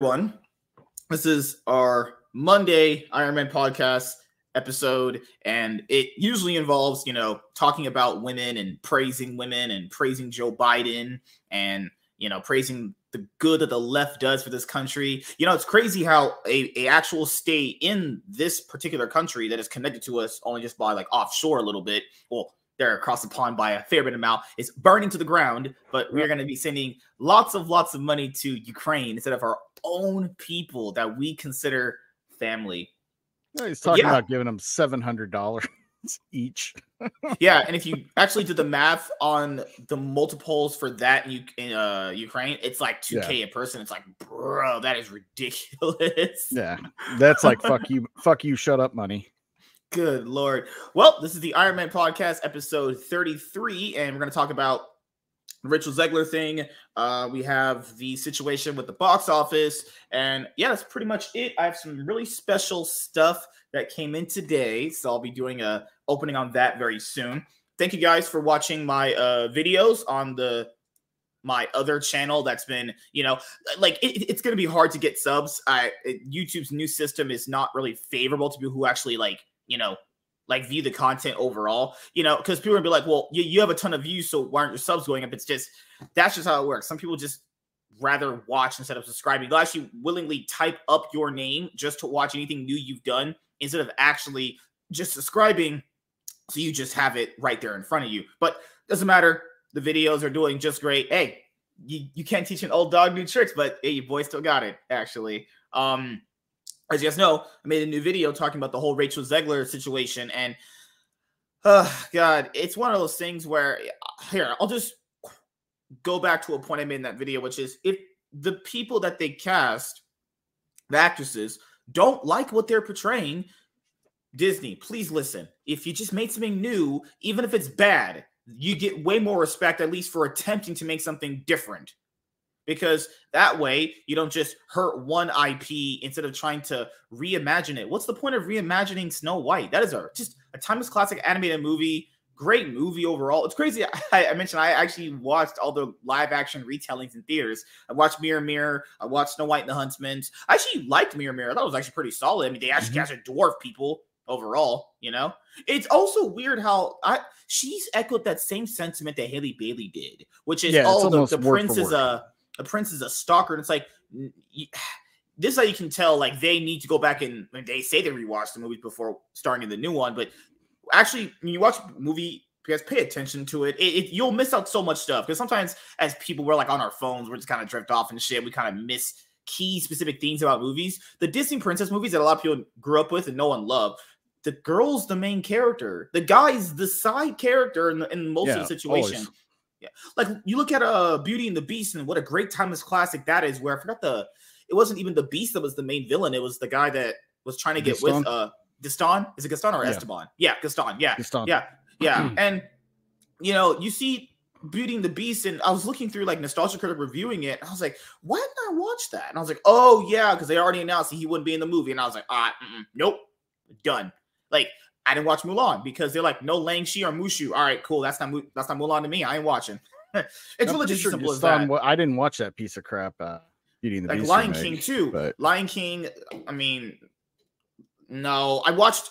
One, this is our Monday Iron Man podcast episode, and it usually involves, you know, talking about women and praising women and praising Joe Biden and, you know, praising the good that the left does for this country. You know, it's crazy how a, a actual state in this particular country that is connected to us only just by like offshore a little bit. Well, they're across the pond by a fair bit of amount. It's burning to the ground, but we're going to be sending lots of lots of money to Ukraine instead of our own people that we consider family. He's talking yeah. about giving them seven hundred dollars each. yeah, and if you actually do the math on the multiples for that in, in uh, Ukraine, it's like two k yeah. a person. It's like, bro, that is ridiculous. Yeah, that's like fuck you, fuck you, shut up, money. Good lord. Well, this is the Iron Man podcast, episode 33, and we're going to talk about the Rachel Zegler thing. Uh, we have the situation with the box office, and yeah, that's pretty much it. I have some really special stuff that came in today, so I'll be doing a opening on that very soon. Thank you guys for watching my uh, videos on the my other channel that's been you know like it, it's going to be hard to get subs i it, youtube's new system is not really favorable to people who actually like you know, like view the content overall, you know, because people will be like, well, you, you have a ton of views, so why aren't your subs going up? It's just that's just how it works. Some people just rather watch instead of subscribing. They'll actually willingly type up your name just to watch anything new you've done instead of actually just subscribing. So you just have it right there in front of you. But doesn't matter. The videos are doing just great. Hey, you, you can't teach an old dog new tricks, but hey, your boy still got it, actually. Um, as you guys know, I made a new video talking about the whole Rachel Zegler situation. And uh, God, it's one of those things where here, I'll just go back to a point I made in that video, which is if the people that they cast, the actresses, don't like what they're portraying, Disney, please listen. If you just made something new, even if it's bad, you get way more respect, at least for attempting to make something different because that way you don't just hurt one IP instead of trying to reimagine it. What's the point of reimagining Snow White? That is a just a timeless classic animated movie. Great movie overall. It's crazy. I, I, mentioned I actually watched all the live action retellings in theaters. I watched Mirror Mirror. I watched Snow White and the Huntsman. I actually liked Mirror Mirror. That was actually pretty solid. I mean, they actually mm-hmm. casted dwarf people overall. You know, it's also weird how I she's echoed that same sentiment that Halle Bailey did, which is yeah, oh the, the prince is a the prince is a stalker, and it's like this is how you can tell like they need to go back and they say they rewatched the movies before starting in the new one, but actually when you watch a movie you guys pay attention to it. It, it, you'll miss out so much stuff because sometimes as people we're like on our phones we're just kind of drift off and shit we kind of miss key specific things about movies the disney princess movies that a lot of people grew up with and no one loved the girl's the main character the guy's the side character in, the, in most yeah, of the situation always. Yeah, like you look at uh Beauty and the Beast and what a great timeless classic that is. Where I forgot the, it wasn't even the Beast that was the main villain. It was the guy that was trying to get Gaston? with uh Gaston. Is it Gaston or yeah. Esteban? Yeah, Gaston. Yeah, Gaston. Yeah, yeah. and you know, you see Beauty and the Beast, and I was looking through like Nostalgia Critic reviewing it. I was like, why didn't I watch that? And I was like, oh yeah, because they already announced that he wouldn't be in the movie. And I was like, ah, nope, done. Like I didn't watch Mulan because they're like no Lang Shi or Mushu. All right, cool. That's not that's not Mulan to me. I ain't watching. it's really just simple as that. I didn't watch that piece of crap. Uh, Beauty the like Beast Lion King too. But... Lion King. I mean, no, I watched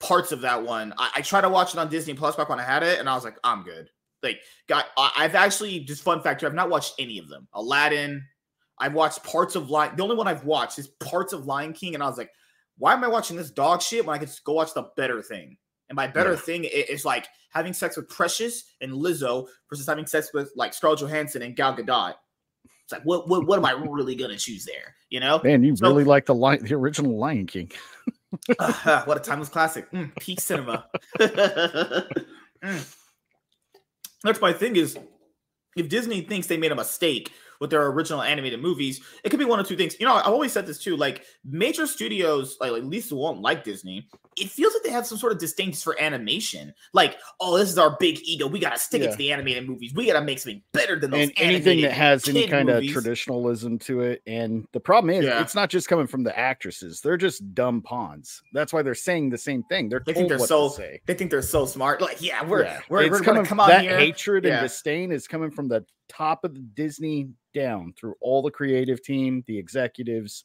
parts of that one. I, I tried to watch it on Disney Plus back when I had it, and I was like, I'm good. Like, got I've actually just fun fact here. I've not watched any of them. Aladdin. I've watched parts of Lion. The only one I've watched is parts of Lion King, and I was like, why am I watching this dog shit when I could go watch the better thing? And by better yeah. thing, it's like having sex with Precious and Lizzo versus having sex with like Scarlett Johansson and Gal Gadot. It's like what what what am I really gonna choose there? You know? Man, you so, really like the lion, the original Lion King. uh, what a timeless classic. Mm, peak cinema. mm. That's my thing is if Disney thinks they made a mistake with their original animated movies, it could be one of two things. You know, I've always said this too. Like major studios, like, at least won't like Disney. It feels like they have some sort of disdain for animation. Like, oh, this is our big ego. We gotta stick yeah. it to the animated movies. We gotta make something better than those. And anything that has any kind movies. of traditionalism to it. And the problem is, yeah. it's not just coming from the actresses. They're just dumb pawns. That's why they're saying the same thing. They're they think they're so. They think they're so smart. Like, yeah, we're yeah. we're, it's we're coming come on that here. hatred and disdain is coming from the top of the Disney down through all the creative team, the executives,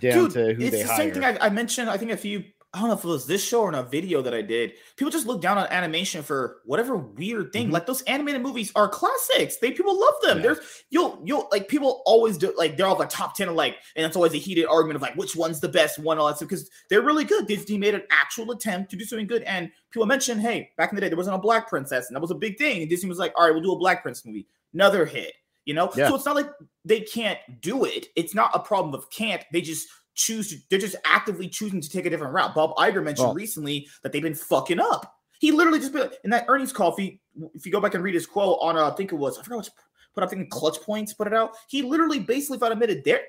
down Dude, to who it's they the hire. Same thing I, I mentioned. I think a few I don't know if it was this show or in a video that I did. People just look down on animation for whatever weird thing. Mm-hmm. Like those animated movies are classics. They people love them. Yeah. There's you'll you'll like people always do like they're all the top 10 of like, and it's always a heated argument of like which one's the best one, all that stuff, because they're really good. Disney made an actual attempt to do something good. And people mentioned, hey, back in the day, there wasn't a black princess, and that was a big thing. And Disney was like, all right, we'll do a black prince movie. Another hit. You know, yeah. so it's not like they can't do it. It's not a problem of can't. They just choose to, they're just actively choosing to take a different route. Bob Iger mentioned well, recently that they've been fucking up. He literally just been in that earnings call. If you, if you go back and read his quote on, uh, I think it was, I forgot what put up thinking clutch points, put it out. He literally basically found admitted they're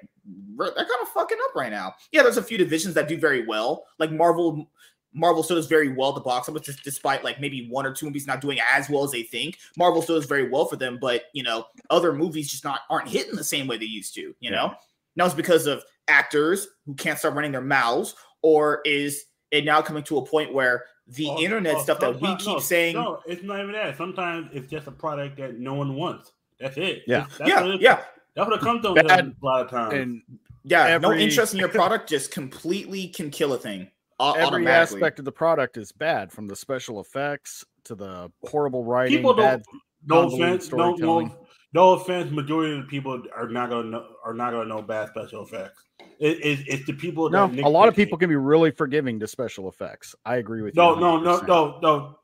they're kind of fucking up right now. Yeah, there's a few divisions that do very well, like Marvel. Marvel still does very well at the box office, despite like maybe one or two movies not doing as well as they think. Marvel still does very well for them, but you know, other movies just not aren't hitting the same way they used to. You yeah. know, now it's because of actors who can't stop running their mouths, or is it now coming to a point where the oh, internet oh, stuff that we keep no, saying? No, it's not even that. Sometimes it's just a product that no one wants. That's it. Yeah, that's yeah, yeah. That's what it comes to a lot of times. And yeah, every, no interest in your product just completely can kill a thing. Every aspect of the product is bad, from the special effects to the horrible writing. People don't. No offense. No, no, no offense. Majority of the people are not gonna know, are not gonna know bad special effects. It, it, it's the people. No, a lot of people can be really forgiving to special effects. I agree with no, you. No, no, no, no, no,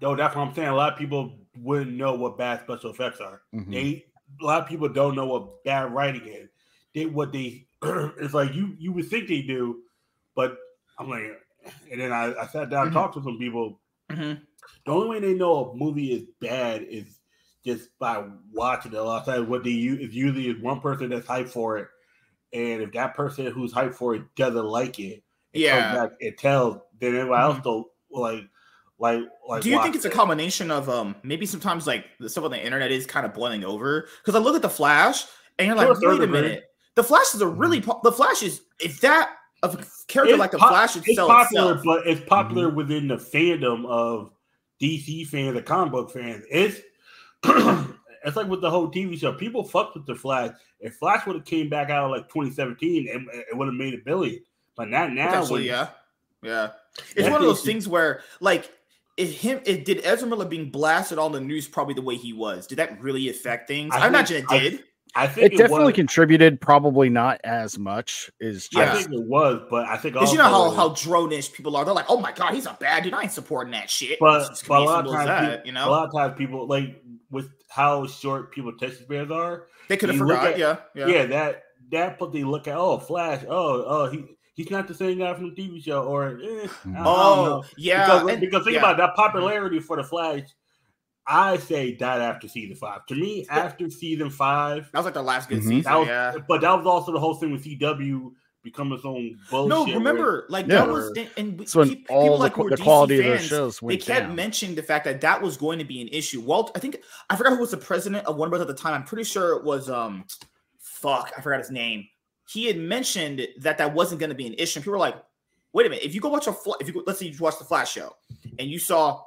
no. That's what I'm saying. A lot of people wouldn't know what bad special effects are. Mm-hmm. They a lot of people don't know what bad writing is. They what they it's like you you would think they do, but I'm like, and then I, I sat down and mm-hmm. talked to some people. Mm-hmm. The only way they know a movie is bad is just by watching it. A lot of times, what they use is usually is one person that's hyped for it and if that person who's hyped for it doesn't like it, it yeah, back and tells, then everybody mm-hmm. else don't like like like do you think it's it. a combination of um maybe sometimes like the stuff on the internet is kind of boiling over because i look at the flash and you're like wait a minute the flash is a really mm-hmm. po- the flash is if that a character it's like the flash itself, it's popular itself. but it's popular mm-hmm. within the fandom of dc fans and comic book fans it's it's like with the whole TV show. People fucked with the Flash. If Flash would have came back out of like 2017, it, it would have made a billion. But not now. When, yeah, yeah. It's one of those things where like it him it did Ezra Miller being blasted on the news probably the way he was. Did that really affect things? I, I imagine it did. I, I think it, it definitely was. contributed, probably not as much as yeah. I think it was, but I think because you know how how dronish people are. They're like, "Oh my god, he's a bad dude. I ain't supporting that shit." But, but a lot of times, that, people, you know, a lot of times people like with how short people attention spans are. They could have forgot. At, yeah, yeah, yeah. That that but they look at oh Flash. Oh, oh he. He's not the same guy from the TV show, or eh, oh yeah, because, and, because think yeah. about that popularity for the Flash. I say died after season five. To me, after season five, that was like the last good mm-hmm. season. Was, yeah, but that was also the whole thing with CW become its own bullshit. No, remember, like yeah. that was and so people, all the, like the quality fans, of the shows they kept down. mentioning the fact that that was going to be an issue. Walt, I think I forgot who was the president of Warner Bros. at the time. I'm pretty sure it was um, fuck, I forgot his name. He had mentioned that that wasn't going to be an issue. And people were like, wait a minute, if you go watch a if you go, let's say you watch the Flash show and you saw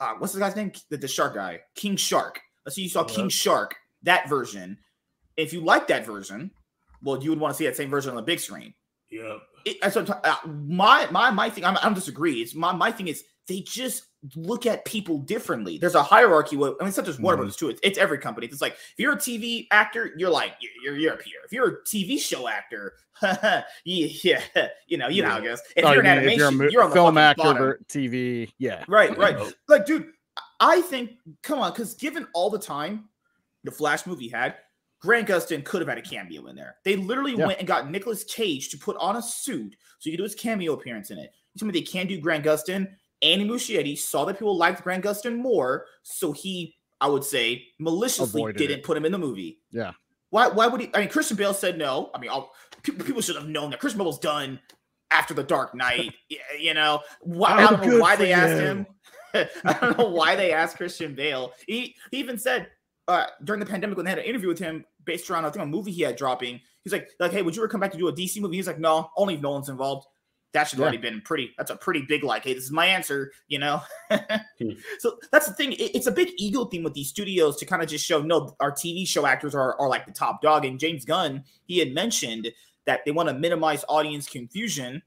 uh, what's the guy's name, the, the shark guy, King Shark. Let's say you saw uh-huh. King Shark that version. If you like that version, well, you would want to see that same version on the big screen. Yeah. It, so, uh, my my my thing, I'm, I don't disagree. It's my my thing is they just look at people differently. There's a hierarchy. With, I mean, it's not just Warner mm-hmm. Brothers too. It's, it's, every company. It's like if you're a TV actor, you're like you're you're up here. If you're a TV show actor, yeah, you know, you know how it goes. If oh, you're an animation, you're, you're, on the film actor, bottom. TV, yeah, right, right. Like, dude, I think, come on, because given all the time the Flash movie had, Grant Gustin could have had a cameo in there. They literally yeah. went and got Nicolas Cage to put on a suit so he could do his cameo appearance in it. You tell me they can do Grant Gustin. Andy Muschietti saw that people liked Grant Gustin more, so he, I would say, maliciously Avoided didn't it. put him in the movie. Yeah. Why? Why would he? I mean, Christian Bale said no. I mean, I'll, people, should have known that Christian Bale was done after the Dark Knight. you know, why, I don't know why they you. asked him. I don't know why they asked Christian Bale. He he even said uh, during the pandemic when they had an interview with him based around I think a movie he had dropping. He's like, like, hey, would you ever come back to do a DC movie? He's like, no, only if Nolan's involved. That should yeah. already been pretty. That's a pretty big like. Hey, this is my answer. You know. hmm. So that's the thing. It, it's a big ego thing with these studios to kind of just show no, our TV show actors are are like the top dog. And James Gunn, he had mentioned that they want to minimize audience confusion.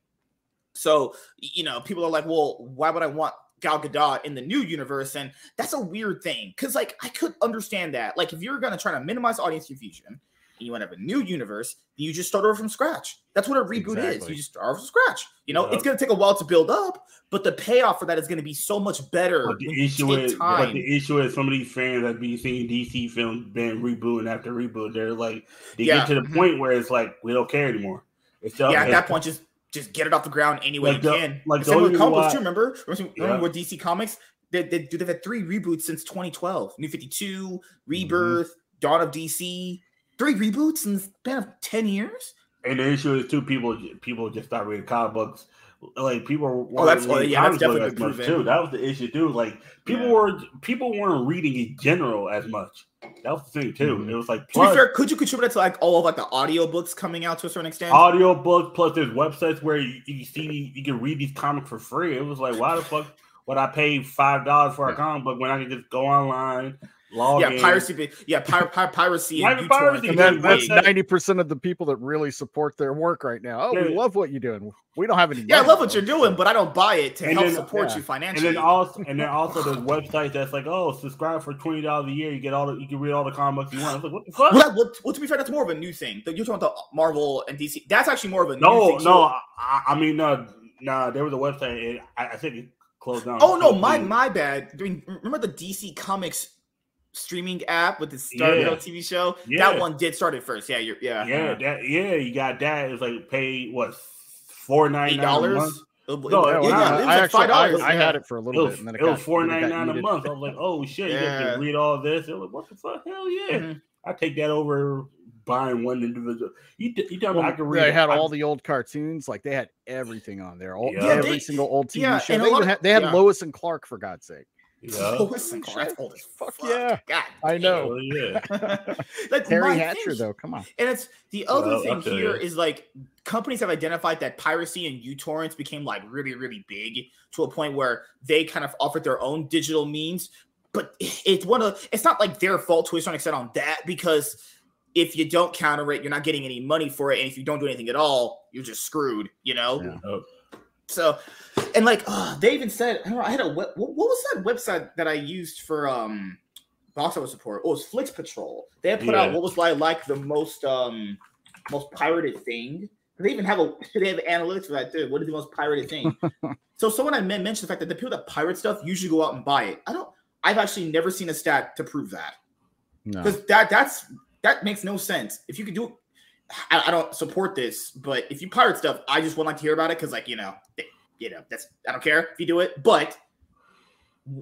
So you know, people are like, well, why would I want Gal Gadot in the new universe, and that's a weird thing because like I could understand that. Like if you're gonna try to minimize audience confusion, and you want to have a new universe, you just start over from scratch. That's what a reboot exactly. is. You just start over from scratch. You know, yep. it's gonna take a while to build up, but the payoff for that is gonna be so much better. But the issue is, but the issue is, some of these fans that be seeing DC films being rebooting after reboot, they're like, they yeah. get to the mm-hmm. point where it's like we don't care anymore. It's yeah, at that point, just just get it off the ground any way like you the, can. Like same with comics too. Remember, remember yeah. with DC Comics, they, they, they've had three reboots since 2012. New 52, mm-hmm. Rebirth, mm-hmm. Dawn of DC. Three reboots in the span of 10 years. And the issue is too people people just start reading comic books. Like people oh, that's, oh, yeah, that's definitely as much too. That was the issue too. Like people yeah. were people weren't reading in general as much. That was the thing too. Mm-hmm. It was like plus, to be fair, could you contribute to like all of like the audio books coming out to a certain extent? Audio books plus there's websites where you, you see you can read these comics for free. It was like why the fuck would I pay five dollars for a comic book when I can just go online, log yeah, in? piracy. Yeah, pir- pir- piracy. and piracy. And that, that's ninety percent of the people that really support their work right now. Oh, yeah. we love what you're doing. We don't have any. Yeah, I love what you're doing, but I don't buy it to and help then, support yeah. you financially. And then also, and then also the website that's like, oh, subscribe for twenty dollars a year, you get all the, you can read all the comics you want. Like, what the fuck? Well, well, well, to be fair, that's more of a new thing. You're talking about Marvel and DC. That's actually more of a no, no. I, I, mean, uh, nah, there was a website. I, I think it closed down. Oh no, my my bad. Doing remember the DC Comics streaming app with the Star yeah. TV show? Yeah. That one did start it first. Yeah, you're yeah. Yeah, that yeah, you got that. It's like pay what four ninety dollars. No, yeah, yeah, I actually I, I, had it for a little it was, bit, and then it, it was four ninety nine a month. I was like, oh shit, yeah. you have to read all this. It was like, what the fuck? Hell yeah! Mm-hmm. I take that over buying one individual. You, you tell me well, I can read. They had I, all the old cartoons, like they had everything on there. All, yeah, every they, single old TV yeah, show. They, of, had, they had yeah. Lois and Clark for God's sake. Yeah. Lois and That's old as fuck. fuck. Yeah, God, I know. Oh, yeah. like Teri Hatcher, thing, though. Come on. And it's the other well, thing here you. is like companies have identified that piracy and uTorrents became like really, really big to a point where they kind of offered their own digital means. But it's one of it's not like their fault to a certain extent on that because if you don't counter it, you're not getting any money for it. And if you don't do anything at all, you're just screwed, you know? Yeah. Oh. So, and like, uh, they even said, I, know, I had a, what, what was that website that I used for um box office support? Oh, it was Flix Patrol. They had put yeah. out what was like, like the most, um, most pirated thing. They even have a, they have analytics for that too. What is the most pirated thing? so someone I mentioned the fact that the people that pirate stuff usually go out and buy it. I don't, I've actually never seen a stat to prove that. Because no. that that's that makes no sense. If you could do, I, I, don't support this, but if you pirate stuff, I just wouldn't like to hear about it because, like, you know, you know, that's I don't care if you do it. But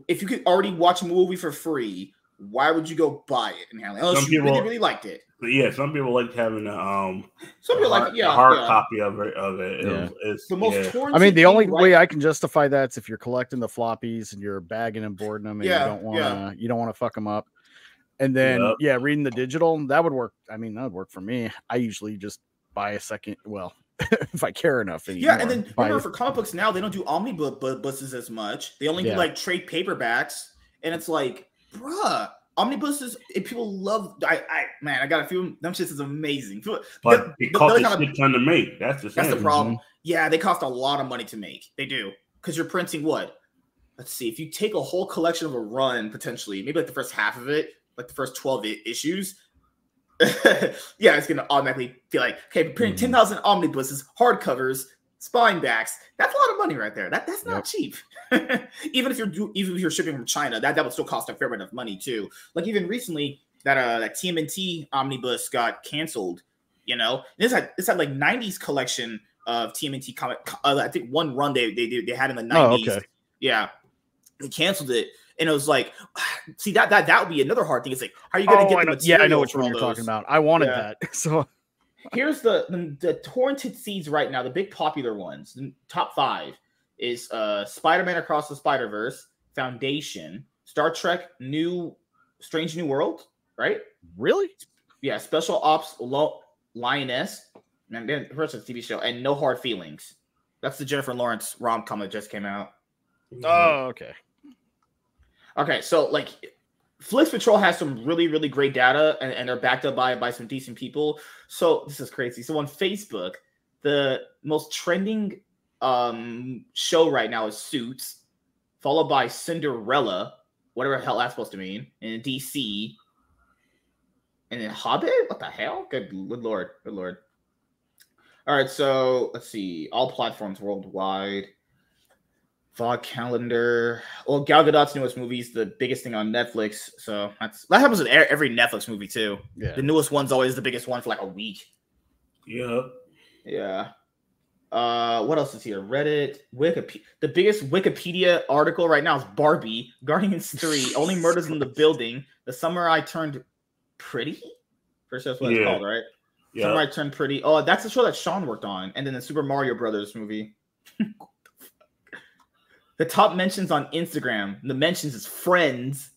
if you could already watch a movie for free, why would you go buy it and have it? Unless some you people, really, really liked it. Yeah, some people like having a um some people hard, like yeah hard yeah. copy of it of it. Yeah. it's, the most yeah. I mean, the only right? way I can justify that is if you're collecting the floppies and you're bagging and boarding them and yeah, you don't want to you don't want to fuck them up. And then yep. yeah, reading the digital that would work. I mean, that would work for me. I usually just buy a second. Well, if I care enough. Anymore, yeah, and then remember for comic books now they don't do omnibuses as much. They only yeah. do like trade paperbacks, and it's like, bruh, omnibuses. People love. I, I man, I got a few. Them shits is amazing. But it costs a shit ton to make. That's the that's the problem. Mm-hmm. Yeah, they cost a lot of money to make. They do because you're printing what? Let's see. If you take a whole collection of a run, potentially, maybe like the first half of it, like the first 12 issues, yeah, it's gonna automatically feel like, okay, printing mm-hmm. 10,000 omnibuses, hardcovers, spine backs. That's a lot of money right there. That that's not yep. cheap. even if you're even if you're shipping from China, that that would still cost a fair bit of money too. Like even recently, that uh that TMNT omnibus got canceled. You know, this had this had like 90s collection of TMNT comic. Uh, I think one run they they they had in the 90s. Oh, okay. Yeah, they canceled it and it was like, see that that that would be another hard thing. It's like, how are you going to oh, get the material? Yeah, I know which one you're those? talking about. I wanted yeah. that. So here's the, the the torrented seeds right now. The big popular ones, the top five is uh Spider-Man Across the Spider-Verse, Foundation, Star Trek, New Strange New World, right? Really? Yeah, Special Ops Lo- Lioness, and then first TV show, and No Hard Feelings. That's the Jennifer Lawrence rom com that just came out. Oh, okay. Okay, so like Flix Patrol has some really, really great data and, and they're backed up by by some decent people. So this is crazy. So on Facebook, the most trending um show right now is Suits, followed by Cinderella, whatever the hell that's supposed to mean, in DC. And then Hobbit? What the hell? Good, good lord, good lord. All right, so let's see. All platforms worldwide. VOD calendar. Well, Gal Gadot's newest movie is the biggest thing on Netflix. So that's that happens with every Netflix movie too. Yeah. The newest one's always the biggest one for like a week. Yeah. Yeah. Uh, what else is here? Reddit, Wikipedia. The biggest Wikipedia article right now is Barbie, Guardians 3, Only Murders in the Building, The Summer I Turned Pretty. First, that's what yeah. it's called, right? Yeah. Summer I Turned Pretty. Oh, that's the show that Sean worked on. And then the Super Mario Brothers movie. the top mentions on Instagram, the mentions is Friends,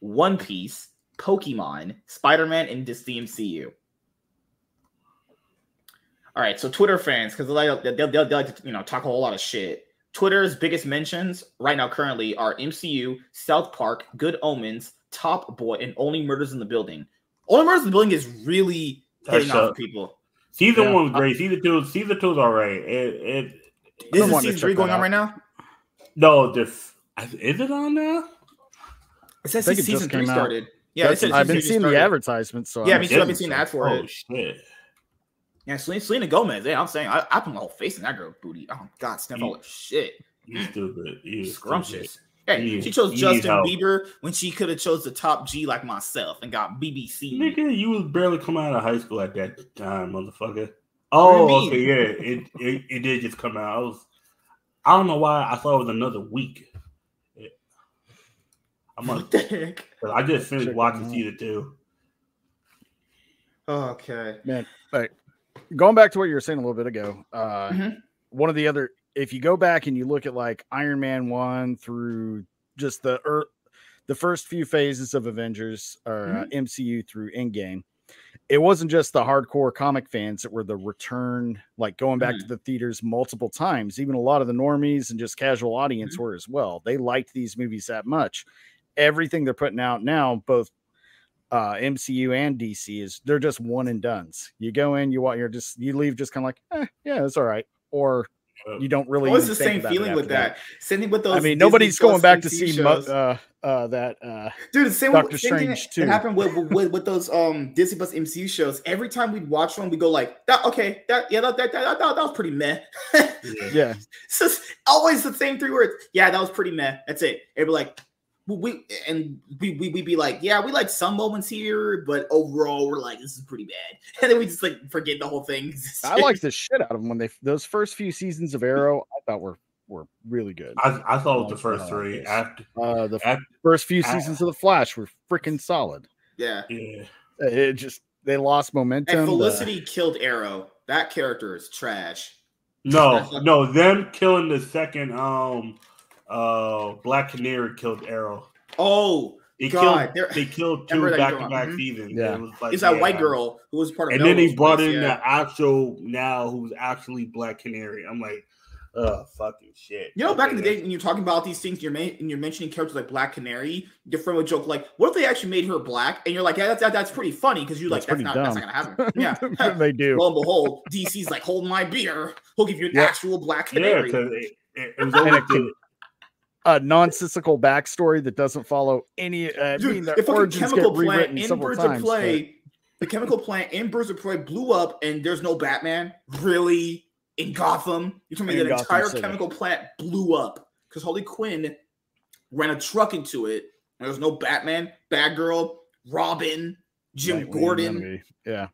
One Piece, Pokemon, Spider Man, and this the MCU. All right, so Twitter fans, because they like, they, they, they like to you know talk a whole lot of shit. Twitter's biggest mentions right now currently are MCU, South Park, Good Omens, Top Boy, and Only Murders in the Building. Only Murders in the Building is really hitting off people. Season yeah. one was great. Season two, season two is all right. It, it is season three going out. on right now? No, the is it on now? It says season three started. Yeah, I've been seeing started. the advertisements. So yeah, i mean, I've been seeing that for oh, it. Shit. Yeah, Selena, Selena Gomez. Yeah, I'm saying I, I put my whole face in that girl booty. Oh God, sniff all the shit. You stupid. You scrumptious. Stupid. Hey, she chose Justin Bieber when she could have chose the top G like myself and got BBC. Nigga, you was barely coming out of high school at that time, motherfucker. Oh, okay, yeah, it, it it did just come out. I was, I don't know why I thought it was another week. I'm what the heck? I just finished Check watching season two. Okay, man. Like, going back to what you were saying a little bit ago, uh, mm-hmm. one of the other if you go back and you look at like Iron Man one through just the er, the first few phases of Avengers or uh, mm-hmm. uh, MCU through Endgame, it wasn't just the hardcore comic fans that were the return, like going back mm-hmm. to the theaters multiple times. Even a lot of the normies and just casual audience mm-hmm. were as well. They liked these movies that much. Everything they're putting out now, both uh, MCU and DC, is they're just one and duns. You go in, you want, you're just you leave just kind of like, eh, yeah, it's all right, or you don't really. What's the same feeling with that? that? Same with those. I mean, Disney nobody's going back to see uh, uh, that. Uh, Dude, the same Doctor same Strange too. It happened with, with, with those um Disney Plus MCU shows. Every time we'd watch one, we go like, "That okay? That yeah, that that that, that, that was pretty meh." yeah, yeah. it's just always the same three words. Yeah, that was pretty meh. That's it. It'd be like, we and we we would be like, yeah, we like some moments here, but overall we're like, this is pretty bad, and then we just like forget the whole thing. I like the shit out of them when they those first few seasons of Arrow. I thought were were really good. I, I thought the first three after uh, the after, first few seasons of the Flash were freaking solid. Yeah, yeah. It just they lost momentum. And Felicity killed Arrow. That character is trash. No, no, them killing the second um uh, Black Canary killed Arrow. Oh, they God, killed they killed two back to back seasons. Yeah, it was like, it's that yeah. white girl who was part of. And then they brought in yeah. the actual now who's actually Black Canary. I'm like, oh fucking shit. You know, back in the day when you're talking about these things, you're ma- and you're mentioning characters like Black Canary. Your friend would joke like, "What if they actually made her black?" And you're like, "Yeah, that's that, that's pretty funny," because you're like, "That's, not dumb. that's not gonna happen." Yeah, they do. Lo and behold, DC's like, "Hold my beer. We'll give you an yeah. actual Black Canary." Yeah, it, it, it was always the, a nonsensical backstory that doesn't follow any. Uh, Dude, I mean, the plant in Birds times, of Prey, but... the chemical plant in Birds of Prey blew up, and there's no Batman. Really, in Gotham, you're telling me that entire City. chemical plant blew up because Harley Quinn ran a truck into it. And there's no Batman, Batgirl, Robin, Jim Nightwing, Gordon. Yeah.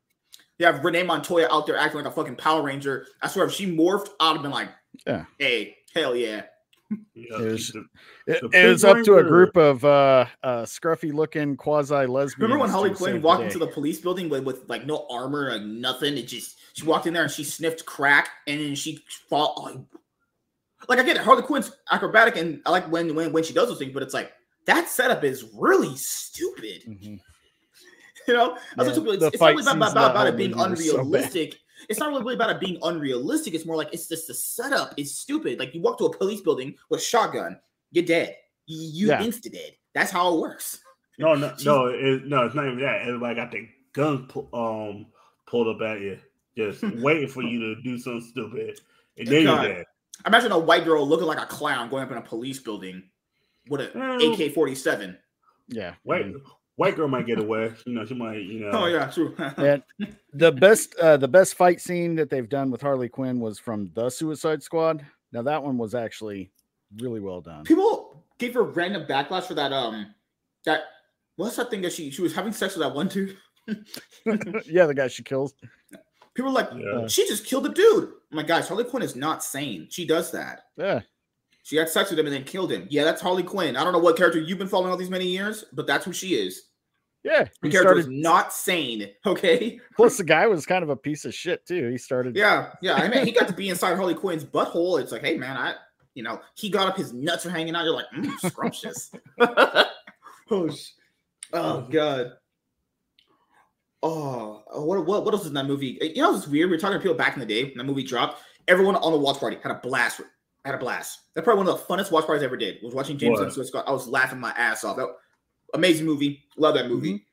You have Renee Montoya out there acting like a fucking Power Ranger. I swear, if she morphed, I'd have been like, yeah, hey, hell yeah it was, it, it was up to a group of uh, uh, scruffy looking quasi lesbians. Remember when Harley Quinn walked into the police building with, with like no armor and nothing? It just she walked in there and she sniffed crack and then she fought. Oh, like I get it, Harley Quinn's acrobatic and I like when when when she does those things, but it's like that setup is really stupid. Mm-hmm. You know, yeah, it's, it's always about, about, about it being unrealistic. So it's not really about it being unrealistic. It's more like it's just the setup is stupid. Like you walk to a police building with a shotgun, you're dead. You, you yeah. insta dead. That's how it works. No, no, no, it, no. It's not even that. Everybody got the gun um pulled up at you, just waiting for you to do something stupid, and then you're dead. Imagine a white girl looking like a clown going up in a police building with an AK forty seven. Yeah, white white girl might get away. You know, she might. You know. Oh yeah, true. and the best uh, the best fight scene that they've done with Harley Quinn was from the Suicide Squad. Now that one was actually really well done. People gave her random backlash for that. Um, that what's that thing that she she was having sex with that one dude. yeah, the guy she kills. People are like, yeah. she just killed a dude. My oh guys, Harley Quinn is not sane. She does that. Yeah. She had sex with him and then killed him. Yeah, that's Harley Quinn. I don't know what character you've been following all these many years, but that's who she is. Yeah, the character started... was not sane. Okay. Plus, the guy was kind of a piece of shit too. He started. Yeah, yeah. I mean, he got to be inside Harley Quinn's butthole. It's like, hey, man, I, you know, he got up, his nuts are hanging out. You're like, mm, scrumptious. oh, oh, god. Oh, what, what, what else is in that movie? You know, it's weird. We were talking to people back in the day when that movie dropped. Everyone on the watch party had a blast I had a blast. That's probably one of the funnest watch parties I ever did. Was watching James Scott. I was laughing my ass off. That amazing movie. Love that movie. Mm-hmm.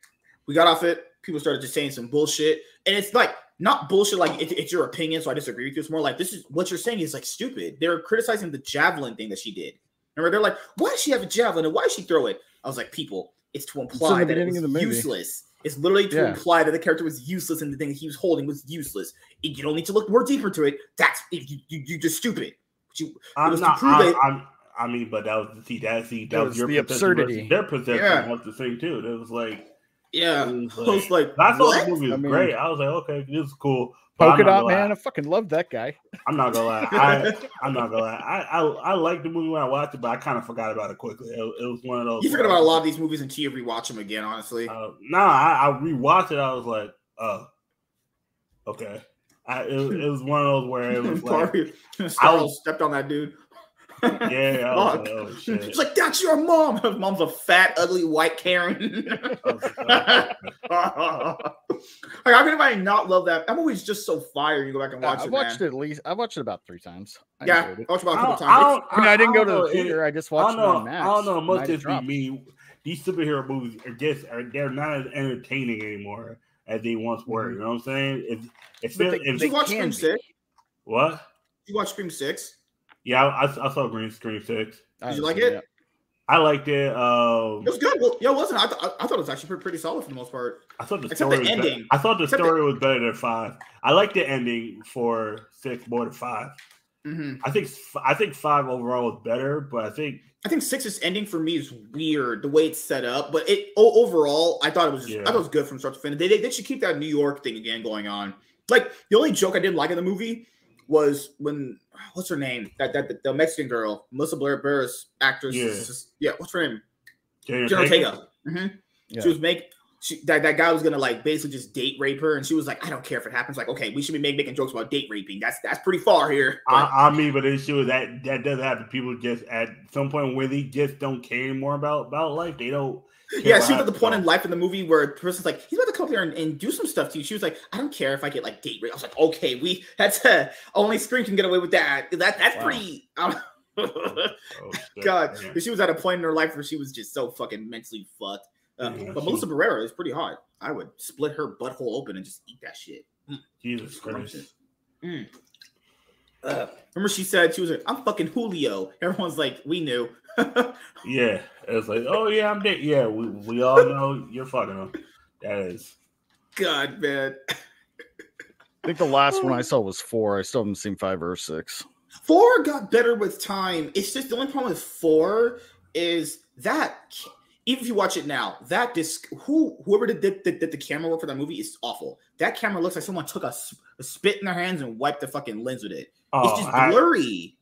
We got off it. People started just saying some bullshit, and it's like not bullshit. Like it, it's your opinion, so I disagree with you. It's more like this is what you're saying is like stupid. They're criticizing the javelin thing that she did. Remember, they're like, why does she have a javelin and why does she throw it? I was like, people, it's to imply that it was useless. It's literally to yeah. imply that the character was useless and the thing that he was holding was useless. You don't need to look more deeper to it. That's you, you, you're just stupid. You, I'm not. I'm, I'm, i mean, but that was see that see that was, was, your the absurdity. Their perception yeah. was the same too. It was like, yeah, it was like, I was like, I thought the movie was I mean, great. I was like, okay, this is cool. Polka dot man, I fucking love that guy. I'm not gonna lie. I, I'm not gonna lie. I, I I liked the movie when I watched it, but I kind of forgot about it quickly. It, it was one of those. You forget about a lot of these movies until you rewatch them again. Honestly, uh, nah, I, I rewatched it. I was like, oh, okay. I, it, it, was one of those where it was like I was, stepped on that dude. Yeah, was, oh, shit. It's like that's your mom. Her mom's a fat, ugly white Karen. oh, oh like, how can anybody not love that? That movie's just so fire. You go back and watch yeah, it. I watched man. it at least. I watched it about three times. I yeah, I watched about a couple times. I, I, mean, I didn't go to the theater. It, I just watched I don't know, it Max. I don't know. Much as be me, these superhero movies are just are they're not as entertaining anymore as they once were. Mm-hmm. You know what I'm saying? If, if, they, if they you watch Scream Six, what? You watch Scream Six? Yeah, I, I saw Green Scream Six. Did you like it? it? I liked it. Um, it was good. Well, yeah, it wasn't. I, th- I thought it was actually pretty, pretty solid for the most part. I thought the Except story. The ending. I thought the Except story the... was better than five. I liked the ending for six more than 5 mm-hmm. I think I think five overall was better, but I think I think six's ending for me is weird the way it's set up. But it overall, I thought it was yeah. I thought it was good from start to finish. They, they, they should keep that New York thing again going on. Like the only joke I didn't like in the movie was when what's her name? That that the Mexican girl, Melissa Blair Barris actress. Yeah. Just, yeah, what's her name? Jenna Ortega. Mm-hmm. Yeah. She was make she, that, that guy was gonna like basically just date rape her, and she was like, "I don't care if it happens." Like, okay, we should be make, making jokes about date raping. That's that's pretty far here. I, I, mean, but it's sure that that doesn't happen. People just at some point where they just don't care anymore about about life. They don't yeah, she was at the point in life in the movie where the person's like, he's about to come here and, and, do some stuff to you. She was like, I don't care if I get like date rape. I was like, okay, we that's uh, only Scream can get away with that. That that's wow. pretty. Um, oh, God, she was at a point in her life where she was just so fucking mentally fucked. Uh, yeah, but she, Melissa Barrera is pretty hot. I would split her butthole open and just eat that shit. Mm. Jesus Christ. Mm. Uh, remember she said she was like, "I'm fucking Julio." Everyone's like, "We knew." yeah, it's like, oh yeah, I'm dead. Yeah, we, we all know you're fucking him. That is. God, man. I think the last one I saw was four. I still haven't seen five or six. Four got better with time. It's just the only problem with four is that even if you watch it now, that disc who whoever did, did, did, did the camera work for that movie is awful. That camera looks like someone took a, a spit in their hands and wiped the fucking lens with it. Oh, it's just blurry. I,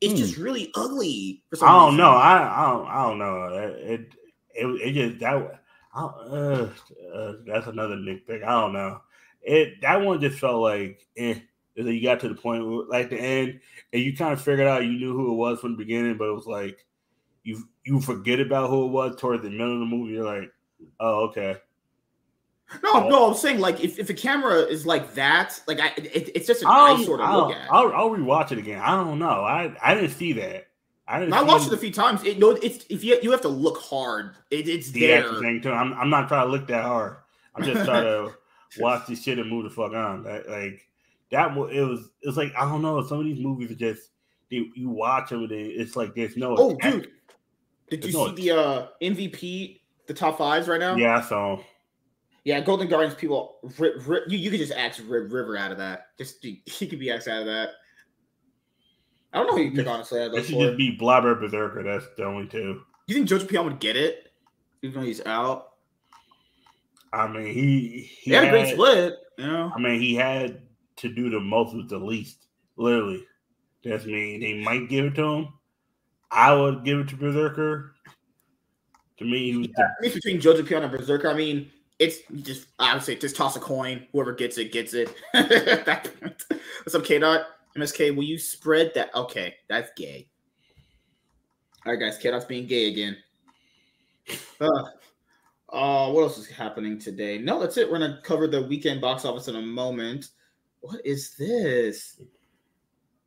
it's hmm. just really ugly. I don't reason. know. I, I don't. I don't know. It it, it just that. Uh, uh, that's another nitpick. I don't know. It that one just felt like eh. You got to the point where, like the end, and you kind of figured out you knew who it was from the beginning, but it was like you you forget about who it was towards the middle of the movie. You're like, oh okay. No, no, I'm saying like if, if a camera is like that, like I, it, it's just an I'll, sort of I'll, look at. I'll, I'll rewatch it again. I don't know. I I didn't see that. I didn't. I watched it a few times. It no, it's if you you have to look hard. It, it's the there. Thing too. I'm I'm not trying to look that hard. I'm just trying to watch this shit and move the fuck on. Like, like that. It was. It's like I don't know. Some of these movies are just you, you watch them and it's like there's no. Oh, dude. Did you see the uh MVP, the top fives right now? Yeah, I saw. Yeah, Golden Gardens people, rip, rip, you, you could just ask Rip River out of that. Just he could be asked out of that. I don't know who you pick honestly. It should just be Blobber Berserker. That's the only two. You think Jojo Pion would get it, even though he's out? I mean, he he, he had, had, a great split. You know, I mean, he had to do the most with the least. Literally, that's me. They might give it to him. I would give it to Berserker. To me, yeah, the- between Jojo Pion and Berserker. I mean, it's just I would say just toss a coin. Whoever gets it gets it. What's up, K Dot? MSK, will you spread that? Okay, that's gay. All right, guys, K Dot's being gay again. Uh, uh, what else is happening today? No, that's it. We're gonna cover the weekend box office in a moment. What is this?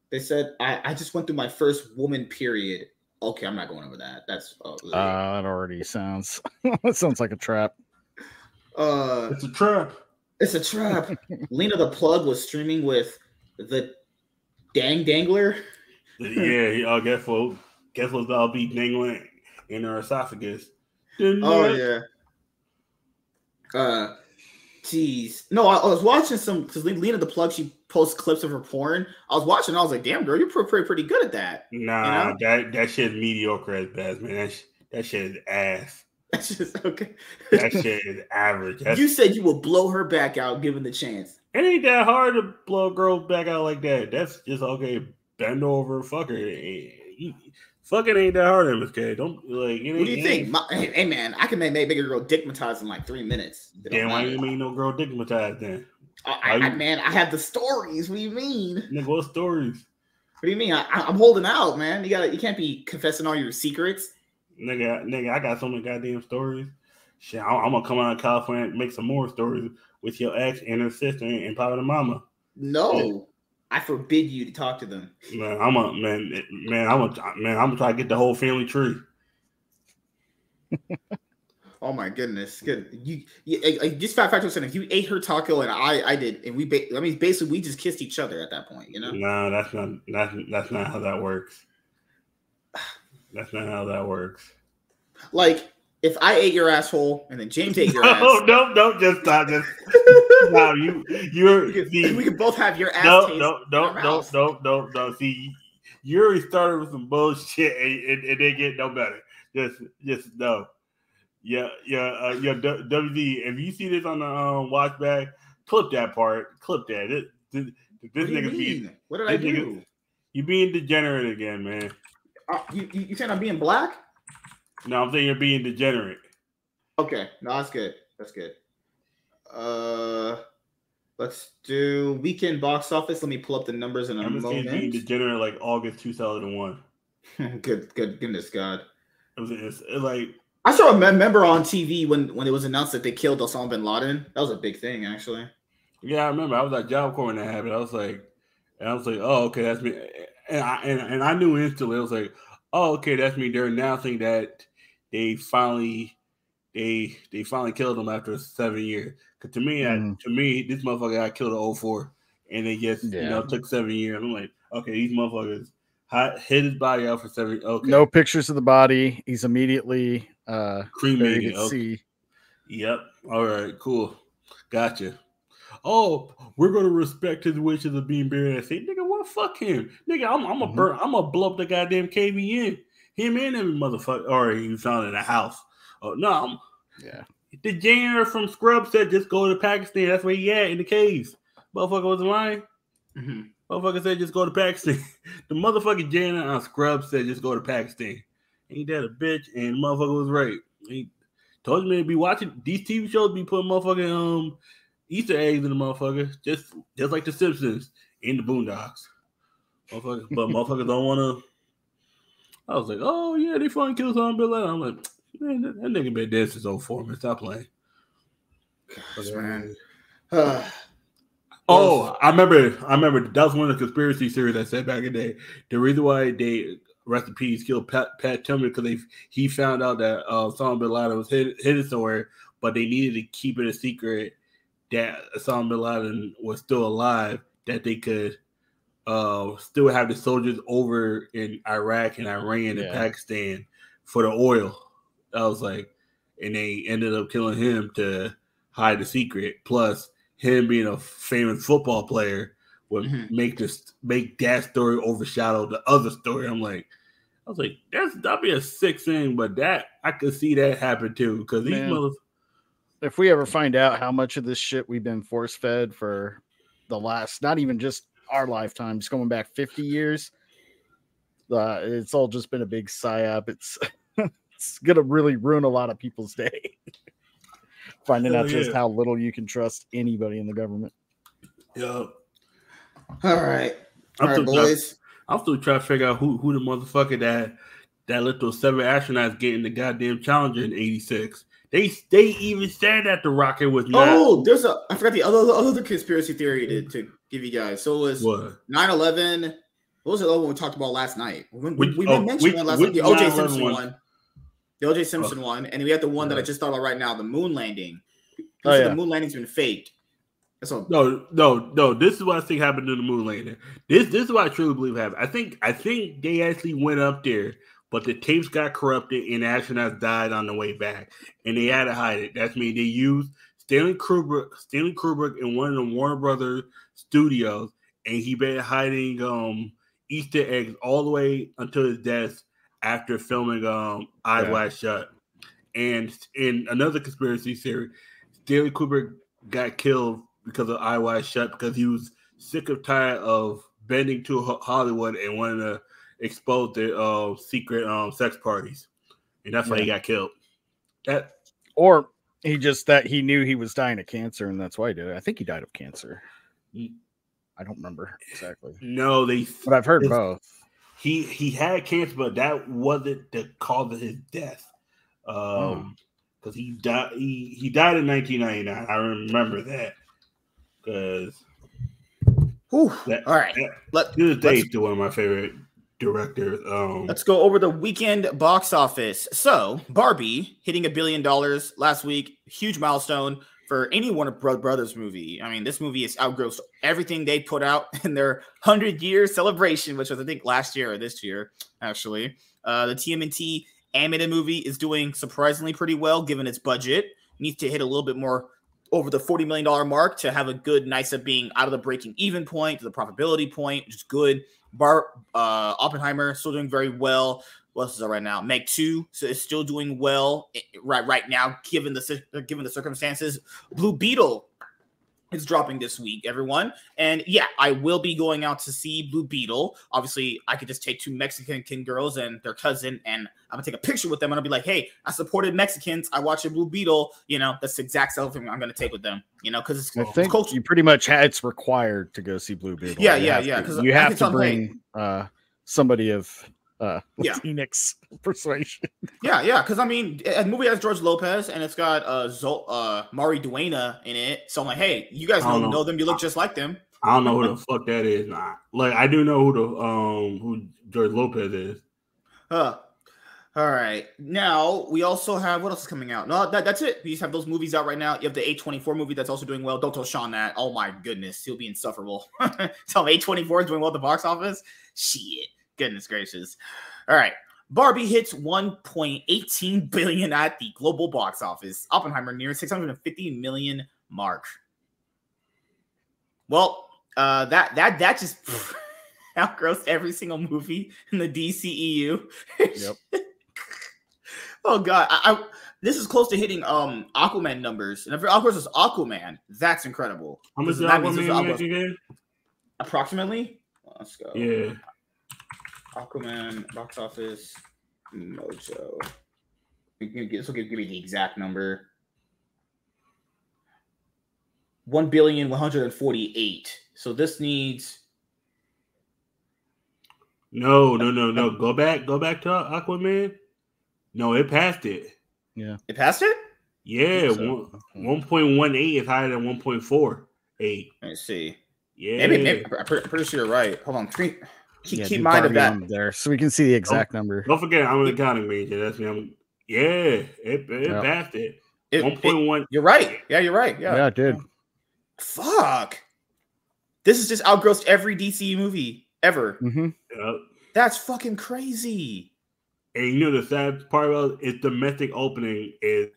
They said I, I just went through my first woman period. Okay, I'm not going over that. That's uh, uh that already sounds that sounds like a trap. Uh, it's a trap. It's a trap. Lena the Plug was streaming with the Dang Dangler. yeah, I guess what guess what I'll be dangling in her esophagus. Oh yeah. Uh, jeez. No, I, I, was watching some because Lena the Plug she posts clips of her porn. I was watching. I was like, "Damn, girl, you're pretty pretty, good at that." Nah, you know? that that shit's mediocre at best, man. That that shit is ass. That's just okay. that shit is average. That's, you said you would blow her back out given the chance. It ain't that hard to blow a girl back out like that. That's just okay. Bend over, fuck her. Eh, eh, eh, Fucking ain't that hard, MSK. Don't like. what do you think? My, hey, hey, man, I can make, make a girl dickmatized in like three minutes. Damn, why you mean no girl dickmatized then? I, I, I, man, I have the stories. What do you mean? Nigga, what stories? What do you mean? I, am holding out, man. You got to You can't be confessing all your secrets. Nigga, nigga, I got so many goddamn stories. Shit, I'm, I'm gonna come out of California and make some more stories with your ex and her sister and probably the mama. No. I forbid you to talk to them. Man, I'm a man, man. I'm a man. I'm gonna try to get the whole family tree. oh my goodness, good. You, you just five five percent. If you ate her taco and I, I did, and we, ba- I mean, basically, we just kissed each other at that point. You know? No, that's not that's that's not how that works. That's not how that works. Like if I ate your asshole and then James ate your ass. No, no, no, just stop. Just no, you, you're. We can, we can both have your ass. No, no, no, no, no, no, no. See, you already started with some bullshit, and, and, and they get no better. Just, just no. Yeah, yeah, uh, yeah. WD, if you see this on the um, watch back, clip that part. Clip that. This, this, this nigga being. What did I do? Nigga, you being degenerate again, man. Uh, you, you, you saying I'm being black? No, I'm saying you're being degenerate. Okay, no, that's good. That's good. Uh, let's do weekend box office. Let me pull up the numbers in a I'm moment. Being degenerate like August 2001. good, good, goodness, God. It was it's, it like I saw a member on TV when when it was announced that they killed Osama bin Laden. That was a big thing, actually. Yeah, I remember. I was at Job Corps when that happened. I was like, and I was like, oh, okay, that's me. And I and, and I knew instantly. I was like, oh, okay, that's me. They're announcing that they finally they they finally killed him after seven years. Cause to me, mm. to me, this motherfucker got killed at 04 and they just yeah. you know took seven years. I'm like, okay, these motherfuckers hit his body out for seven. Okay, no pictures of the body. He's immediately uh cremated. Okay. Yep. All right. Cool. Gotcha. Oh, we're gonna respect his wishes of being buried. I say, nigga, what? Fuck him, nigga. I'm, I'm a mm-hmm. burn. I'm gonna blow up the goddamn KVN. Him and every motherfucker, or he found in the house. Oh no, I'm, yeah. The janitor from Scrub said just go to Pakistan. That's where he at in the caves. Motherfucker was lying. Mm-hmm. Motherfucker said just go to Pakistan. the motherfucking janitor on Scrub said just go to Pakistan. Ain't that a bitch? And motherfucker was right. He told me to be watching these TV shows. Be putting motherfucking um Easter eggs in the motherfucker, just just like the Simpsons in the Boondocks. Motherfuckers, but motherfuckers don't want to I was like, oh yeah, they finally killed Osama bin Laden. I'm like, man, that, that nigga been dead since 04, man. Stop playing. Gosh, man. oh, I remember. I remember that was one of the conspiracy theories I said back in the day. The reason why they rest in peace killed Pat, Pat Tillman because they he found out that uh, Osama bin Laden was hid, hidden somewhere, but they needed to keep it a secret that Osama bin Laden was still alive, that they could uh, still have the soldiers over in Iraq and Iran yeah. and Pakistan for the oil. I was like, and they ended up killing him to hide the secret. Plus, him being a famous football player would mm-hmm. make this make that story overshadow the other story. I'm like, I was like, that's that'd be a sick thing, but that I could see that happen too because these mothers. If we ever find out how much of this shit we've been force fed for the last, not even just our lifetime, just going back 50 years, uh, it's all just been a big psyop. It's it's gonna really ruin a lot of people's day. Finding Hell out just how little you can trust anybody in the government. Yeah. All right. I'm All right, boys. Trying, I'm still trying to figure out who who the motherfucker that that let those seven astronauts get in the goddamn Challenger in '86. They they even said that the rocket was not. Oh, there's a I forgot the other other conspiracy theory to, to give you guys. So it was what? 9/11. What was the other one we talked about last night? We, we, we oh, mentioned one last night. The OJ Simpson one. one. The OJ Simpson oh. one, and we had the one that I just thought about right now, the moon landing. Oh, yeah. The moon landing's been faked. So no, no, no. This is what I think happened to the moon landing. This this is what I truly believe happened. I think I think they actually went up there, but the tapes got corrupted and astronauts died on the way back, and they had to hide it. That's me. They used Stanley Kubrick, Stanley Kubrick and one of the Warner Brothers studios, and he been hiding um Easter eggs all the way until his death after filming um Eyes yeah. Wide Shut. And in another conspiracy theory, Stanley Kubrick got killed because of Eye Wide Shut because he was sick of tired of bending to Hollywood and wanted to expose the uh, secret um, sex parties, and that's why he got killed. That or he just that he knew he was dying of cancer, and that's why he did it. I think he died of cancer. He, I don't remember exactly. No, they. But I've heard both. He he had cancer, but that wasn't the cause of his death. Um, oh because he died. He, he died in 1999. I remember that because. All right, that, Let, to this day, one of my favorite directors. Um, let's go over the weekend box office. So, Barbie hitting a billion dollars last week, huge milestone for any one Warner Brothers movie. I mean, this movie is outgrossed everything they put out in their hundred year celebration, which was I think last year or this year, actually. Uh, the TMNT animated movie is doing surprisingly pretty well given its budget. Needs to hit a little bit more over the $40 million mark to have a good, nice of being out of the breaking even point to the profitability point, which is good. Bar uh, Oppenheimer still doing very well. What else is that right now? Meg 2 so it's still doing well eh, right right now, given the given the circumstances. Blue Beetle is dropping this week, everyone. And yeah, I will be going out to see Blue Beetle. Obviously, I could just take two Mexican girls and their cousin, and I'm gonna take a picture with them, and I'll be like, "Hey, I supported Mexicans. I watched a Blue Beetle. You know, that's the exact selfie I'm gonna take with them. You know, because it's, I think culture. you pretty much had, it's required to go see Blue Beetle. Yeah, you yeah, yeah. Because you have to bring uh, somebody of uh yeah. Phoenix persuasion. Yeah, yeah, because I mean, a movie has George Lopez and it's got uh Zol- uh Maridueña in it. So I'm like, hey, you guys know, know them, you look just like them. I don't know who the fuck that is. Nah. Like I do know who the um who George Lopez is. Huh. All right. Now we also have what else is coming out? No, that, that's it. We just have those movies out right now. You have the A24 movie that's also doing well. Don't tell Sean that. Oh my goodness, he'll be insufferable. tell him A24 is doing well at the box office. Shit. Goodness gracious. All right. Barbie hits 1.18 billion at the global box office. Oppenheimer near 650 million mark. Well, uh, that that that just outgrossed every single movie in the DCEU. Yep. oh god, I, I, this is close to hitting um Aquaman numbers, and if Aquaman is Aquaman, that's incredible. How much Aquaman Approximately. Let's go. Yeah. Aquaman box office mojo. This will give, give me the exact number. One billion one hundred and forty-eight. So this needs. No, no, no, no. Go back. Go back to Aquaman. No, it passed it. Yeah, it passed it. Yeah, so. one point one eight is higher than one point four eight. Let me see. Yeah, maybe, maybe, I'm pretty sure you're right. Hold on, three. Keep, yeah, keep mind of that there, so we can see the exact don't, number. Don't forget, I'm an accounting major. That's me. I'm, yeah, it it yep. passed it. One point one. You're right. Yeah, you're right. Yeah, yeah, it did. Fuck. This is just outgrossed every DC movie ever. Mm-hmm. Yep. That's fucking crazy. And you know the sad part about its domestic opening is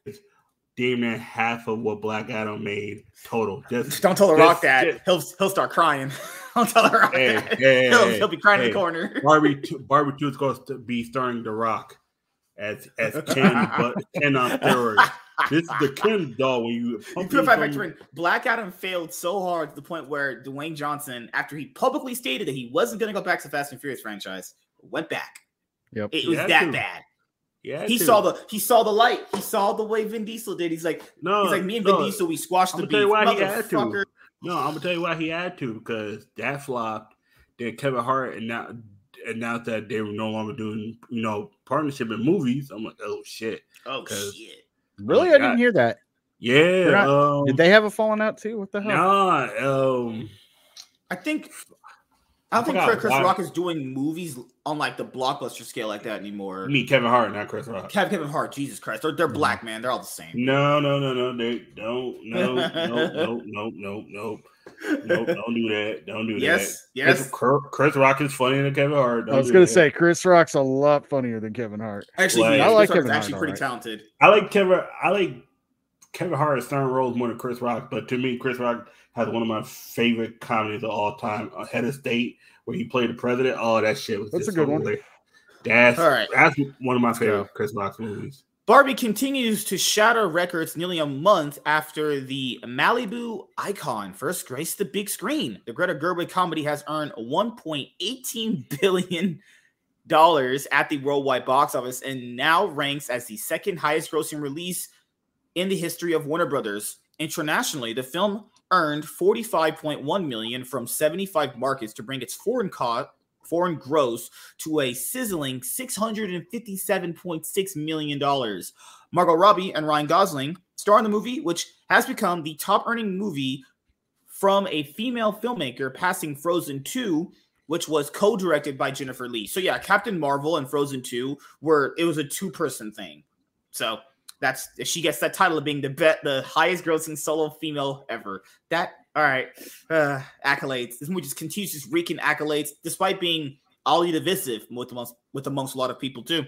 damn near half of what Black Adam made total. Just don't tell the Rock that just, he'll he'll start crying. don't tell the Rock hey, that hey, he'll, hey, he'll be crying in the corner. Barbie two, Barbie two is going to be starring the Rock as as Ken, but Ken on steroids. This is the Ken doll when you. You put five back Black Adam failed so hard to the point where Dwayne Johnson, after he publicly stated that he wasn't going to go back to Fast and Furious franchise, went back. Yep, it was that to. bad. Yeah, he saw the he saw the light. He saw the way Vin Diesel did. He's like, no, he's like me and Vin Diesel. We squashed I'm the beef. Tell you why he had to. No, I'm gonna tell you why he had to because that flopped. Then Kevin Hart and now announced that they were no longer doing you know partnership in movies. I'm like, oh shit. Oh shit. Really, I didn't hear that. Yeah. Not, um, did they have a falling out too? What the hell? Nah. Um, I think I don't think Chris, Rock is doing movies on like the blockbuster scale like that anymore. Me, Kevin Hart, not Chris Rock. Kevin, Kevin Hart, Jesus Christ, they're they're mm-hmm. black man. They're all the same. No, no, no, no, they don't. No, no, no, no, no, no. Nope, don't do that. Don't do yes, that. Yes, Chris, Chris Rock is funnier than Kevin Hart. Don't I was gonna that. say Chris Rock's a lot funnier than Kevin Hart. Actually, like, I like Kevin actually Hart, actually pretty right. talented. I like Kevin. I like Kevin Hart is certain roles more than Chris Rock, but to me, Chris Rock has one of my favorite comedies of all time, Head of State, where he played the president. Oh, that shit was that's a good one. That's all right. That's one of my favorite yeah. Chris Rock movies. Barbie continues to shatter records nearly a month after the Malibu icon first graced the big screen. The Greta Gerwig comedy has earned 1.18 billion dollars at the worldwide box office and now ranks as the second highest grossing release in the history of Warner Brothers. Internationally, the film earned 45.1 million from 75 markets to bring its foreign co- foreign gross to a sizzling 657.6 million dollars. Margot Robbie and Ryan Gosling star in the movie, which has become the top earning movie from a female filmmaker, passing Frozen 2, which was co-directed by Jennifer Lee. So yeah, Captain Marvel and Frozen 2 were it was a two-person thing. So that's she gets that title of being the bet the highest grossing solo female ever. That all right, uh, accolades. This movie just continues just reeking accolades, despite being oddly divisive with amongst with amongst a lot of people too.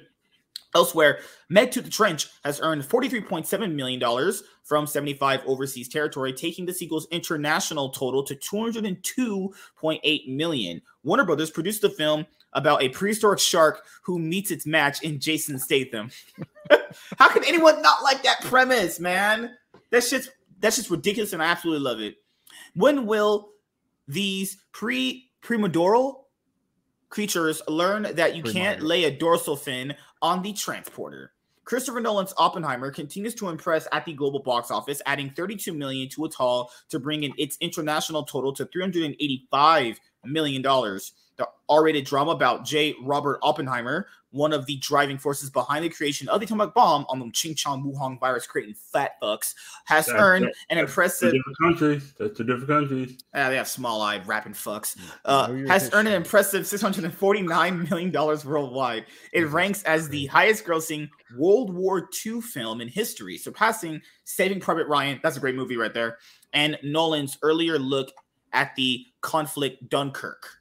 Elsewhere, Meg to the Trench has earned $43.7 million from 75 overseas territory, taking the sequel's international total to 202.8 million. Warner Brothers produced the film about a prehistoric shark who meets its match in Jason Statham. How can anyone not like that premise, man? That's just that's just ridiculous, and I absolutely love it. When will these pre primordial creatures learn that you can't lay a dorsal fin on the transporter? Christopher Nolan's Oppenheimer continues to impress at the global box office, adding 32 million to its haul to bring in its international total to 385 million dollars the R-rated drama about J. Robert Oppenheimer, one of the driving forces behind the creation of the atomic bomb on the Ching Chong Wuhan virus creating fat fucks, has that's, earned that's, an impressive. different countries. That's two different countries. Uh, they have small-eyed rapping fucks. Uh, has earned an impressive 649 million dollars worldwide. It ranks as the highest-grossing World War II film in history, surpassing Saving Private Ryan. That's a great movie right there. And Nolan's earlier look at the conflict Dunkirk.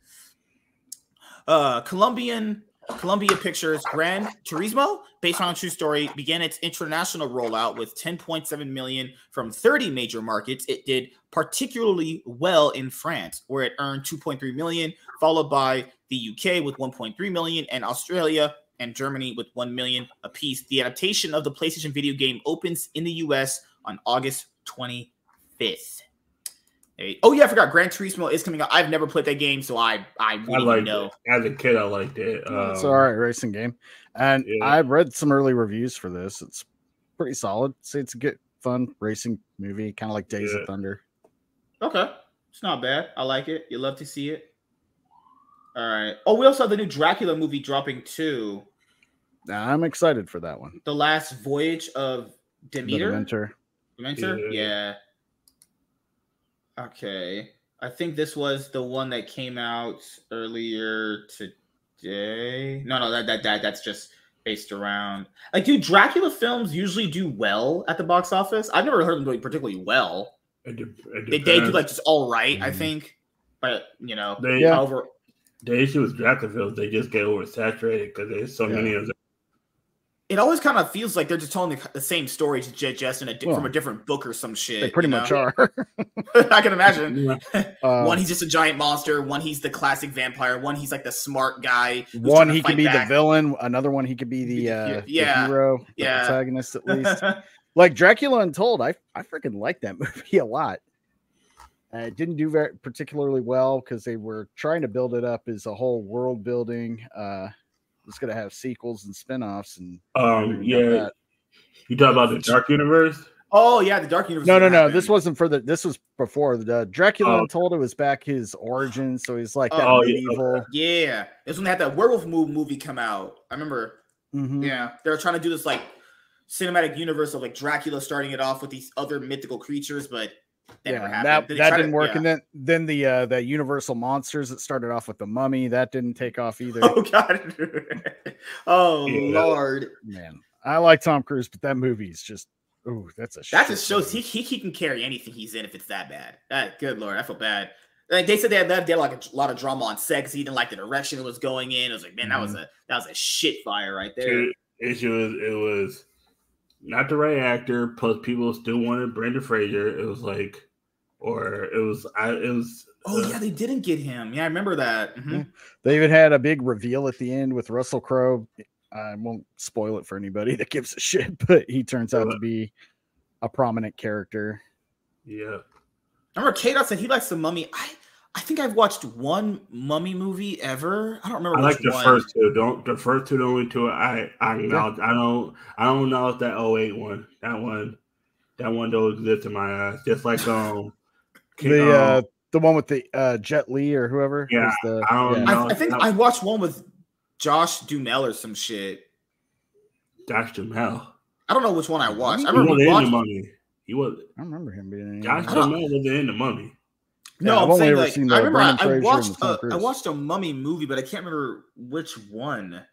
Uh, Colombian Columbia Pictures Gran Turismo, based on a true story, began its international rollout with 10.7 million from 30 major markets. It did particularly well in France, where it earned 2.3 million, followed by the UK with 1.3 million, and Australia and Germany with 1 million apiece. The adaptation of the PlayStation video game opens in the US on August 25th. Oh yeah, I forgot. Gran Turismo is coming out. I've never played that game, so I I I like know. It. As a kid, I liked it. Um, it's all right racing game, and yeah. I've read some early reviews for this. It's pretty solid. See, it's a good, fun racing movie, kind of like Days yeah. of Thunder. Okay, it's not bad. I like it. You love to see it. All right. Oh, we also have the new Dracula movie dropping too. I'm excited for that one. The Last Voyage of Demeter. Dementor. Dementor. Yeah. yeah. Okay. I think this was the one that came out earlier today. No, no, that that, that that's just based around like do Dracula films usually do well at the box office? I've never heard them doing particularly well. It de- it they, they do like just all right, mm-hmm. I think. But you know, they, yeah. over the issue with Dracula films, they just get oversaturated because there's so yeah. many of them it always kind of feels like they're just telling the, the same story just in a, well, from a different book or some shit. They pretty much know? are. I can imagine. Uh, one he's just a giant monster. One he's the classic vampire. One he's like the smart guy. One he could be back. the villain. Another one he could be the, uh, yeah, the hero, yeah, the protagonist at least. like Dracula Untold, I I freaking like that movie a lot. Uh, it didn't do very particularly well because they were trying to build it up as a whole world building. Uh, it's going to have sequels and spin-offs and um yeah. you talk about the dark universe? Oh yeah the dark universe no no no this wasn't for the this was before. The dracula oh. told it was back his origin so he's like that oh, medieval. Yeah, yeah it's when they had that werewolf movie come out. I remember. Mm-hmm. yeah they were trying to do this like cinematic universe of like dracula starting it off with these other mythical creatures but that yeah, that, that didn't to, work. Yeah. And then then the uh the Universal monsters that started off with the mummy, that didn't take off either. Oh god. oh yeah. lord. Man. I like Tom Cruise, but that movie is just oh, that's a that just shows he, he, he can carry anything he's in if it's that bad. That good lord, I feel bad. Like they said they had, they had like a lot of drama on sex. He didn't like the direction it was going in. It was like, man, that was mm-hmm. a that was a shit fire right there. It, it was it was not the right actor. Plus, people still wanted Brendan Fraser. It was like, or it was, I, it was. Oh uh, yeah, they didn't get him. Yeah, I remember that. Mm-hmm. They even had a big reveal at the end with Russell Crowe. I won't spoil it for anybody that gives a shit, but he turns out to be a prominent character. Yeah. I remember K said he likes the mummy. I I think I've watched one mummy movie ever. I don't remember. I like the one. first two. Don't the first two, the only two I I acknowledge. I don't I don't know if that 08 one. That one that one don't exist in my eyes. Just like um the uh, um, the one with the uh Jet Li or whoever. Yeah, the, I don't yeah. know. I, I think I watched one with Josh Duhamel or some shit. Josh Duhamel. I don't know which one I watched. I remember he was in the mummy. He was. I remember him being in. Josh Duhamel was in the mummy. No, yeah, I'm saying like I remember I, I, watched a, I watched a mummy movie, but I can't remember which one.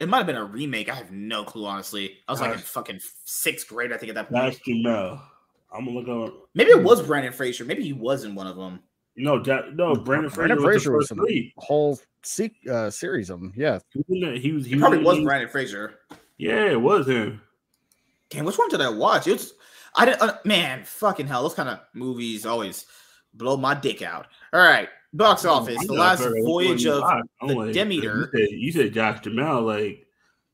It might have been a remake. I have no clue, honestly. I was like in fucking sixth grade, I think, at that point. That's know. I'm gonna look up. Maybe it was Brandon Fraser. Maybe he was in one of them. No, that, no, Brendan Fraser, Brendan Fraser was, was in the whole se- uh, series of them. Yeah, he was. He, was, he probably was, was Brendan Fraser. Yeah, it was him. Damn, which one did I watch? It's I didn't. Uh, man, fucking hell, those kind of movies always blow my dick out. All right, box office. The last voyage of the like, Demeter. You said, you said Josh Duhamel, like,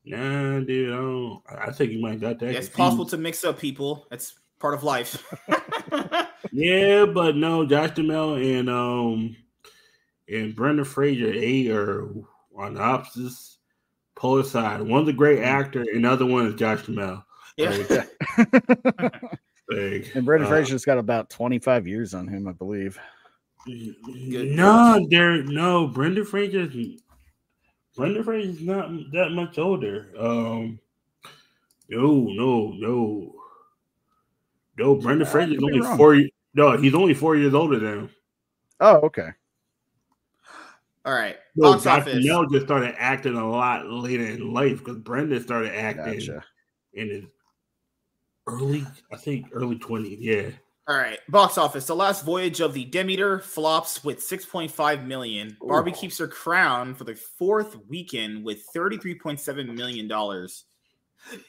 nah, dude. I, don't, I think you might got that. Yeah, it's possible to mix up people. That's part of life. yeah, but no, Josh Duhamel and um and Brendan Fraser, they are on the opposite polar side. One's a great actor, and the other one is Josh Duhamel. Yeah. Big. And Brendan uh, Fraser's got about 25 years on him, I believe. No, there no Brendan Fraser. Brendan Fraser's not that much older. Um, no, no, no, no. Brendan Fraser's only four. No, he's only four years older than him. Oh, okay. All right. No, Duhamel just started acting a lot later in life because Brendan started acting gotcha. in his early, I think early 20s. Yeah. All right. Box office. The last voyage of the Demeter flops with 6.5 million. Ooh. Barbie keeps her crown for the fourth weekend with 33.7 million dollars.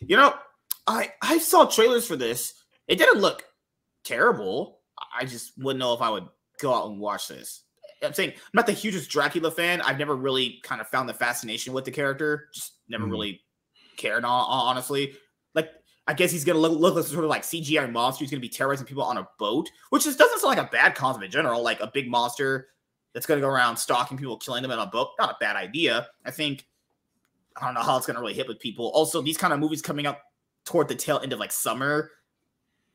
You know, I I saw trailers for this. It didn't look terrible. I just wouldn't know if I would go out and watch this. I'm saying I'm not the hugest Dracula fan. I've never really kind of found the fascination with the character. Just never mm. really cared, honestly. Like I guess he's gonna look, look like sort of like CGI monster. He's gonna be terrorizing people on a boat, which just doesn't sound like a bad concept in general. Like a big monster that's gonna go around stalking people, killing them on a boat. Not a bad idea. I think I don't know how it's gonna really hit with people. Also, these kind of movies coming up toward the tail end of like summer.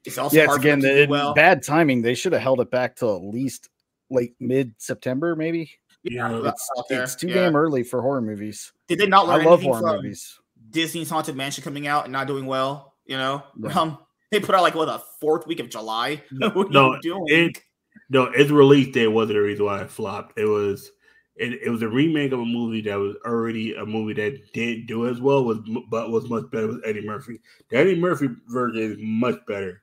It's also yeah, it's again the, well. bad timing. They should have held it back till at least late mid September, maybe. Yeah, it's, it's too yeah. damn early for horror movies. Did they not learn I love horror movies. Disney's Haunted Mansion coming out and not doing well. You know, yeah. um, they put out like what the fourth week of July. what no, it no, its release date wasn't the reason why it flopped. It was it, it was a remake of a movie that was already a movie that didn't do as well, was but was much better with Eddie Murphy. The Eddie Murphy version is much better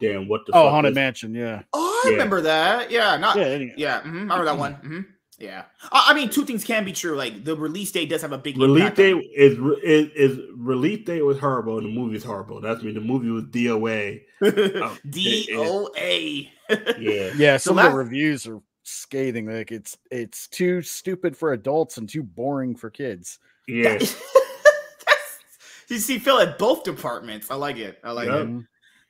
than what the oh Haunted Mansion, yeah. Oh, I yeah. remember that. Yeah, not yeah, yeah. Mm-hmm, remember that one. Mm-hmm. Yeah, I mean, two things can be true. Like the release date does have a big release date is, is is release date was horrible and the movie is horrible. That's I mean the movie was DOA. um, DOA. yeah, yeah. Some so of the reviews are scathing. Like it's it's too stupid for adults and too boring for kids. Yeah. you see, Phil at both departments. I like it. I like yep. it.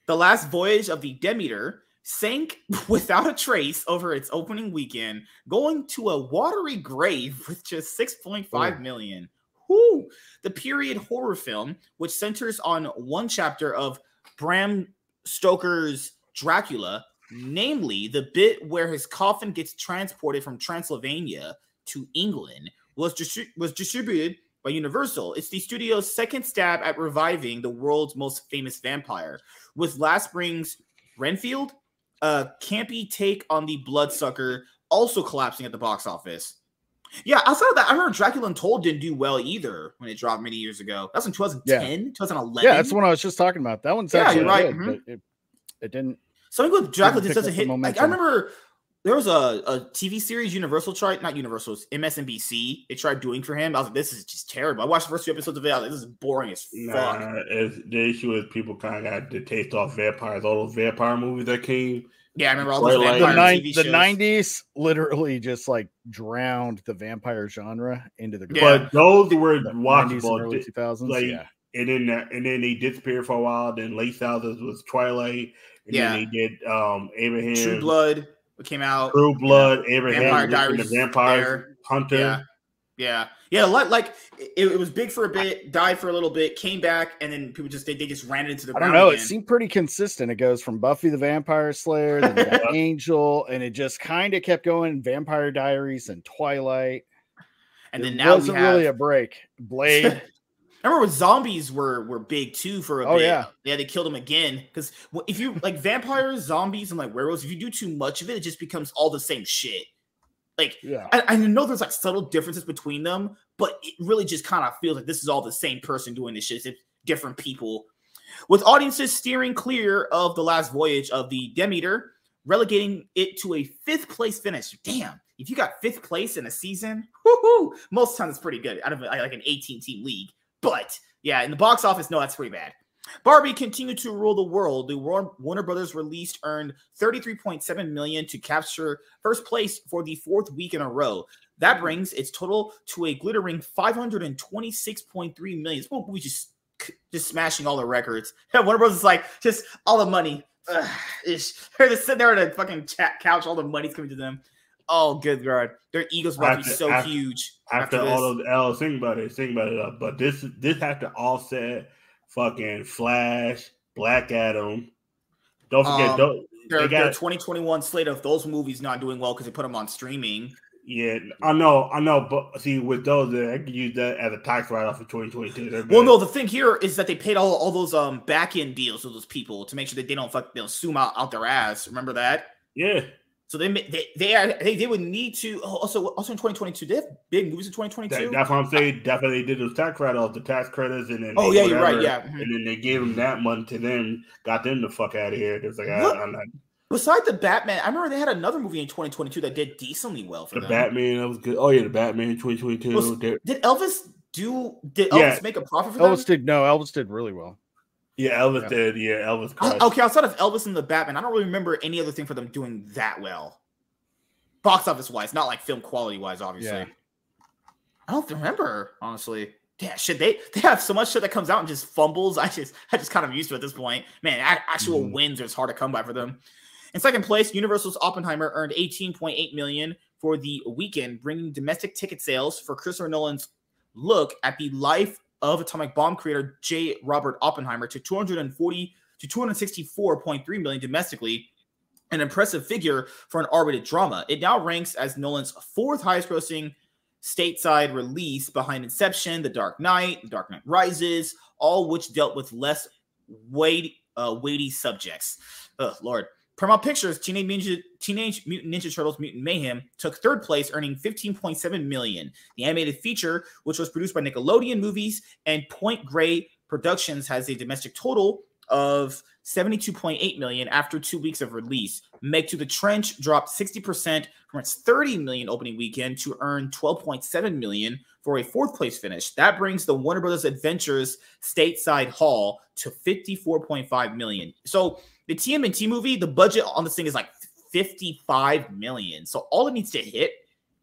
The last voyage of the Demeter sank without a trace over its opening weekend, going to a watery grave with just 6.5 oh. million. Whoo! The period horror film, which centers on one chapter of Bram Stoker's Dracula, namely the bit where his coffin gets transported from Transylvania to England, was, distri- was distributed by Universal. It's the studio's second stab at reviving the world's most famous vampire, with last spring's Renfield a campy take on the Bloodsucker, also collapsing at the box office. Yeah, outside of that, I heard Dracula Untold didn't do well either when it dropped many years ago. That's in 2010, yeah. 2011. Yeah, that's the one I was just talking about. That one's yeah, you're right. Good, mm-hmm. it, it, didn't. Something with Dracula just doesn't hit. Like I remember there was a, a TV series Universal tried, not Universal, it's MSNBC. They tried doing for him. I was like, this is just terrible. I watched the first few episodes of it. I was like, this is boring as fuck. Nah, the issue is people kind of got the taste off vampires. All those vampire movies that came. Yeah, I remember all those vampire the, the 90s literally just like drowned the vampire genre into the. Yeah. But those were watchable. Early 2000s. Like, yeah. And then, and then they disappeared for a while. Then late thousands was Twilight. And yeah. then they did um Abraham True Blood came out. True Blood, you know, Abraham, Vampire Diaries, the Vampire Hunter. Yeah, yeah, yeah. Like, like it, it, was big for a bit, died for a little bit, came back, and then people just they, they just ran it into the. I don't know. Again. It seemed pretty consistent. It goes from Buffy the Vampire Slayer, then Angel, and it just kind of kept going. Vampire Diaries and Twilight. And then now wasn't have... really a break. Blade. I remember when zombies were were big too for a oh, bit. Yeah, yeah, they killed them again because if you like vampires, zombies, and like werewolves, if you do too much of it, it just becomes all the same shit. Like, yeah, I, I know there's like subtle differences between them, but it really just kind of feels like this is all the same person doing this shit. It's different people. With audiences steering clear of the last voyage of the Demeter, relegating it to a fifth place finish. Damn, if you got fifth place in a season, most times it's pretty good out of like an 18 team league. But yeah, in the box office, no, that's pretty bad. Barbie continued to rule the world. The Warner Brothers release earned 33.7 million to capture first place for the fourth week in a row. That mm-hmm. brings its total to a glittering 526.3 million. This movie just just smashing all the records. Warner Brothers is like just all the money. Ugh, they're just sitting there on a fucking chat couch. All the money's coming to them. Oh, good God. Their egos must be so after, huge. After, after all those L's, think about it. Think about it. Up. But this this has to offset fucking Flash, Black Adam. Don't forget, um, don't, their, their 2021 slate of those movies not doing well because they put them on streaming. Yeah, I know, I know, but see, with those, uh, I could use that as a tax write-off for 2022. Well, no, the thing here is that they paid all, all those um back end deals with those people to make sure that they don't fuck they'll sue out, out their ass. Remember that? Yeah. So they they they, are, they, they would need to oh, also also in 2022 they have big movies in 2022. That, that's what I'm saying. Definitely did those tax write-offs, the tax credits, and then oh yeah, whatever, you're right, yeah. Mm-hmm. And then they gave them that money to them, got them the fuck out of here. It's like I, am not. Besides the Batman, I remember they had another movie in 2022 that did decently well for the them. Batman. That was good. Oh yeah, the Batman 2022. Was, did Elvis do? Did Elvis yeah. make a profit for Elvis them? did. No, Elvis did really well. Yeah, Elvis yeah. did. Yeah, Elvis. Crushed. Okay, outside of Elvis and the Batman, I don't really remember any other thing for them doing that well box office wise, not like film quality wise, obviously. Yeah. I don't remember, honestly. Yeah, shit, they they have so much shit that comes out and just fumbles. I just I just kind of used to at this point. Man, actual mm. wins are hard to come by for them. In second place, Universal's Oppenheimer earned 18.8 million for the weekend, bringing domestic ticket sales for Christopher Nolan's look at the life of atomic bomb creator J. Robert Oppenheimer to 240 to 264.3 million domestically, an impressive figure for an R-rated drama. It now ranks as Nolan's fourth highest-grossing stateside release behind Inception, The Dark Knight, The Dark Knight Rises, all which dealt with less weighty, uh, weighty subjects. Lord. Paramount Pictures Teenage Ninja, Teenage Mutant Ninja Turtles Mutant Mayhem took third place, earning 15.7 million. The animated feature, which was produced by Nickelodeon Movies and Point Grey Productions, has a domestic total of 72.8 million after two weeks of release. Meg to the Trench dropped 60% from its 30 million opening weekend to earn 12.7 million for a fourth place finish. That brings the Warner Brothers Adventures stateside haul to 54.5 million. So the TMNT movie, the budget on this thing is like 55 million. So all it needs to hit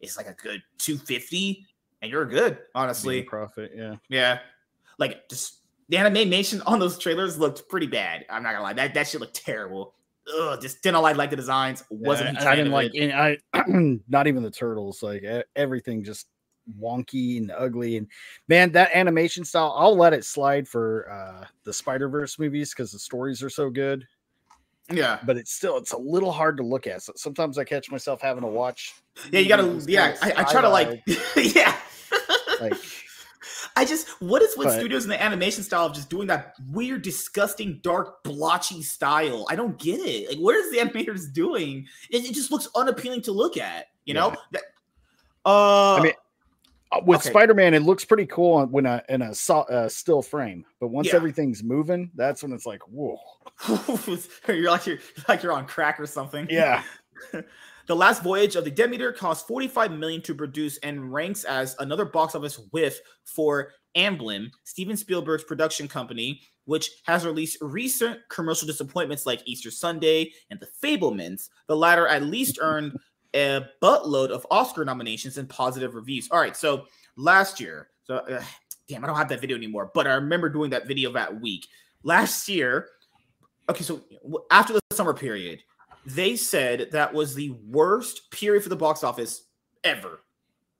is like a good 250 and you're good, honestly. Profit, yeah. Yeah. Like just the animation on those trailers looked pretty bad. I'm not gonna lie. That that shit looked terrible. Ugh, just didn't like like the designs. Wasn't yeah, I didn't like any, I not even the turtles. Like everything just wonky and ugly. And man, that animation style, I'll let it slide for uh the Spider Verse movies because the stories are so good. Yeah, but it's still it's a little hard to look at. So sometimes I catch myself having to watch. Yeah, you gotta. Yeah, I, I try to like. yeah, like I just, what is with but, studios in the animation style of just doing that weird, disgusting, dark, blotchy style? I don't get it. Like, what is the animators doing? It, it just looks unappealing to look at. You know. Uh, I mean, uh, with okay. Spider-Man, it looks pretty cool when a in a uh, still frame, but once yeah. everything's moving, that's when it's like, whoa. you're like you're like you're on crack or something. Yeah. The last voyage of the Demeter cost 45 million to produce and ranks as another box office whiff for Amblin, Steven Spielberg's production company, which has released recent commercial disappointments like Easter Sunday and The Fabelmans. The latter at least earned a buttload of Oscar nominations and positive reviews. All right, so last year, so uh, damn, I don't have that video anymore, but I remember doing that video that week. Last year, okay, so after the summer period, they said that was the worst period for the box office ever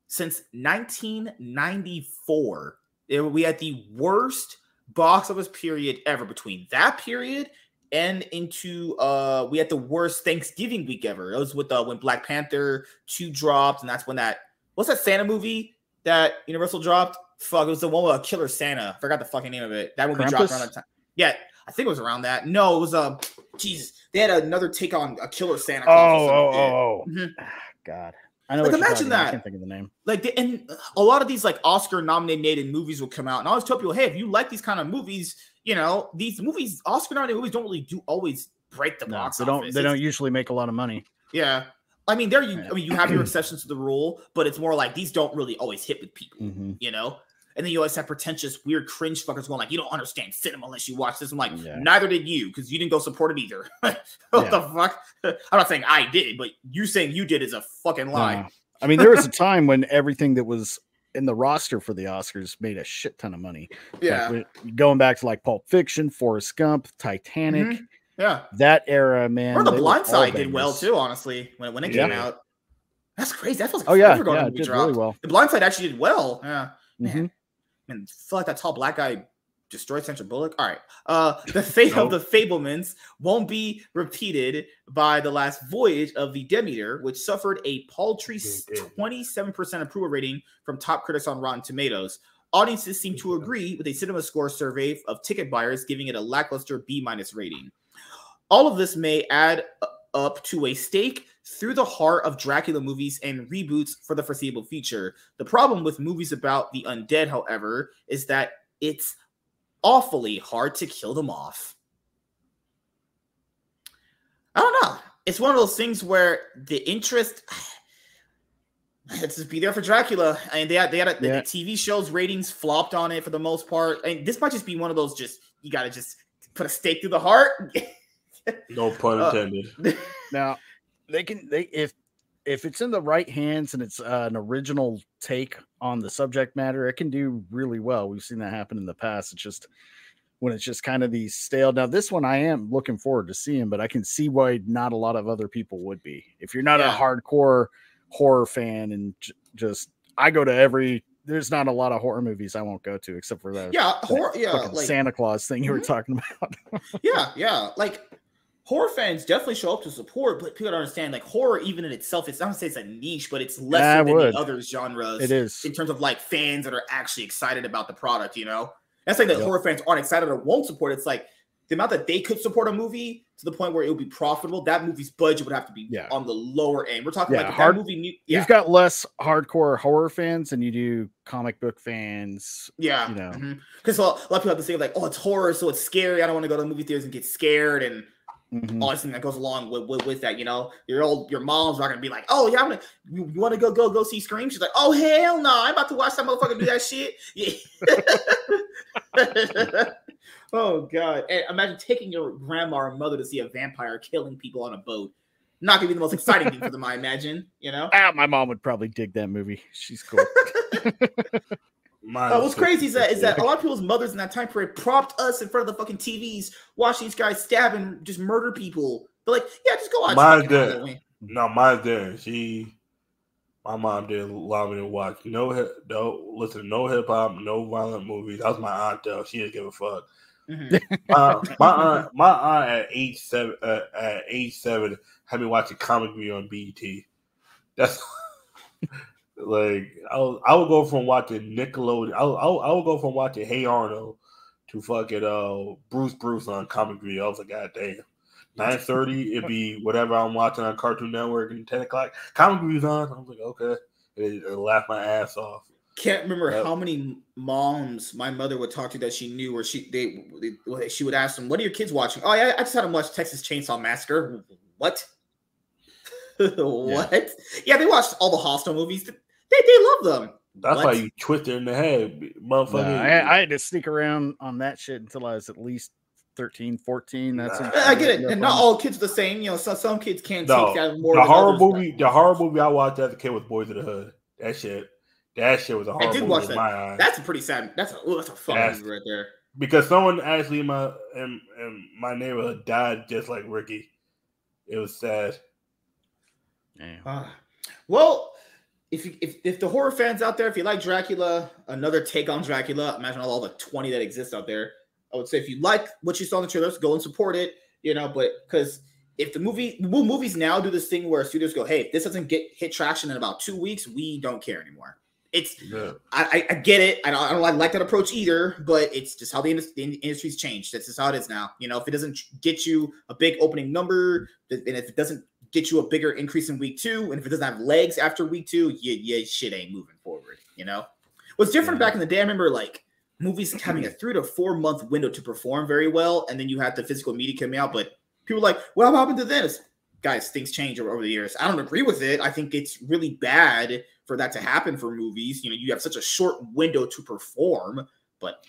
since 1994. It, we had the worst box office period ever between that period and into uh we had the worst Thanksgiving week ever. It was with uh when Black Panther 2 dropped, and that's when that what's that Santa movie that Universal dropped? Fuck, it was the one with a Killer Santa. I forgot the fucking name of it. That movie Krampus? dropped around that time. Yeah, I think it was around that. No, it was um, Jesus. They had another take on a killer Santa. Claus oh, oh, oh, oh. Mm-hmm. God. I know. Like, imagine that. I can't think of the name. Like, the, and a lot of these like Oscar nominated movies will come out, and I always tell people, hey, if you like these kind of movies, you know, these movies, Oscar nominated movies, don't really do always break the no, box. They don't. Office. They it's, don't usually make a lot of money. Yeah. I mean, there you. I mean, you have your exceptions to the rule, but it's more like these don't really always hit with people. Mm-hmm. You know, and then you always have pretentious, weird, cringe fuckers going like, "You don't understand cinema unless you watch this." I'm like, yeah. neither did you because you didn't go support it either. what yeah. the fuck? I'm not saying I did, but you saying you did is a fucking lie. No. I mean, there was a time when everything that was in the roster for the Oscars made a shit ton of money. Yeah, like, going back to like Pulp Fiction, Forrest Gump, Titanic. Mm-hmm. Yeah, that era, man. Or The Blind Side did well too, honestly, when when it yeah. came out. That's crazy. That feels like oh yeah, yeah, it did really well. The Blind Side actually did well. Yeah, mm-hmm and feel like that tall black guy destroyed Sandra Bullock. All right. Uh, the fate nope. of the Fabelmans won't be repeated by the last voyage of the Demeter, which suffered a paltry 27% approval rating from top critics on Rotten Tomatoes. Audiences seem to agree with a cinema score survey of ticket buyers giving it a lackluster B minus rating. All of this may add up to a stake through the heart of Dracula movies and reboots for the foreseeable future. The problem with movies about the undead, however, is that it's awfully hard to kill them off. I don't know. It's one of those things where the interest let's just be there for Dracula. I and mean, they had they had a, yeah. the TV shows ratings flopped on it for the most part. And this might just be one of those just you gotta just put a stake through the heart. no pun uh, intended. Uh, now they can they if if it's in the right hands and it's uh, an original take on the subject matter, it can do really well. We've seen that happen in the past. It's just when it's just kind of these stale. Now, this one I am looking forward to seeing, but I can see why not a lot of other people would be. If you're not yeah. a hardcore horror fan and j- just, I go to every. There's not a lot of horror movies I won't go to except for that. Yeah, horror. Yeah, like, Santa Claus thing you were mm-hmm. talking about. yeah, yeah. Like horror fans definitely show up to support, but people don't understand like horror, even in itself, it's I don't say it's a niche, but it's less yeah, than the other genres. It is in terms of like fans that are actually excited about the product. You know, that's like that yep. horror fans aren't excited or won't support. It's like the amount that they could support a movie to the point where it would be profitable, that movie's budget would have to be yeah. on the lower end. We're talking yeah, like hard, that movie. Yeah. You've got less hardcore horror fans than you do comic book fans. Yeah, you know, because mm-hmm. a, lot of people have to say like, "Oh, it's horror, so it's scary. I don't want to go to the movie theaters and get scared." And mm-hmm. all this thing that goes along with, with, with that. You know, your old your mom's not gonna be like, "Oh yeah, I'm gonna you, you want to go go go see Scream?" She's like, "Oh hell no, I'm about to watch that motherfucker do that shit." Yeah. oh god! And imagine taking your grandma or mother to see a vampire killing people on a boat. Not gonna be the most exciting thing for them, I imagine. You know, ah, my mom would probably dig that movie. She's cool. Uh, what's crazy is that is that a lot of people's mothers in that time period propped us in front of the fucking TVs, watching these guys stab and just murder people. They're like, yeah, just go watch. My dad, no, my dad, she, my mom didn't allow me to watch no hip, no listen, no hip hop, no violent movies. That was my aunt though. She didn't give a fuck. Mm-hmm. uh, my aunt, my aunt at age seven, uh, at age seven, had me watching ComicView on BET. That's like I will I would go from watching Nickelodeon. I will I would go from watching Hey Arnold to fucking uh Bruce Bruce on ComicView. I was like, God damn. Nine thirty, it'd be whatever I'm watching on Cartoon Network, and ten o'clock comic movies on. I was like, okay, it, it laughed my ass off. Can't remember yep. how many moms my mother would talk to that she knew, where she they, they she would ask them, "What are your kids watching?" Oh, yeah, I just had them watch Texas Chainsaw Massacre. What? what? Yeah. yeah. they watched all the Hostel movies. They, they love them. That's what? why you twisted in the head, motherfucker. Nah, I, I, had to sneak around on that shit until I was at least 13, 14. That's nah. I get it. And not all kids are the same. You know, so, some kids can't no, take that more. The horror movie, the horror movie I watched as a kid was Boys of the Hood. That shit. That shit was a horror I did movie watch that. That's a pretty sad. That's a oh, that's a fun that's, movie right there. Because someone actually in my in, in my neighborhood died just like Ricky. It was sad. Uh, well, if, you, if if the horror fans out there, if you like Dracula, another take on Dracula, imagine all the 20 that exist out there. I would say if you like what you saw in the trailers, go and support it, you know, but because if the movie movies now do this thing where studios go, hey, if this doesn't get hit traction in about two weeks, we don't care anymore. It's yeah. I, I, get it. I don't, I don't like, like that approach either, but it's just how the, industry, the industry's changed. That's just how it is now. You know, if it doesn't get you a big opening number, and if it doesn't get you a bigger increase in week two. And if it doesn't have legs after week two, yeah, yeah, shit ain't moving forward. You know, what's different yeah. back in the day? I remember like movies having a three to four month window to perform very well, and then you had the physical media coming out. But people like, well, what happened to this? Guys, things change over, the years. I don't agree with it. I think it's really bad for that to happen for movies. You know, you have such a short window to perform, but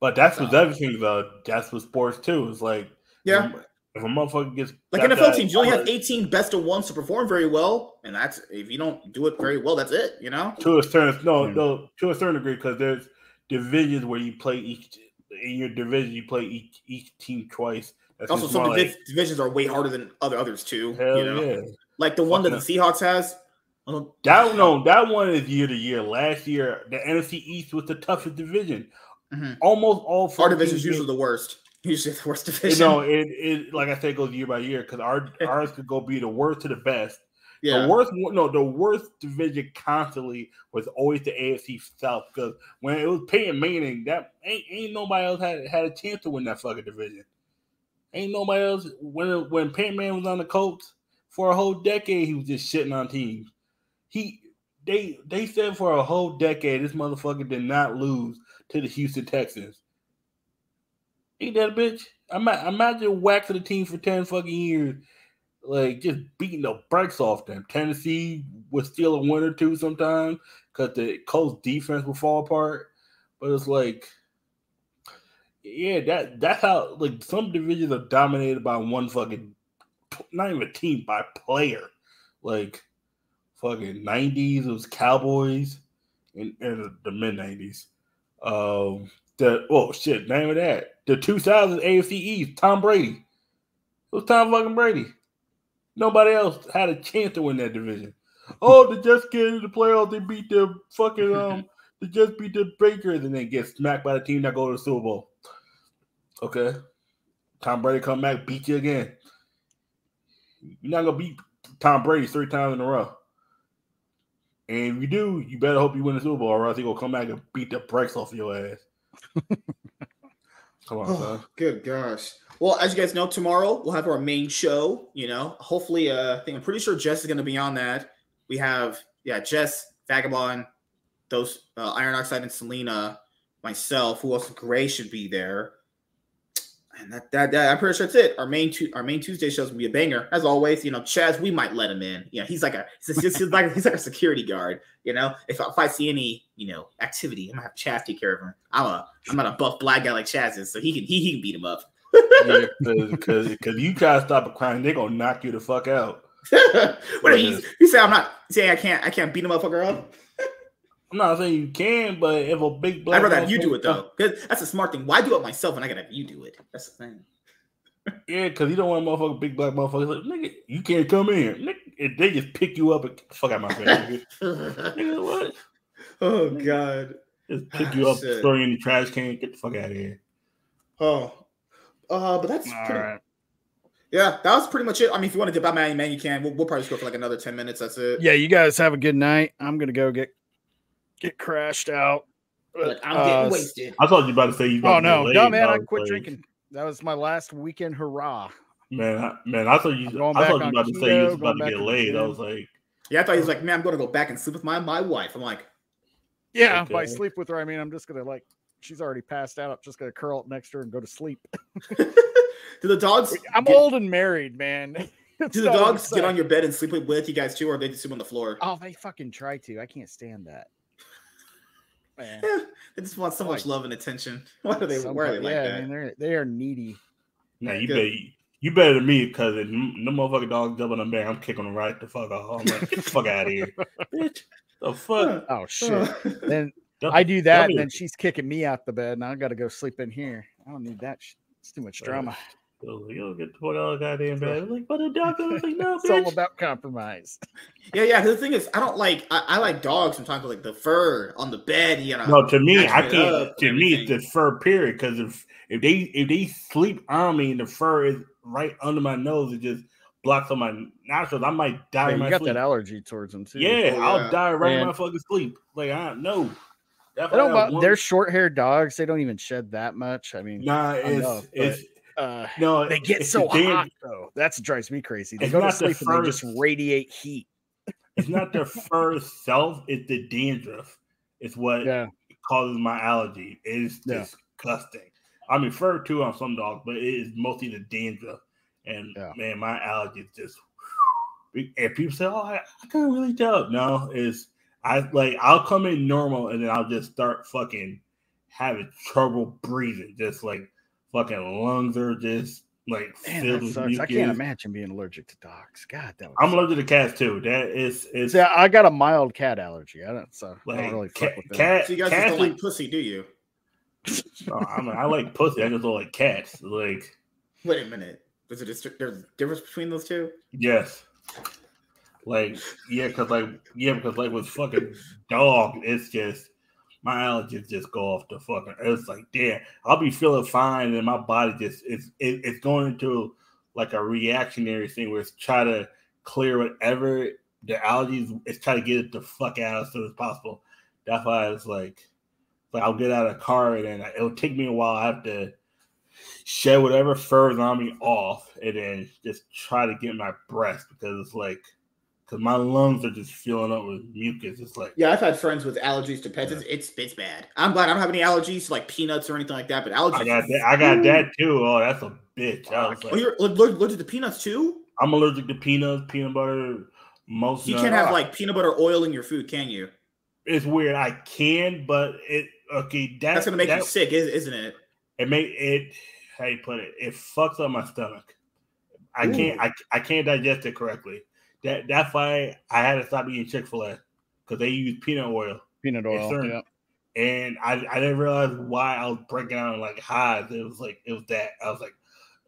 but that's uh, what everything though. That's what sports too. Is like yeah, if a motherfucker gets like NFL teams, you only have 18 best of ones to perform very well, and that's if you don't do it very well, that's it. You know, to a certain no, mm. no, to a certain degree, because there's divisions where you play each in your division, you play each each team twice. That's also, some like, divisions are way harder than other others too. Hell you know? yeah, like the one that the Seahawks has. That no, that one is year to year. Last year, the NFC East was the toughest division. Mm-hmm. Almost all our divisions usually the worst. Usually the worst division. You know, it, it like I said, goes year by year because our ours could go be the worst to the best. Yeah. The worst, no, the worst division constantly was always the AFC South because when it was Peyton Manning, that ain't, ain't nobody else had had a chance to win that fucking division. Ain't nobody else when when Peyton Manning was on the Colts for a whole decade, he was just shitting on teams. He they they said for a whole decade this motherfucker did not lose to the Houston Texans. Ain't that a bitch? I might imagine waxing the team for 10 fucking years, like just beating the brakes off them. Tennessee would steal a win or two sometimes because the Colts defense would fall apart. But it's like, yeah, that that's how like some divisions are dominated by one fucking not even a team by player. Like fucking nineties it was Cowboys in, in the mid nineties. Um the oh shit, name of that. The 2000 AFC East, Tom Brady. It was Tom fucking Brady. Nobody else had a chance to win that division. Oh, they just get into the playoffs. They beat the fucking um. they just beat the Bakers and then get smacked by the team that go to the Super Bowl. Okay, Tom Brady come back, beat you again. You're not gonna beat Tom Brady three times in a row. And if you do, you better hope you win the Super Bowl, or else he gonna come back and beat the brakes off your ass. Come on, oh, Good gosh. Well, as you guys know, tomorrow we'll have our main show. You know, hopefully, uh, I think I'm pretty sure Jess is going to be on that. We have, yeah, Jess, Vagabond, those uh, Iron Oxide and Selena, myself. Who else? Gray should be there. And that, that, that, I'm pretty sure that's it. Our main two, our main Tuesday shows will be a banger, as always. You know, Chaz, we might let him in. You know, he's like a he's, he's like he's like a security guard. You know, if, if I see any you know activity, I'm gonna have Chaz take care of him. I'm a I'm not a buff black guy like Chaz is, so he can he, he can beat him up. Because because you try to stop a crime, they're gonna knock you the fuck out. what you, you say? I'm not saying I can't I can't beat a motherfucker up. I'm not saying you can, but if a big black I'd rather have you do it though, because that's a smart thing. Why do it myself when I gotta have you do it? That's the thing. yeah, because you don't want a motherfucker, big black motherfucker. Like, nigga, you can't come in. Nigga, they just pick you up and fuck out my face. nigga. nigga, what? Oh god. Just pick you up, throw you in the trash can, get the fuck out of here. Oh. Uh, but that's All pretty, right. Yeah, that was pretty much it. I mean, if you want to dip out, man, man, you can. We'll, we'll probably just go for like another 10 minutes. That's it. Yeah, you guys have a good night. I'm gonna go get get crashed out. But, I'm getting uh, wasted. I thought you about to say you. Oh no, no, man! I quit like, drinking. That was my last weekend hurrah. Man, I, man, I thought you. I thought you about keto, to say you was about to get laid. I was like, yeah, I thought he was like, man, I'm going to go back and sleep with my my wife. I'm like, yeah, okay. by sleep with her, I mean I'm just gonna like, she's already passed out. I'm just gonna curl up next to her and go to sleep. Do the dogs? I'm get, old and married, man. Do the dogs get on your bed and sleep with you guys too, or they just sleep on the floor? Oh, they fucking try to. I can't stand that. Man. Yeah, they just want so much love and attention. Why are they? Why are they like yeah, that? I mean, they're they are needy. Nah, you better you better than me because the motherfucking dog jumping on me, I'm kicking them right the fuck off. I'm like, get the fuck out of here, bitch. The fuck? Oh shit. then I do that, and then she's kicking me out the bed, and I got to go sleep in here. I don't need that. It's too much drama. You'll get the fuck out of the goddamn bed. Like, but the doctor was like, no, it's all about compromise. Yeah, yeah. The thing is, I don't like. I, I like dogs sometimes, like the fur on the bed. You know. No, to me, I can't. To me, it's the fur. Period. Because if if they if they sleep on me and the fur is right under my nose, it just blocks on my nostrils. I might die. Yeah, you got sleep. that allergy towards them too. Yeah, oh. I'll die right in my fucking sleep. Like I don't know. They don't, they're short haired dogs. They don't even shed that much. I mean, nah, it's, enough, it's uh, no, they get so hot though. That's what drives me crazy. They go to sleep the and they just radiate heat. it's not the fur itself; it's the dandruff. It's what yeah. causes my allergy. It is yeah. disgusting. I mean, fur too on some dogs, but it is mostly the dandruff. And yeah. man, my allergy is just. And people say, "Oh, I, I can't really tell." No, is I like I'll come in normal and then I'll just start fucking having trouble breathing, just like fucking lungs are just like Man, filled with mucus. I can't imagine being allergic to dogs. God, that I'm allergic to cats too. That is, is yeah. I got a mild cat allergy. I don't, so like, I don't really cat, fuck with cat. So you guys don't like pussy, do you? no, I mean, I like pussy. I just don't like cats. Like, wait a minute. There's a district. There's a difference between those two. Yes. Like, yeah, because like, yeah, because like with fucking dog, it's just my allergies just go off the fucking. It's like, damn, I'll be feeling fine, and my body just it's it, it's going into like a reactionary thing where it's try to clear whatever the allergies. It's try to get it the fuck out as soon as possible. That's why it's like, like I'll get out of the car and then it'll take me a while. I have to shed whatever fur is on me off, and then just try to get my breath because it's like because my lungs are just filling up with mucus. It's like yeah, I've had friends with allergies to pets. Yeah. It's, it's bad. I'm glad I don't have any allergies to like peanuts or anything like that. But allergies, I got that. I got that too. Oh, that's a bitch. I was oh, like, you're allergic to peanuts too? I'm allergic to peanuts, peanut butter. Most you can't have like peanut butter oil in your food, can you? It's weird. I can, but it okay. That, that's gonna make that, you sick, isn't it? It make it. How you put it? It fucks up my stomach. I Ooh. can't. I, I can't digest it correctly. That that's why I had to stop eating Chick Fil A because they use peanut oil. Peanut oil. Yeah. And I, I didn't realize why I was breaking out like highs. It was like it was that I was like,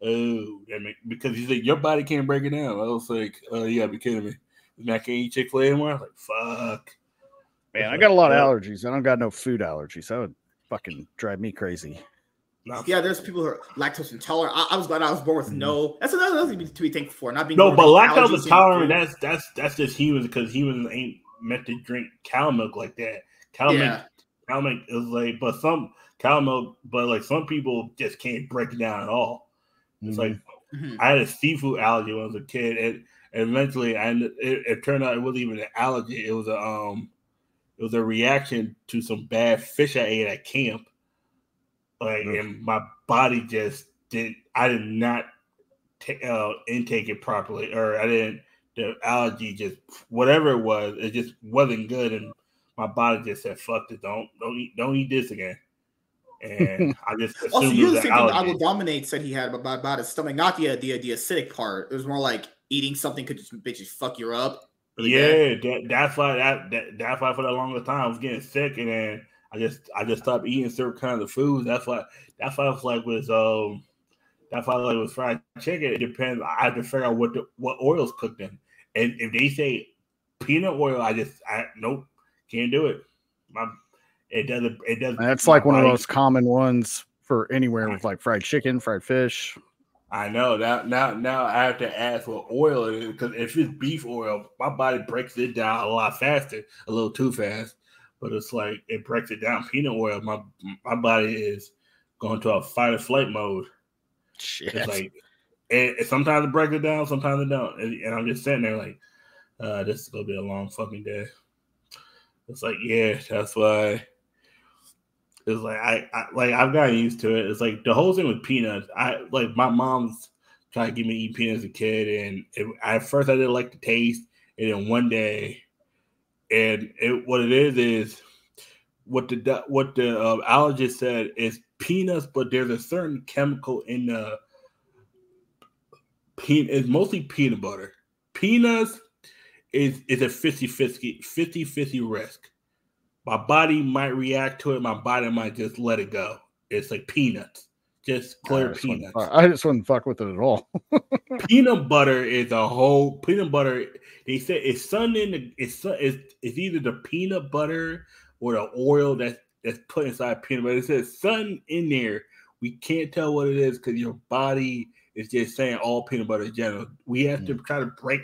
oh, because he's like your body can't break it down. I was like, oh, you gotta be kidding me. I can't eat Chick Fil A anymore. I was like, fuck. Man, I got a lot of allergies. I don't got no food allergies. That would fucking drive me crazy. Yeah, there's people who are lactose intolerant. I, I was glad I was born with mm-hmm. no. That's another thing to be thankful for. Not being no, but lactose intolerant. That's that's that's just humans because humans ain't meant to drink cow milk like that. Cow yeah. milk, cow milk is like, but some cow milk, but like some people just can't break it down at all. It's mm-hmm. like mm-hmm. I had a seafood allergy when I was a kid, and, and eventually, and it, it, turned out it wasn't even an allergy; it was a um, it was a reaction to some bad fish I ate at camp. Like, and my body just did. I did not t- uh, intake it properly, or I didn't. The allergy just whatever it was, it just wasn't good, and my body just said, "Fuck this! Don't don't eat don't eat this again." And I just assumed also you the thing I will dominate said he had about, about his stomach, not the, the the acidic part. It was more like eating something could just bitches fuck you up. Yeah, that, that's why that, that that's why for the longest time I was getting sick, and then I just I just stopped eating certain kinds of foods. That's why that's why I was like with um that's why I like with fried chicken. It depends. I have to figure out what the, what oils cooked in, and if they say peanut oil, I just I nope can't do it. My it doesn't. It doesn't. That's like one of the most common ones for anywhere with like fried chicken, fried fish. I know now. Now, now I have to ask what oil it is because if it's beef oil, my body breaks it down a lot faster, a little too fast. But it's like it breaks it down. Peanut oil, my my body is going to a fight or flight mode. Shit. It's like and sometimes it breaks it down, sometimes it don't, and, and I'm just sitting there like, uh, this is gonna be a long fucking day. It's like, yeah, that's why it's like I, I, like I've gotten used to it. It's like the whole thing with peanuts. I like my mom's trying to get me to eat peanuts as a kid, and it, at first I didn't like the taste, and then one day, and it, what it is is what the what the uh, allergist said is peanuts, but there's a certain chemical in the peanut. It's mostly peanut butter. Peanuts is is a 50 50 50 50 risk my body might react to it. My body might just let it go. It's like peanuts, just clear I peanuts. I just wouldn't fuck with it at all. peanut butter is a whole peanut butter. They say it's sun in the it's it's, it's either the peanut butter or the oil that's that's put inside peanut butter. It says sun in there. We can't tell what it is because your body is just saying all peanut butter in general. We have mm. to try to break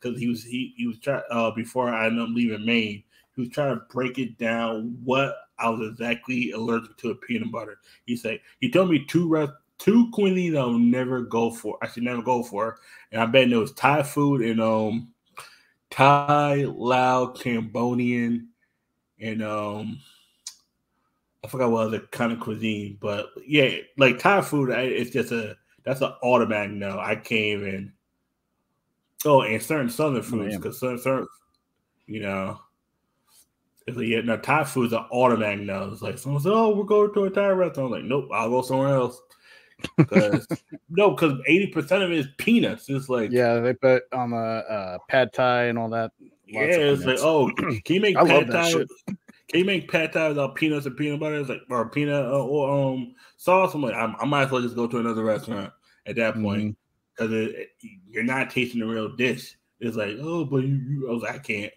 because he was he he was trying uh, before I ended up leaving Maine he was trying to break it down what I was exactly allergic to a peanut butter. He said he told me two rest two quinine I'll never go for. I should never go for. And I bet it was Thai food and um Thai, Lao, Cambodian, and um I forgot what other kind of cuisine, but yeah, like Thai food, I, it's just a that's an automatic no. I can't even. Oh, and certain southern foods because certain, certain, you know, it's like, yeah, now Thai food is an automatic now. It's like someone said, "Oh, we're going to a Thai restaurant." I'm like, nope, I'll go somewhere else. Cause, no, because eighty percent of it is peanuts. It's like yeah, they put on the uh, pad thai and all that. Yeah, it's like oh, can you make pad thai? Can you make pad thai without peanuts and peanut butter? It's like or peanut uh, or um sauce. I'm like, I, I, might as well just go to another restaurant at that point because mm-hmm. you're not tasting the real dish. It's like oh, but you, you I was like, I can't.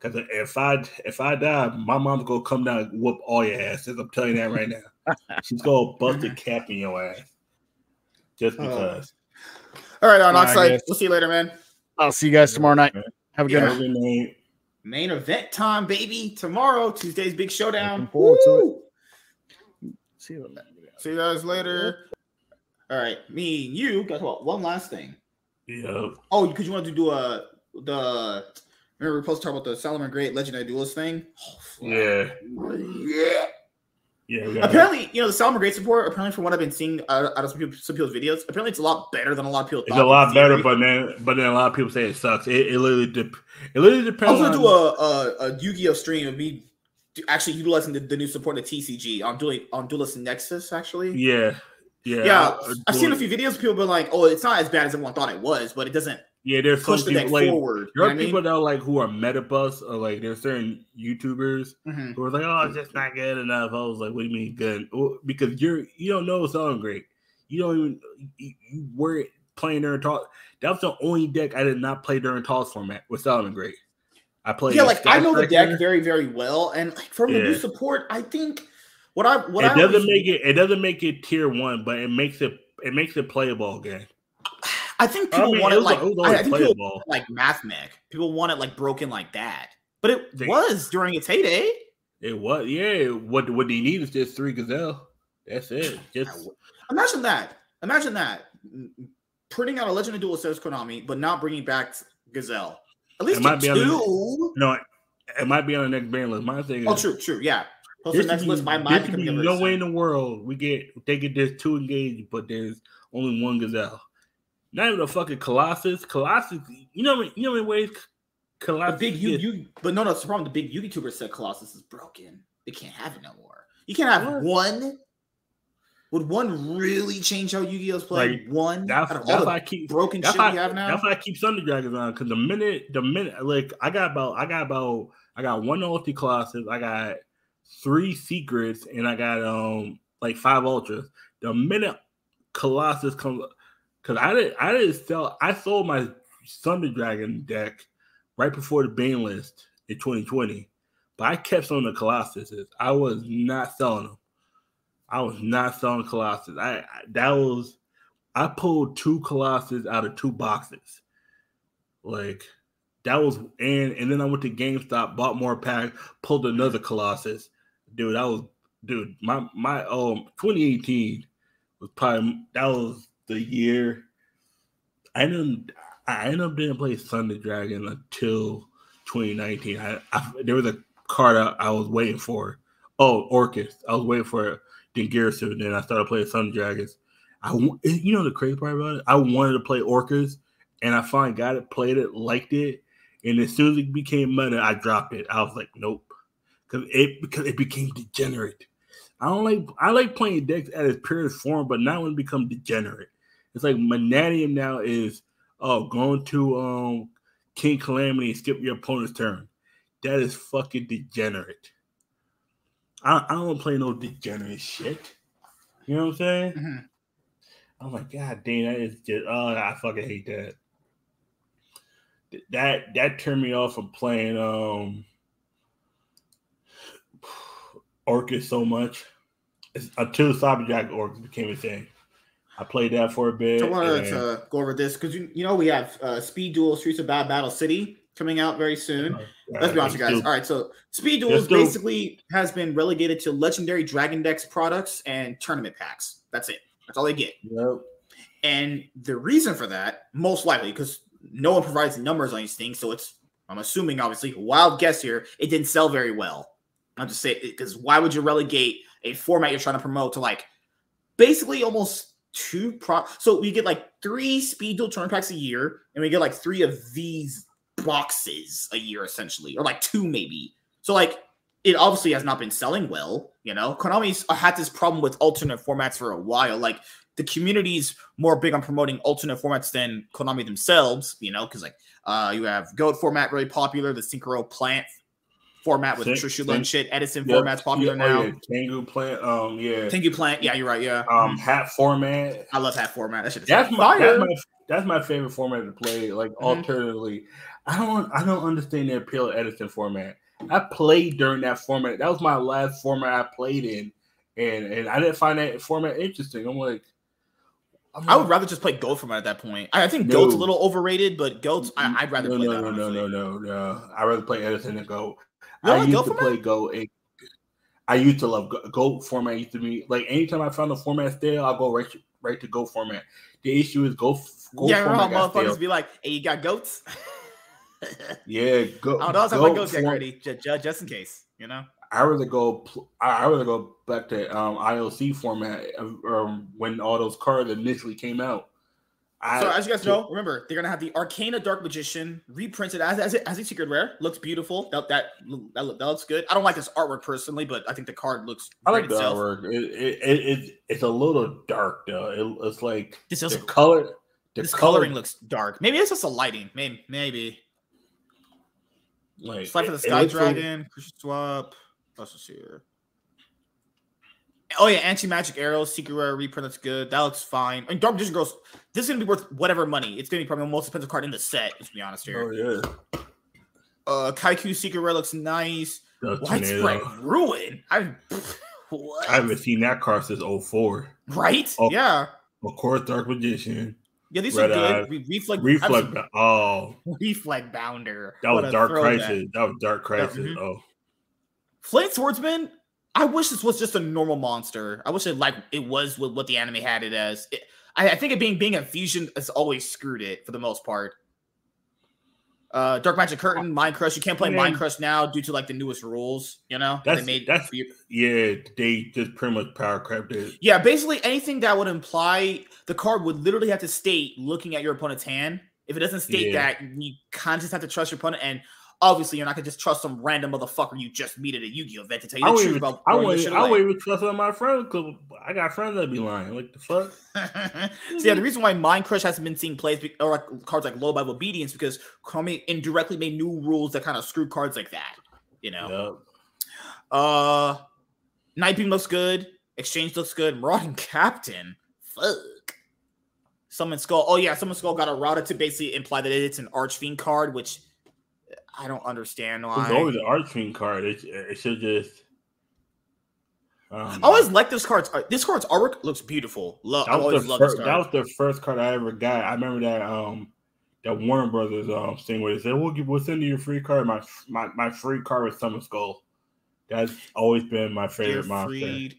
Because if I if I die, my mom's gonna come down and whoop all your asses. I'm telling you that right now. She's gonna bust a cap in your ass just uh, because. Uh, all right, on Oxide. We'll see you later, man. I'll see you guys tomorrow night. Have a good yeah. night. Main event time, baby. Tomorrow, Tuesday's big showdown. Forward to it. See you, see you guys later. All right, me and you. Guess what? One last thing. Yeah. Oh, because you want to do a the Remember we are supposed to talk about the Salamangreat Legendary Duelist thing? Oh, yeah. Yeah. Yeah, apparently, you know, the Salamangreat support, apparently from what I've been seeing uh, out of some, people, some people's videos, apparently it's a lot better than a lot of people It's a lot better, but then but then a lot of people say it sucks. It, it literally de- it literally depends. I was gonna do a, a, a Yu-Gi-Oh stream of me actually utilizing the, the new support of TCG on doing on Duelist Nexus, actually. Yeah. Yeah. Yeah. I've seen a few videos, people been like, oh, it's not as bad as everyone thought it was, but it doesn't yeah, there's some people, like, forward. There are people that are like who are metabus or like there's certain YouTubers mm-hmm. who are like, oh, it's just not good enough. I was like, what do you mean good? Well, because you're you don't know Salamangreat. You don't even you, you were playing during talk. That was the only deck I did not play during toss format with Salamangreat. I played. Yeah, like I know the deck very very well, and like from yeah. the new support, I think what I what it I doesn't make it it doesn't make it tier one, but it makes it it makes it playable again. I think people I mean, want it, like I, think people like Mathmech. People want it like broken like that. But it was during its heyday. It was, yeah. What what they need is just three gazelle. That's it. Just imagine that. Imagine that. Mm, mm, printing out a Legend of Duel says Konami, but not bringing back Gazelle. At least it might be two. On the, no, it might be on the next ban list. My thing oh, is, oh, true, true, yeah. Post the next be, list. My mind no way in the world we get they get this two engaged, but there's only one Gazelle. Not even a fucking Colossus. Colossus, you know, you know, in ways Colossus. The big you, you, but no, no, it's the problem. The big YouTuber said Colossus is broken. They can't have it no more. You can't have what? one. Would one really change how Yu-Gi-Oh's played? Like, one that's, out of that's I keep broken shit why, we have now. That's why I keep Thunder Dragons on because the minute, the minute, like I got about, I got about, I got one ulti Colossus, I got three secrets, and I got um like five ultras. The minute Colossus comes, because I didn't, I didn't sell, I sold my Thunder Dragon deck right before the ban list in 2020. But I kept selling the Colossuses. I was not selling them. I was not selling Colossus. I, I that was I pulled two Colossus out of two boxes. Like that was and and then I went to GameStop, bought more packs, pulled another Colossus. Dude, that was dude, my my um 2018 was probably that was the year I didn't I ended up didn't play Thunder Dragon until 2019. I, I there was a card I, I, was waiting for. Oh, Orcust. I was waiting for Dingirsu, and then I started playing Thunder Dragons. I you know the crazy part about it? I wanted to play Orcust, and I finally got it, played it, liked it, and as soon as it became meta, I dropped it. I was like, nope, because it because it became degenerate. I don't like I like playing decks at its purest form, but not when it becomes degenerate. It's like Mannadium now is oh, going to um King Calamity and skip your opponent's turn. That is fucking degenerate. I, I don't play no degenerate shit. You know what I'm saying? Mm-hmm. I'm like, God damn, that is just oh I fucking hate that. That that turned me off from playing um Orcust so much. It's, until Cyberjack Orcust became a thing. I played that for a bit. I wanted and... to go over this because you, you know we have uh, Speed Duel Streets of Bad Battle City coming out very soon. Uh, Let's be honest, guys. All right, so Speed Duels basically has been relegated to legendary Dragon Decks products and tournament packs. That's it. That's all they get. Yep. And the reason for that, most likely, because no one provides numbers on these things, so it's I'm assuming obviously wild guess here. It didn't sell very well. I'm just saying because why would you relegate a format you're trying to promote to like basically almost two pro so we get like three speed duel turn packs a year and we get like three of these boxes a year essentially or like two maybe. So like it obviously has not been selling well you know? Konami's had this problem with alternate formats for a while. Like the community's more big on promoting alternate formats than konami themselves you know? Because like uh you have goat format really popular the synchro plant format with Trishula and shit. Edison yep. format's popular yeah, now. Oh, yeah. Tengu plant, um, yeah. Tengu plant, yeah, you're right, yeah. Um, hat format. I love hat format. That shit that's my, that's my that's my favorite format to play. Like mm-hmm. alternatively, I don't I don't understand the appeal of Edison format. I played during that format. That was my last format I played in, and and I didn't find that format interesting. I'm like. I'm i would rather just play Goat format at that point. I, think no. Goat's a little overrated, but Goat's I, would rather no, play no, that. No, no, no, no, no. I'd rather play Edison than Goat. I used to play Go. I used to love Go, Go format. Used to be like anytime I found a format stale, I'll go right right to Go format. The issue is Go. go yeah, format motherfuckers be like, "Hey, you got goats?" yeah, go. I don't know. my goats form- ready, just, just in case, you know. I rather go. I rather go back to um, ILC format um, when all those cards initially came out. I, so as you guys know, remember they're gonna have the Arcana Dark Magician reprinted as as, as a secret rare. Looks beautiful. That, that that that looks good. I don't like this artwork personally, but I think the card looks. I like the itself. artwork. It, it, it, it's a little dark though. It, it's like this the color. The this color, coloring looks dark. Maybe it's just a lighting. Maybe maybe. Like Slifer the Sky Dragon. Like, swap. Let's just see here. Oh yeah, anti magic arrows, secret rare reprint. That's good. That looks fine. Mean, Dark Magician Girls. This is gonna be worth whatever money. It's gonna be probably the most expensive card in the set. Let's be honest here. Oh yeah. Uh, Kaiku secret rare looks nice. Widespread ruin. I. What? I haven't seen that card since 04. Right? Oh, yeah. Of course, Dark Magician. Yeah, these Red are good. Reflect, reflect. Oh, reflect bounder. That was Dark Crisis. That. that was Dark Crisis. Mm-hmm. Oh, Flame Swordsman. I wish this was just a normal monster. I wish it like it was with what the anime had it as. It, I, I, think it being being a fusion has always screwed it for the most part. Uh, Dark Magic Curtain, Mind Crush. You can't play Mind Crush now due to like the newest rules. You know, that's they made that's yeah. They just pretty much power crept it. Yeah, basically anything that would imply the card would literally have to state looking at your opponent's hand. If it doesn't state yeah. that, you kind of just have to trust your opponent. And obviously you're not gonna just trust some random motherfucker you just meet at a Yu-Gi-Oh event to tell you the truth even, about. I wouldn't, I wouldn't even trust my friends because I got friends that be lying. Like the fuck. so yeah, the reason why Mind Crush hasn't been seeing plays or like cards like Low of Obedience because Konami indirectly made new rules that kind of screwed cards like that. You know. Yep. Uh, Nightbeam looks good. Exchange looks good. Marauding Captain. Fuck. Summon Skull. Oh yeah, Summon Skull got a routed to basically imply that it's an Archfiend card, which I don't understand why. It's always an Archfiend card. It, it should just. I always like this card's this card's artwork looks beautiful. Love, I always love this card. That was the first card I ever got. I remember that um that Warner Brothers um thing where they said we'll give we'll send you your free card. My my, my free card with Summon Skull. That's always been my favorite Dear monster. Freed,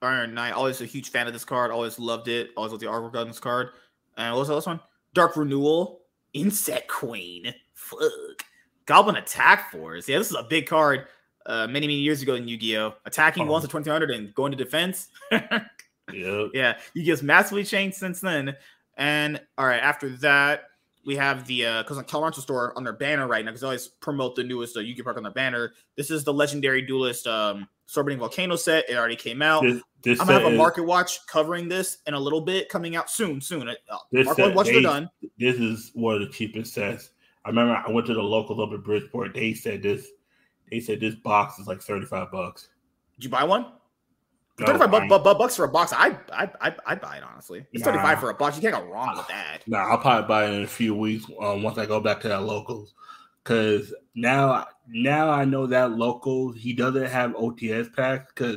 Iron Knight. Always a huge fan of this card. Always loved it. Always loved the artwork on this card. And what was the last one? Dark Renewal. Insect Queen. Fuck. Goblin Attack Force. Yeah, this is a big card. Uh, many many years ago in Yu-Gi-Oh, attacking oh. once at twenty hundred and going to defense. yep. Yeah, Yu-Gi-Oh's massively changed since then. And all right, after that, we have the because uh, on Toronto store on their banner right now because they always promote the newest uh, Yu-Gi-Oh Park on their banner. This is the legendary duelist um Soulburning Volcano set. It already came out. This, this I'm gonna have a market watch covering this in a little bit, coming out soon. Soon. Uh, market watch they, done. This is one of the cheapest sets I remember I went to the local up in Bridgeport. They said this. They said this box is like thirty five bucks. Did you buy one? No, 35 bu- bu- bu- bucks for a box. I I I I buy it honestly. It's nah, 35 for a box. You can't go wrong with that. Nah, I'll probably buy it in a few weeks um, once I go back to that locals. Cause now now I know that local he doesn't have OTS packs because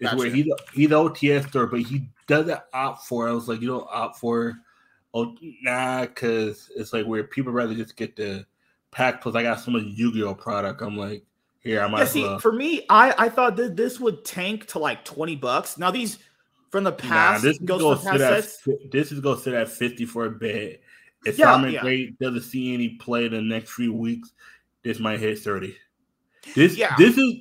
it's gotcha. where he's he's OTS store, but he doesn't opt for. It. I was like, you don't opt for oh nah, because it's like where people rather just get the pack plus I got so much Yu-Gi-Oh product. I'm like, here I might. Yeah, see, well. for me, I I thought that this would tank to like twenty bucks. Now these from the past, nah, this goes go sit at, this is go sit at fifty for a bit. If yeah, Simon yeah. Great doesn't see any play the next few weeks, this might hit thirty. This yeah. this is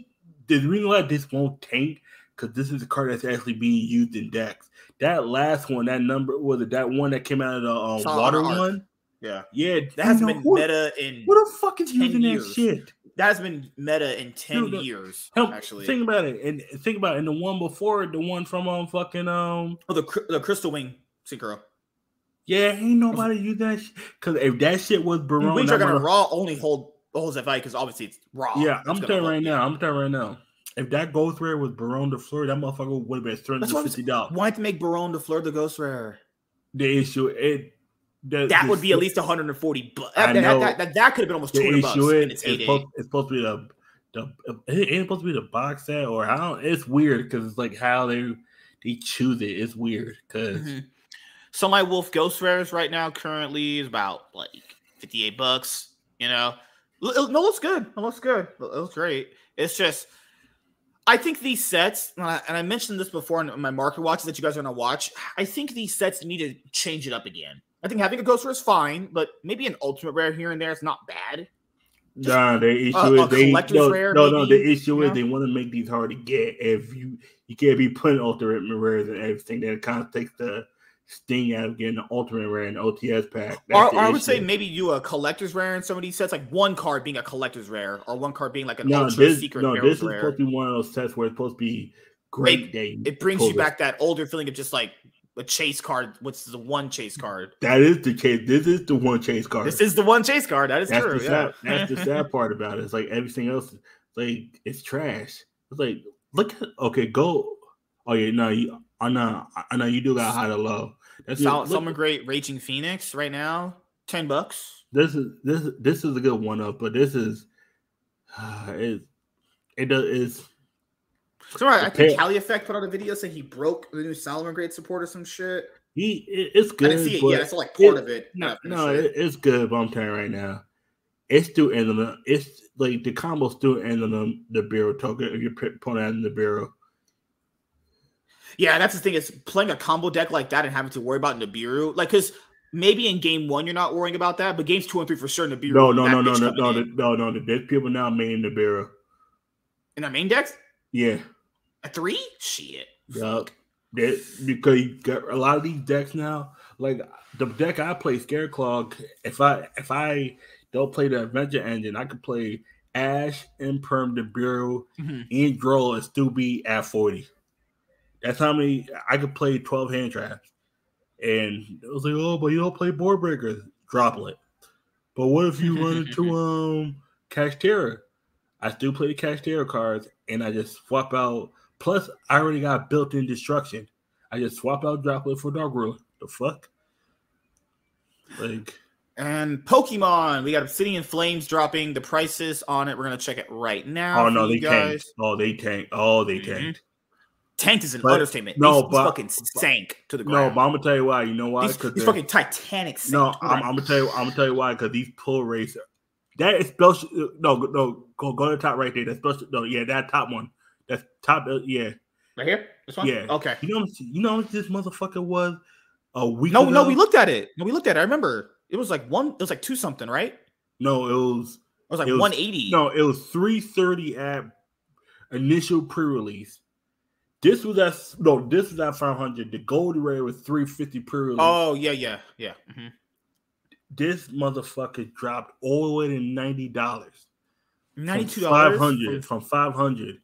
the reason why this won't tank because this is a card that's actually being used in decks. That last one, that number was it that one that came out of the um, water one? Yeah, yeah, that has been what, meta in what the fuck is using years. that shit? That has been meta in ten Dude, years. Help, actually, think about it and think about it. And the one before, the one from um fucking um oh the the Crystal Wing Synchro. Yeah, ain't nobody use that because if that shit was Baronne, Wings are gonna raw only hold holds that value because obviously it's raw. Yeah, I'm telling right now. I'm telling right now. If that ghost rare was Baronne de Fleur, that motherfucker would have been three hundred fifty dollars. Why to make Baronne de Fleur the ghost rare? The issue it the, that the, would be at least 140 bucks. That, that, that, that, could have been almost 200 bucks. It, it's, supposed, it's supposed to be the the it ain't supposed to be the box set or how it's weird because it's like how they they choose it. It's weird because mm-hmm. so my Wolf Ghost Rares right now currently is about like 58 bucks. You know, no, looks good. It looks good. It looks great. It's just I think these sets, and I, mentioned this before in my market watches that you guys are going to watch. I think these sets need to change it up again. I think having a ghost rare is fine, but maybe an ultimate rare here and there is not bad. Just nah, the uh, issue a, is they no, rare, no, no, The issue is know? they want to make these hard to get. If you you can't be putting ultimate rares and everything, that kind of takes the sting out of getting the ultimate rare and OTS pack. Or, or I would say maybe you a collector's rare in some of these sets, like one card being a collector's rare, or one card being like an no, ultra this, secret. No, this is rare. supposed to be one of those sets where it's supposed to be great. It, it brings you back that older feeling of just like a chase card. What's the one chase card? That is the chase. This is the one chase card. This is the one chase card. That is that's true. The sad, yeah. that's the sad part about it. It's like everything else, like it's trash. It's like look at okay, go. Oh yeah, no, you. I know, I know you do got high to low. That's Sol- Someone great Raging Phoenix right now, ten bucks. This is this this is a good one up, but this is uh, it it does is. So I think Cali Effect put out a video saying he broke the new Salamangreat support or some shit. He it, it's good. I didn't see it yet. It's like part it, of it. No, no, it, it's good. But I'm telling you right now, it's still in the it's like the combo still in the the bureau token if you're putting out in the bureau. Yeah, that's the thing is playing a combo deck like that and having to worry about Nibiru, like because maybe in game one you're not worrying about that, but games two and three for sure Nibiru. No, no, no, no, no, no, no, no, no. There's people now main Nibiru. In our main decks. Yeah. A three? Shit. Yeah, That, because you got a lot of these decks now, like the deck I play, Scareclaw. If I if I don't play the Adventure Engine, I could play Ash, Imperm, Nibiru, mm-hmm. and Droll and still be at forty. That's how many I could play twelve hand traps. And it was like, oh, but you don't play board breakers, droplet. But what if you run into um Kashtira? I still play the Kashtira cards, and I just swap out. Plus, I already got built-in destruction. I just swap out droplet for Dark Ruler. The fuck? Like. And Pokemon, we got Obsidian Flames dropping the prices on it. We're gonna check it right now. Oh no, they guys. tanked. Oh, they tanked. Oh, they mm-hmm. tanked. Tanked is an but, understatement. No, these, but fucking sank to the ground. No, but I'm gonna tell you why. You know why? Because these, fucking Titanic. Sank. No, I'm, I'm, gonna tell you. I'm gonna tell you why. Because these pull rates. That is special. No, no, go go to the top right there. That's special. No, yeah, that top one. That's top. Uh, yeah. Right here. This one. Yeah. Okay. You know. You know what this motherfucker was a week. No, ago? no, we looked at it. No, we looked at it. I remember it was like one. It was like two something, right? No, it was. It was like it was, 180. No, it was 330 at initial pre-release. This was at no, this was at 500. The gold rare was 350 pre-release. Oh yeah, yeah, yeah. Mm-hmm. This motherfucker dropped all the way to ninety dollars. Ninety-two dollars. Five hundred from five hundred.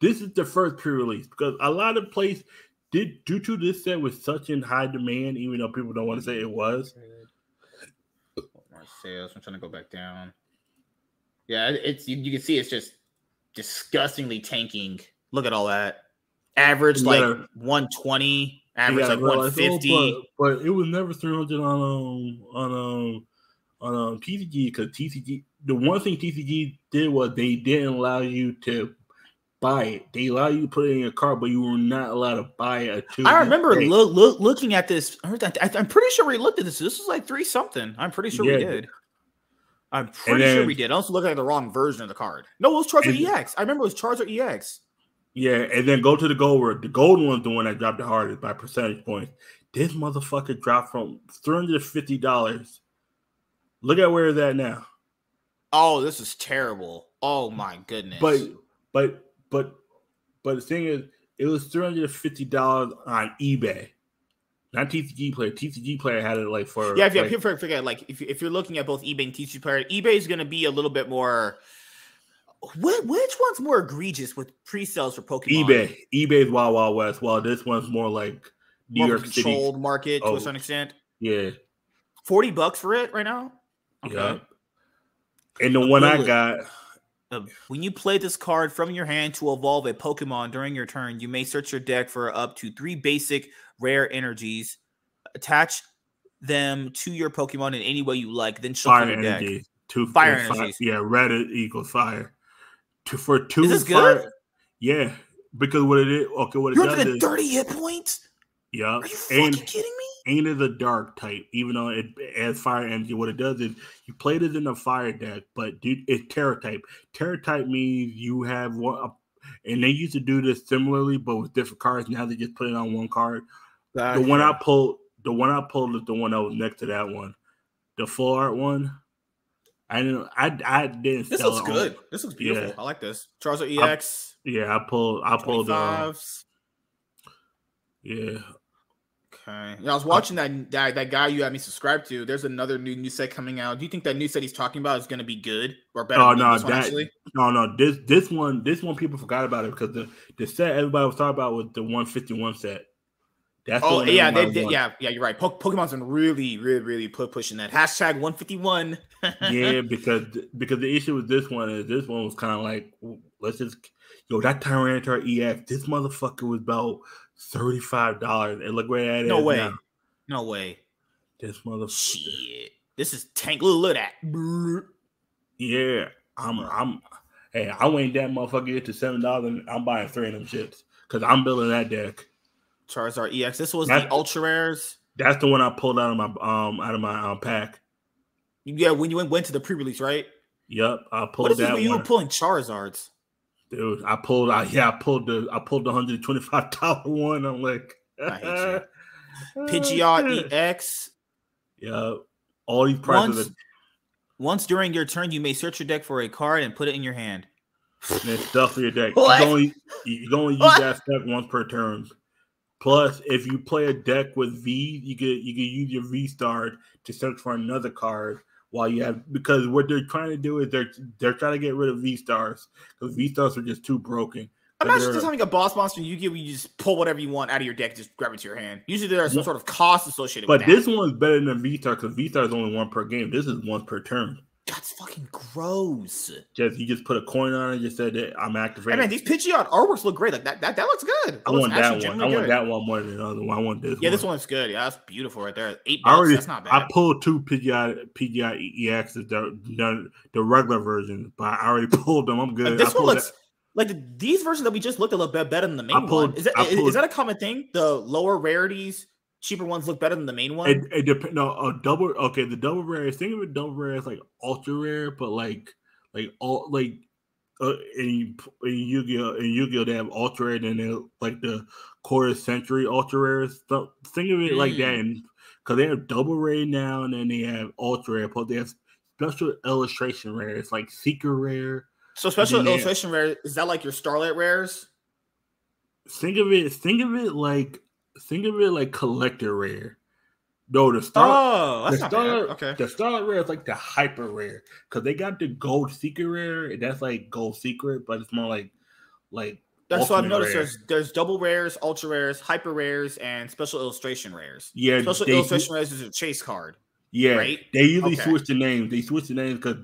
This is the first pre-release because a lot of places did due to this set was such in high demand, even though people don't want to say it was. More sales. I'm trying to go back down. Yeah, it's you, you can see it's just disgustingly tanking Look at all that. Average like 120, average like 150. Oh, but, but, it was never 300 on um on um on um TCG because TCG the one thing TCG did was they didn't allow you to buy it. They allow you to put it in your car, but you were not allowed to buy it. I remember look, look, looking at this. I am pretty sure we looked at this. This was like three something. I'm pretty sure yeah. we did. I'm pretty then, sure we did. I also looking at the wrong version of the card. No, it was Charizard EX. I remember it was Charizard EX. Yeah, and then go to the gold word. The golden one's the one that dropped the hardest by percentage points. This motherfucker dropped from three hundred fifty dollars. Look at where it's at now. Oh, this is terrible. Oh my goodness. But but but but the thing is, it was three hundred fifty dollars on eBay. Not TCG player. TCG player had it like for yeah. If you like, people forget, like if, if you're looking at both eBay and TCG player, eBay is going to be a little bit more what, which one's more egregious with pre-sales for Pokemon? eBay. eBay's Wild Wild West, while this one's more like New more York controlled City. market oh, to a oh, certain extent. Yeah, forty bucks for it right now. Okay. Yeah. And the one I got. Uh, when you play this card from your hand to evolve a Pokemon during your turn, you may search your deck for up to three basic rare energies. Attach them to your Pokemon in any way you like. Then shuffle your energy. deck. Two fire energies. yeah, red equals fire to for two. Is this good? Yeah, because what it is, okay, what it You're does is thirty hit points. Yeah, are you fucking and, kidding me? Ain't it the dark type? Even though it adds fire energy, what it does is you play it in a fire deck, but dude, it's Tera type. Tera type means you have one, and they used to do this similarly, but with different cards. Now they just put it on one card. Gotcha. The one I pulled, the one I pulled is the one that was next to that one, the full art one. I didn't. I I didn't. This looks good. On. This looks beautiful. Yeah. I like this. Charizard EX. I, yeah, I pulled. I pulled. Uh, yeah. Okay. Yeah, I was watching that, that that guy you had me subscribed to. There's another new new set coming out. Do you think that new set he's talking about is going to be good or better? Oh no, that no, no. This this one this one people forgot about it because the the set everybody was talking about was the 151 set. That's oh yeah, they, they, yeah, yeah. You're right. Po- Pokemon's been really, really, really pushing that hashtag 151. yeah, because because the issue with this one is this one was kind of like let's just yo that Tyranitar EX. This motherfucker was about thirty five dollars, and look where that no is way. Now. No way. This motherfucker. Shit. This is tank. Look, at that. Yeah, I'm. I'm. Hey, I went that motherfucker to seven dollars, and I'm buying three of them shits because I'm building that deck. Charizard EX. This was that's, the ultra rares. That's the one I pulled out of my um out of my um pack. Yeah, when you went, went to the pre-release, right? Yep, I pulled what is that. When you were pulling Charizards, dude. I pulled. I yeah, I pulled the. I pulled the hundred twenty-five dollar one. I'm like, I Pidgeot EX. Yeah, all these prices. Once, once during your turn, you may search your deck for a card and put it in your hand. And stuff for your deck. You can only, you can only use what? that step once per turn. Plus, if you play a deck with V, you get you can use your V star to search for another card while you have because what they're trying to do is they're they're trying to get rid of V stars because V stars are just too broken. Imagine just having a boss monster you give you just pull whatever you want out of your deck, just grab it to your hand. Usually there are some sort of cost associated but this one's better than V Star because V Star is only one per game. This is one per turn. That's fucking gross. Just you just put a coin on it, just said that I'm activating. Hey man, these Pidgeot artworks look great. Like that, that, that looks good. That I want that one. I want good. that one more than the other one. I want this. Yeah, one. this one's good. Yeah, that's beautiful right there. Eight bucks. Already, that's not bad. I pulled two Pidgeot Pidgeot EXs, the, the the regular version, but I already pulled them. I'm good. Like this one looks. That. Like these versions that we just looked a little bit better than the main pulled, one. Is that pulled, is that a common thing? The lower rarities cheaper ones look better than the main one? It, it depends. No, a double. Okay, the double rare. Think of it, double rare as like ultra rare, but like like all like uh, in, in Yu-Gi-Oh! In Yu-Gi-Oh! they have ultra rare, and then like the quarter century ultra rare stuff. think of it mm. like that, and because they have double rare now, and then they have ultra rare, but they have special illustration rare. It's like secret rare. So special illustration rare is that like your Starlight rares? Think of it. Think of it like think of it like collector rare. No, the star. Oh, that's the star, Okay. The star rare is like the hyper rare because they got the gold secret rare, and that's like gold secret, but it's more like like. That's what I've noticed. There's there's double rares, ultra rares, hyper rares, and special illustration rares. Yeah, special illustration rares is a chase card. Yeah, right? they usually okay. switch the names. They switch the names because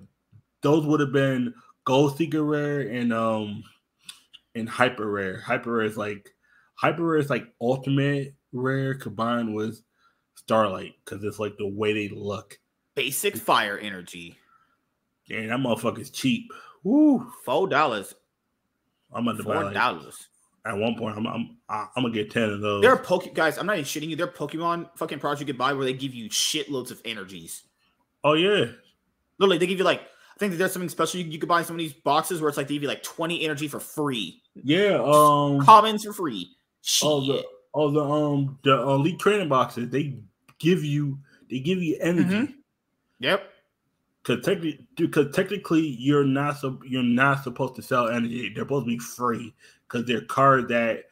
those would have been gold secret rare and um and hyper rare. Hyper rare is like hyper rare is like ultimate rare combined with Starlight because it's like the way they look. Basic fire energy. Yeah, that motherfucker's cheap. Woo, four dollars. I'm gonna four dollars. Like, at one point, I'm I'm I'm gonna get ten of those. There are poke guys. I'm not even shitting you. There are Pokemon fucking products you could buy where they give you shitloads of energies. Oh yeah, literally they give you like I think there's something special. You, you could buy some of these boxes where it's like they give you like 20 energy for free. Yeah, um, commons for free. Oh the oh the um the elite training boxes they give you they give you energy. Mm-hmm. Yep. Because technically, because technically, you're not so you're not supposed to sell energy. They're supposed to be free because they're cards that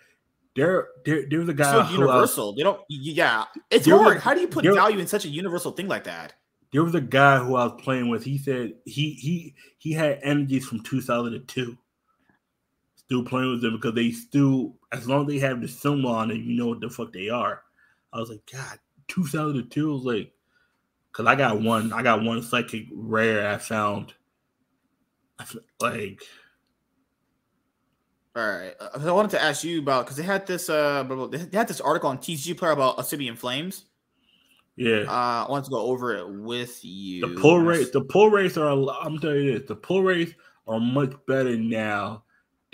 they're they're there's a guy so universal. Was, they don't. Yeah, it's hard. How do you put value in such a universal thing like that? There was a guy who I was playing with. He said he he he had energies from 2002. Still playing with them because they still, as long as they have the symbol on it, you know what the fuck they are. I was like, God, 2002 was like, because I got one, I got one psychic rare I found. I feel like. All right, uh, I wanted to ask you about because they had this uh they had this article on TCG Player about Obsidian Flames. Yeah, uh, I want to go over it with you. The pull rates, the pull rates are. I'm telling you this: the pull rates are much better now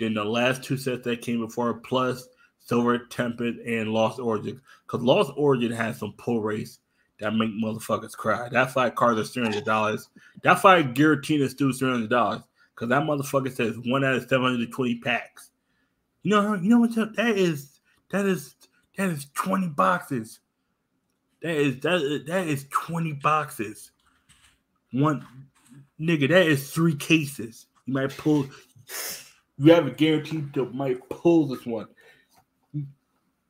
than the last two sets that came before. Plus, Silver Tempest and Lost Origin, because Lost Origin has some pull rates that make motherfuckers cry. That five cards are three hundred dollars. That five Giratina is still three hundred dollars because that motherfucker says one out of seven hundred twenty packs. You know, you know what that is? That is that is twenty boxes. That is that that is 20 boxes. One nigga, that is three cases. You might pull you have a guarantee to might pull this one.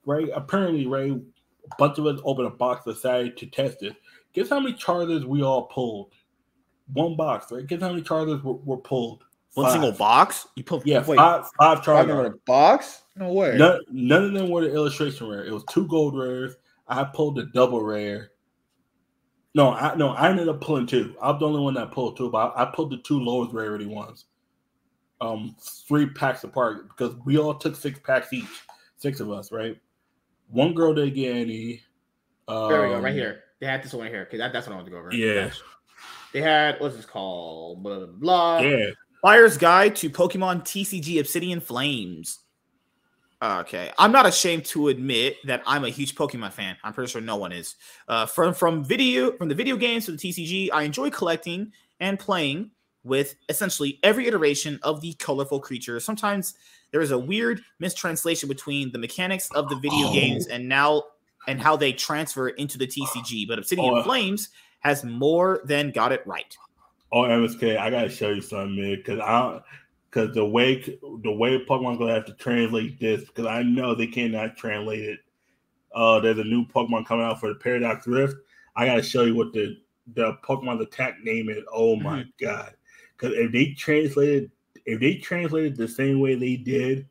Right? Apparently, right, a bunch of us opened a box decided to test it. Guess how many charters we all pulled? One box, right? Guess how many charters were, were pulled? One five. single box? You pulled yeah, wait, five five charters. in a box? No way. None, none of them were the illustration rare. It was two gold rares, I pulled a double rare. No, I no, I ended up pulling two. I'm the only one that pulled two, but I, I pulled the two lowest rarity ones. Um, three packs apart because we all took six packs each, six of us, right? One girl didn't get any. Um, there we go, right um, here. They had this one here because that, that's what I want to go over. Yeah. They had what's this called? Blah blah blah. Yeah. Buyer's Guide to Pokemon TCG Obsidian Flames. Okay, I'm not ashamed to admit that I'm a huge Pokemon fan. I'm pretty sure no one is. Uh, from from video from the video games to the TCG, I enjoy collecting and playing with essentially every iteration of the colorful creature. Sometimes there is a weird mistranslation between the mechanics of the video oh. games and now and how they transfer into the TCG. But Obsidian oh. Flames has more than got it right. Oh, MSK, I gotta show you something, man, because I because the way the way Pokemon's gonna have to translate this because I know they cannot translate it. Uh, there's a new Pokemon coming out for the Paradox Rift. I gotta show you what the the Pokemon's attack name is. Oh my mm-hmm. god! Because if they translated if they translated the same way they did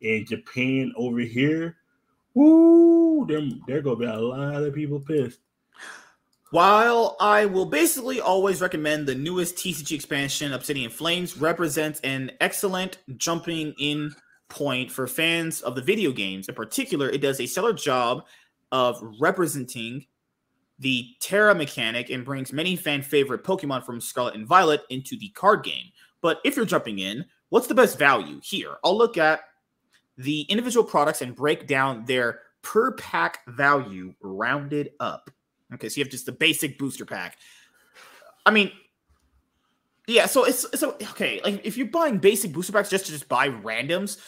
in Japan over here, woo, there there gonna be a lot of people pissed. While I will basically always recommend the newest TCG expansion, Obsidian Flames represents an excellent jumping in point for fans of the video games. In particular, it does a stellar job of representing the Tera mechanic and brings many fan favorite Pokemon from Scarlet and Violet into the card game. But if you're jumping in, what's the best value here? I'll look at the individual products and break down their per pack value rounded up. Okay, so you have just the basic booster pack. I mean, yeah, so it's so okay. Like if you're buying basic booster packs just to just buy randoms,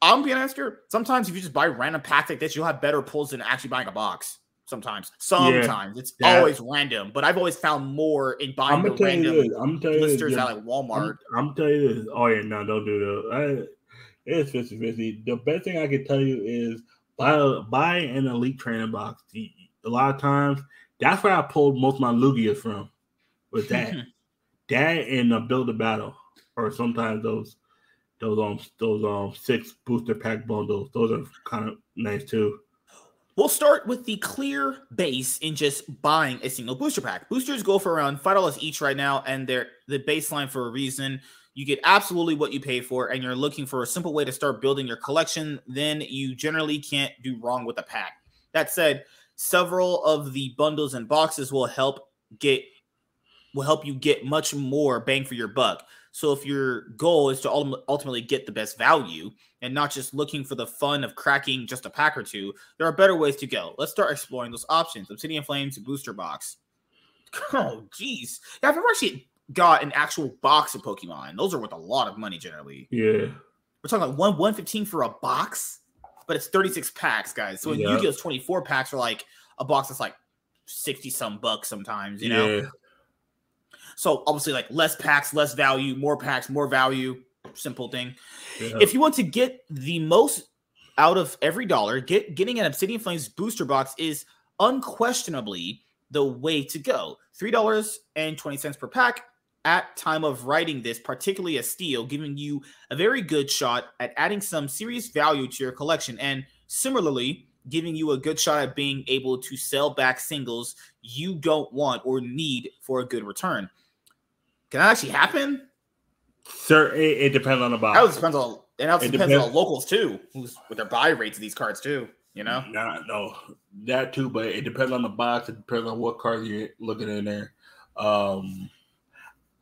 I'm being honest here. Sometimes if you just buy random packs like this, you'll have better pulls than actually buying a box. Sometimes, sometimes yeah, it's always random, but I've always found more in buying the random I'm telling blisters you this, at like Walmart. I'm, I'm, telling you this. Oh yeah, no, don't do that. I, it's 50 50. The best thing I can tell you is buy buy an elite training box. A lot of times that's where I pulled most of my Lugia from. Was that that and uh, build a battle, or sometimes those those um those um six booster pack bundles. Those are kind of nice too. We'll start with the clear base in just buying a single booster pack. Boosters go for around five dollars each right now, and they're the baseline for a reason. You get absolutely what you pay for, and you're looking for a simple way to start building your collection. Then you generally can't do wrong with a pack. That said, several of the bundles and boxes will help get will help you get much more bang for your buck. So if your goal is to ultimately get the best value and not just looking for the fun of cracking just a pack or two, there are better ways to go. Let's start exploring those options. Obsidian Flames booster box. Oh, geez. Yeah, I've never actually got an actual box of Pokemon. Those are worth a lot of money generally. Yeah. We're talking like one 115 for a box but it's 36 packs, guys. So in yep. Yu-Gi-Oh's 24 packs are like a box that's like 60 some bucks sometimes, you know? Yeah. So obviously, like less packs, less value, more packs, more value. Simple thing. Yeah. If you want to get the most out of every dollar, get getting an Obsidian Flames booster box is unquestionably the way to go. Three dollars and twenty cents per pack at time of writing this, particularly a steal, giving you a very good shot at adding some serious value to your collection, and similarly, giving you a good shot at being able to sell back singles you don't want or need for a good return. Can that actually happen? Sir, it, it depends on the box. That depends on, and also depends, depends, on locals too, who's with their buy rates of these cards too. You know, nah, no, that too, but it depends on the box. It depends on what cards you're looking in there. Um,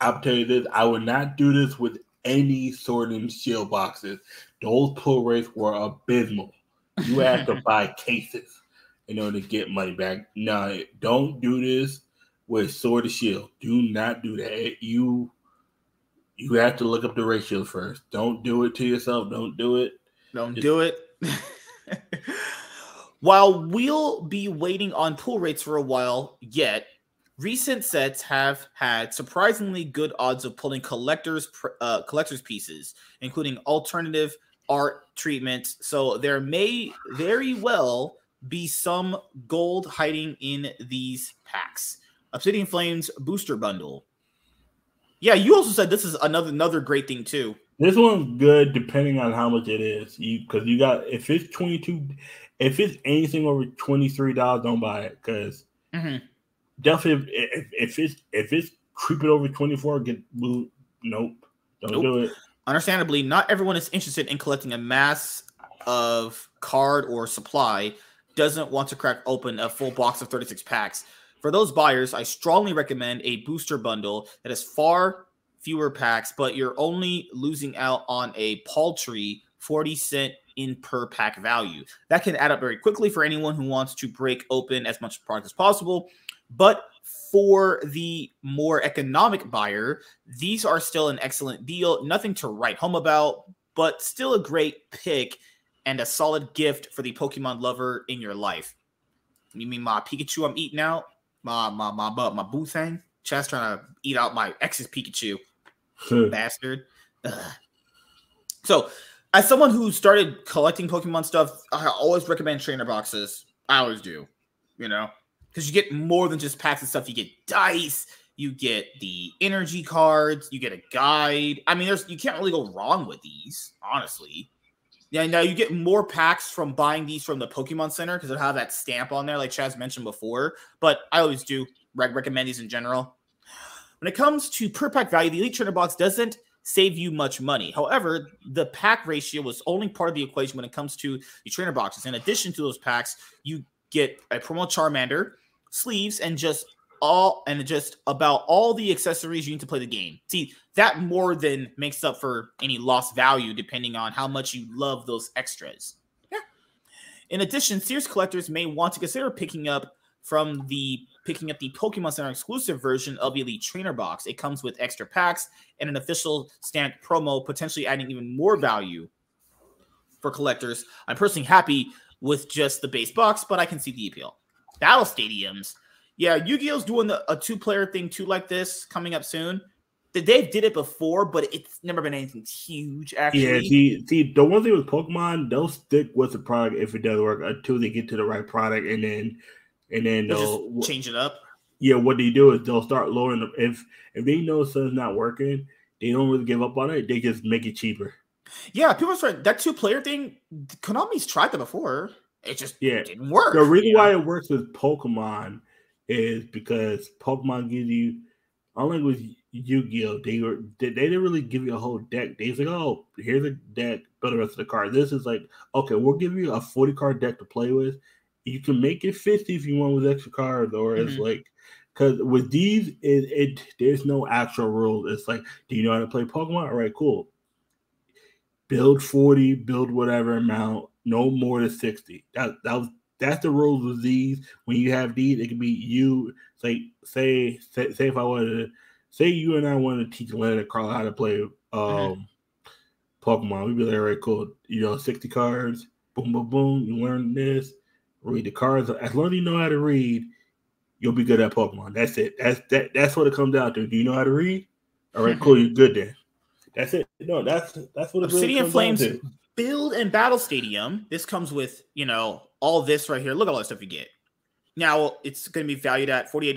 I'll tell you this: I would not do this with any sword and shield boxes. Those pull rates were abysmal. You have to buy cases in order to get money back. No, don't do this with sword and shield. Do not do that. You you have to look up the ratios first. Don't do it to yourself. Don't do it. Don't Just, do it. While we'll be waiting on pull rates for a while yet, recent sets have had surprisingly good odds of pulling collectors uh, collectors pieces, including alternative art treatments. So there may very well be some gold hiding in these packs. Obsidian Flames booster bundle. Yeah, you also said this is another another great thing too. This one's good depending on how much it is. You because you got if it's twenty two, if it's anything over twenty three dollars, don't buy it because. Mm-hmm definitely if, if it's if it's creeping over 24, get moved. Nope. Don't nope. do it. Understandably, not everyone is interested in collecting a mass of card or supply, doesn't want to crack open a full box of 36 packs. For those buyers, I strongly recommend a booster bundle that has far fewer packs, but you're only losing out on a paltry 40 cent in per pack value. That can add up very quickly for anyone who wants to break open as much product as possible. But for the more economic buyer, these are still an excellent deal. Nothing to write home about, but still a great pick and a solid gift for the Pokemon lover in your life. You mean my Pikachu I'm eating out? My my my my, my boo thing? Chad's trying to eat out my ex's Pikachu. Hmm. Bastard. Ugh. So, as someone who started collecting Pokemon stuff, I always recommend trainer boxes. I always do. You know, because you get more than just packs and stuff. You get dice, you get the energy cards, you get a guide. I mean, there's you can't really go wrong with these, honestly. Yeah, now you get more packs from buying these from the Pokemon Center because they have that stamp on there, like Chaz mentioned before. But I always do recommend these in general. When it comes to per pack value, the Elite Trainer Box doesn't save you much money. However, the pack ratio was only part of the equation when it comes to the trainer boxes. In addition to those packs, you get a promo Charmander, sleeves, and just all and just about all the accessories you need to play the game. See, that more than makes up for any lost value depending on how much you love those extras. Yeah. In addition, Series collectors may want to consider picking up from the picking up the Pokemon Center exclusive version of the Elite Trainer Box. It comes with extra packs and an official stamped promo, potentially adding even more value for collectors. I'm personally happy with just the base box, but I can see the appeal. Battle Stadiums yeah, Yu-Gi-Oh's doing the, a two-player thing too, like this coming up soon. The Dave did it before, but it's never been anything huge. Actually, yeah. See, see, the one thing with Pokemon, they'll stick with the product if it does work until they get to the right product, and then and then they'll, they'll change it up. Yeah, what they do is they'll start lowering them. If if they know something's not working, they don't really give up on it. They just make it cheaper. Yeah, people are that two player thing. Konami's tried that before. It just yeah didn't work. The reason why it works with Pokemon is because Pokemon gives you, unlike with Yu-Gi-Oh, they were they, they didn't really give you a whole deck. They was like, oh, here's a deck, build the rest of the card. This is like, okay, we'll give you a 40 card deck to play with. You can make it 50 if you want with extra cards, or mm-hmm. it's like because with these, it, it there's no actual rules. It's like, do you know how to play Pokemon? All right, cool. Build 40, build whatever amount, no more than 60. That that was that's the rules of these. When you have these, it can be you. Say, say, say, say if I wanted to, say you and I wanted to teach Leonard Carl how to play mm-hmm. um mm-hmm. Pokemon. We'd be like, all right, cool. You know, 60 cards, boom, boom, boom. You learn this, read the cards. As long as you know how to read, you'll be good at Pokemon. That's it. That's that that's what it comes down to. Do you know how to read? All right, cool, you're good then. That's it. No, that's that's what Obsidian really Flames build and battle stadium. This comes with, you know, all this right here. Look at all the stuff you get. Now it's going to be valued at $48.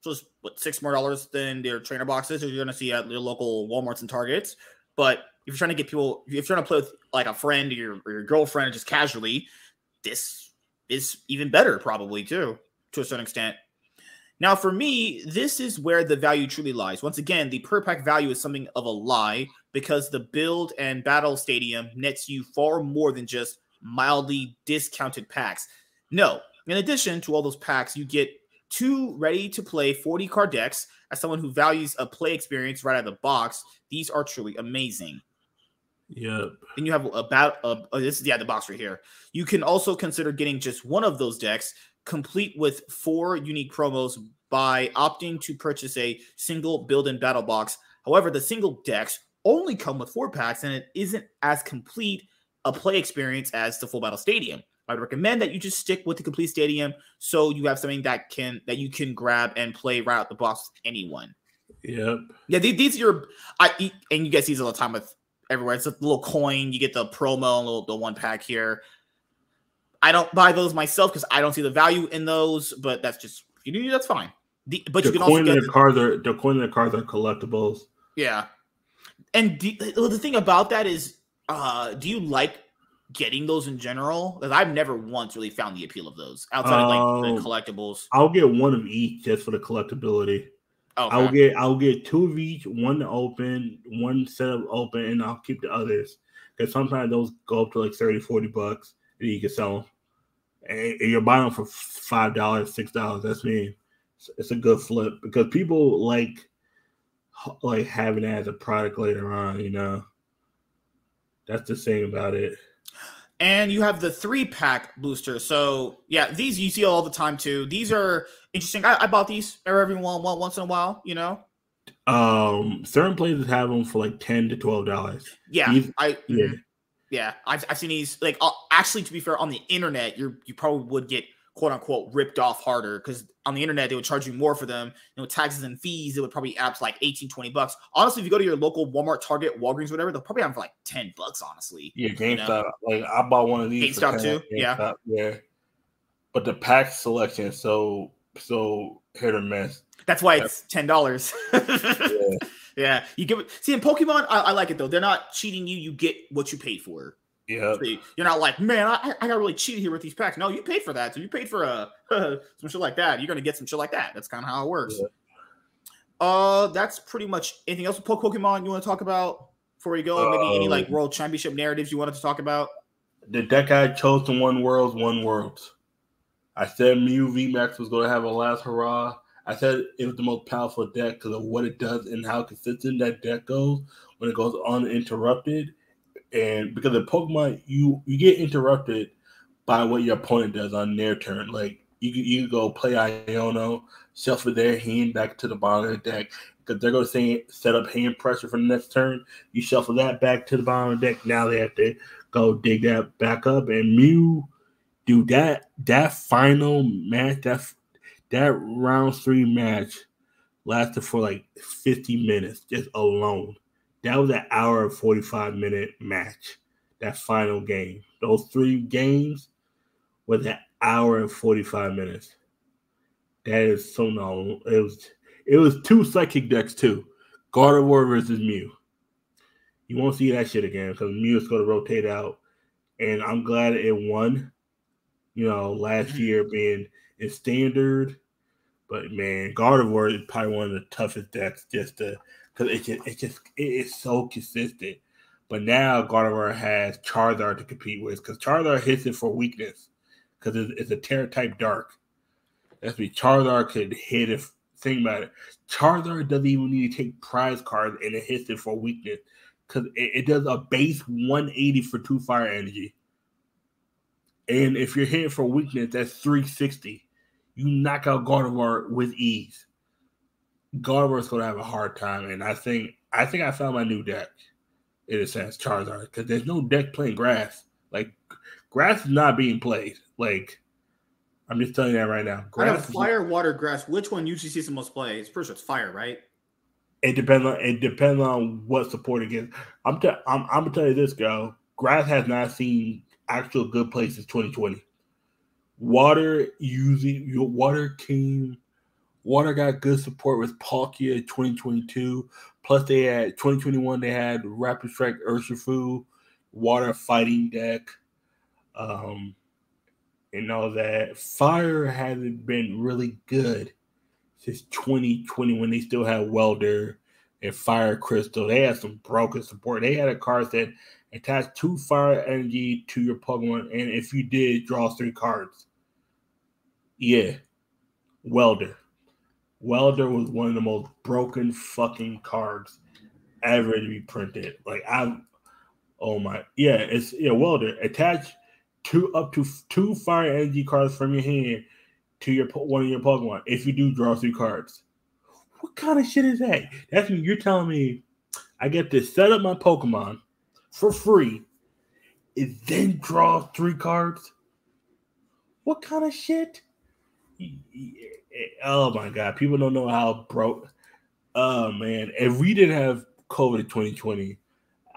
So it's what six more dollars than their trainer boxes you're going to see at your local Walmarts and Targets. But if you're trying to get people, if you're trying to play with like a friend or your, or your girlfriend just casually, this is even better, probably too, to a certain extent. Now, for me, this is where the value truly lies. Once again, the per pack value is something of a lie because the build and battle stadium nets you far more than just mildly discounted packs. No, in addition to all those packs, you get two ready to play 40 card decks. As someone who values a play experience right out of the box, these are truly amazing. Yep. And you have about uh, this is yeah the box right here. You can also consider getting just one of those decks, complete with four unique promos by opting to purchase a single build and battle box. However, the single decks only come with four packs, and it isn't as complete a play experience as the full battle stadium. I'd recommend that you just stick with the complete stadium so you have something that can that you can grab and play right out the box with anyone. Yep. Yeah, these, these are I and you guys see these all the time with everywhere. It's a little coin. You get the promo, and little the one pack here. I don't buy those myself because I don't see the value in those, but that's just if you do that's fine. The, but the you can coin also get the, the cards are the coin and the cards are collectibles. Yeah, and the, the thing about that is uh, do you like getting those in general? Because I've never once really found the appeal of those outside of like the um, collectibles. I'll get one of each just for the collectability. Okay. I'll get I'll get two of each, one to open, one set of open, and I'll keep the others. Because sometimes those go up to like 30, 40 bucks, and you can sell them. And you're buying them for five dollars, six dollars. That's me. It's a good flip because people like like having it as a product later on. You know. That's the thing about it. And you have the three pack booster. So yeah, these you see all the time too. These are interesting. I, I bought these every one, once in a while. You know. Um, certain places have them for like ten to twelve dollars. Yeah, these, I yeah. Yeah, I've, I've seen these. Like, uh, actually, to be fair, on the internet, you you probably would get quote unquote ripped off harder because on the internet they would charge you more for them. You know taxes and fees it would probably apps like 18 20 bucks. Honestly if you go to your local walmart target walgreens whatever they'll probably have for like 10 bucks honestly yeah gamestop you know? like i bought one of these gamestop too yeah. yeah. But the pack selection is so so hit or miss. That's why it's ten dollars. Yeah. yeah you give it see in pokemon I, I like it though. They're not cheating you you get what you pay for yeah. You're not like, man, I, I got really cheated here with these packs. No, you paid for that. So you paid for a uh, some shit like that. You're gonna get some shit like that. That's kind of how it works. Yeah. Uh, that's pretty much anything else with Pokemon you want to talk about before we go? Maybe any like um, world championship narratives you wanted to talk about? The deck I chose to one worlds, one worlds. I said Mew VMAX was going to have a last hurrah. I said it was the most powerful deck because of what it does and how consistent that deck goes when it goes uninterrupted and because of Pokemon, you you get interrupted by what your opponent does on their turn. Like you you go play Iono, shuffle their hand back to the bottom of the deck because they're going to say set up hand pressure for the next turn. You shuffle that back to the bottom of the deck. Now they have to go dig that back up. And Mew, dude, that that final match, that that round three match lasted for like 50 minutes just alone. That was an hour and 45 minute match. That final game. Those three games was an hour and 45 minutes. That is so long. It was it was two psychic decks too. Gardevoir versus Mew. You won't see that shit again because Mew is going to rotate out. And I'm glad it won. You know, last mm-hmm. year being in standard. But man, Gardevoir is probably one of the toughest decks just to because it just it just it is so consistent. But now Gardevoir has Charizard to compete with because Charizard hits it for weakness because it's, it's, a Tera type dark. That's me. Charizard could hit if think about it. Charizard doesn't even need to take prize cards and it hits it for weakness because it, it, does a base 180 for two fire energy. And if you're hitting for weakness, that's 360. You knock out Gardevoir with ease. Garber's going to have a hard time, and I think I think I found my new deck. In a sense, Charizard, because there's no deck playing grass. Like grass is not being played. Like I'm just telling you that right now. Grass fire, water, grass. Which one usually sees the most play? It's first, it's fire, right? It depends on it depends on what support it gets. I'm t- I'm I'm gonna tell you this, girl. Grass has not seen actual good play since 2020. Water using your water came Water got good support with Palkia 2022. Plus, they had 2021, they had Rapid Strike Urshifu, Water Fighting Deck, um, and all that. Fire hasn't been really good since 2020 when they still had Welder and Fire Crystal. They had some broken support. They had a card that attached two fire energy to your Pokemon, and if you did, draw three cards. Yeah, Welder. Welder was one of the most broken fucking cards ever to be printed. Like I, oh my, yeah, it's yeah. Welder attach two up to two fire energy cards from your hand to your one of your Pokemon. If you do draw three cards, what kind of shit is that? That's you're telling me I get to set up my Pokemon for free, and then draw three cards. What kind of shit? Oh my god, people don't know how broke. Oh man, if we didn't have COVID 2020,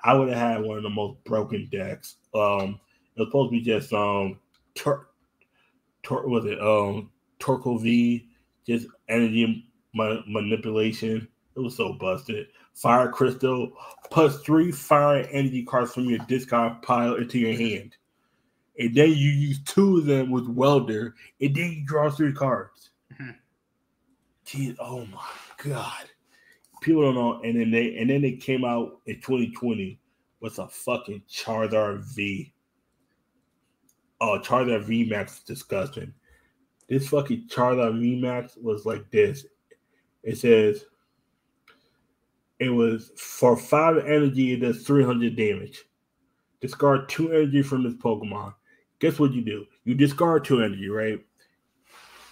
I would have had one of the most broken decks. Um, it was supposed to be just um, tor- tor- was it um, Torkoal V, just energy ma- manipulation. It was so busted. Fire crystal plus three fire energy cards from your discard pile into your hand. And then you use two of them with welder, and then you draw three cards. Jeez, oh my god. People don't know. And then they and then they came out in 2020 with a fucking Charizard V. Oh, Charizard V Max is disgusting. This fucking Charizard V Max was like this. It says it was for five energy, it does 300 damage. discard two energy from this Pokemon. Guess what you do? You discard two energy, right?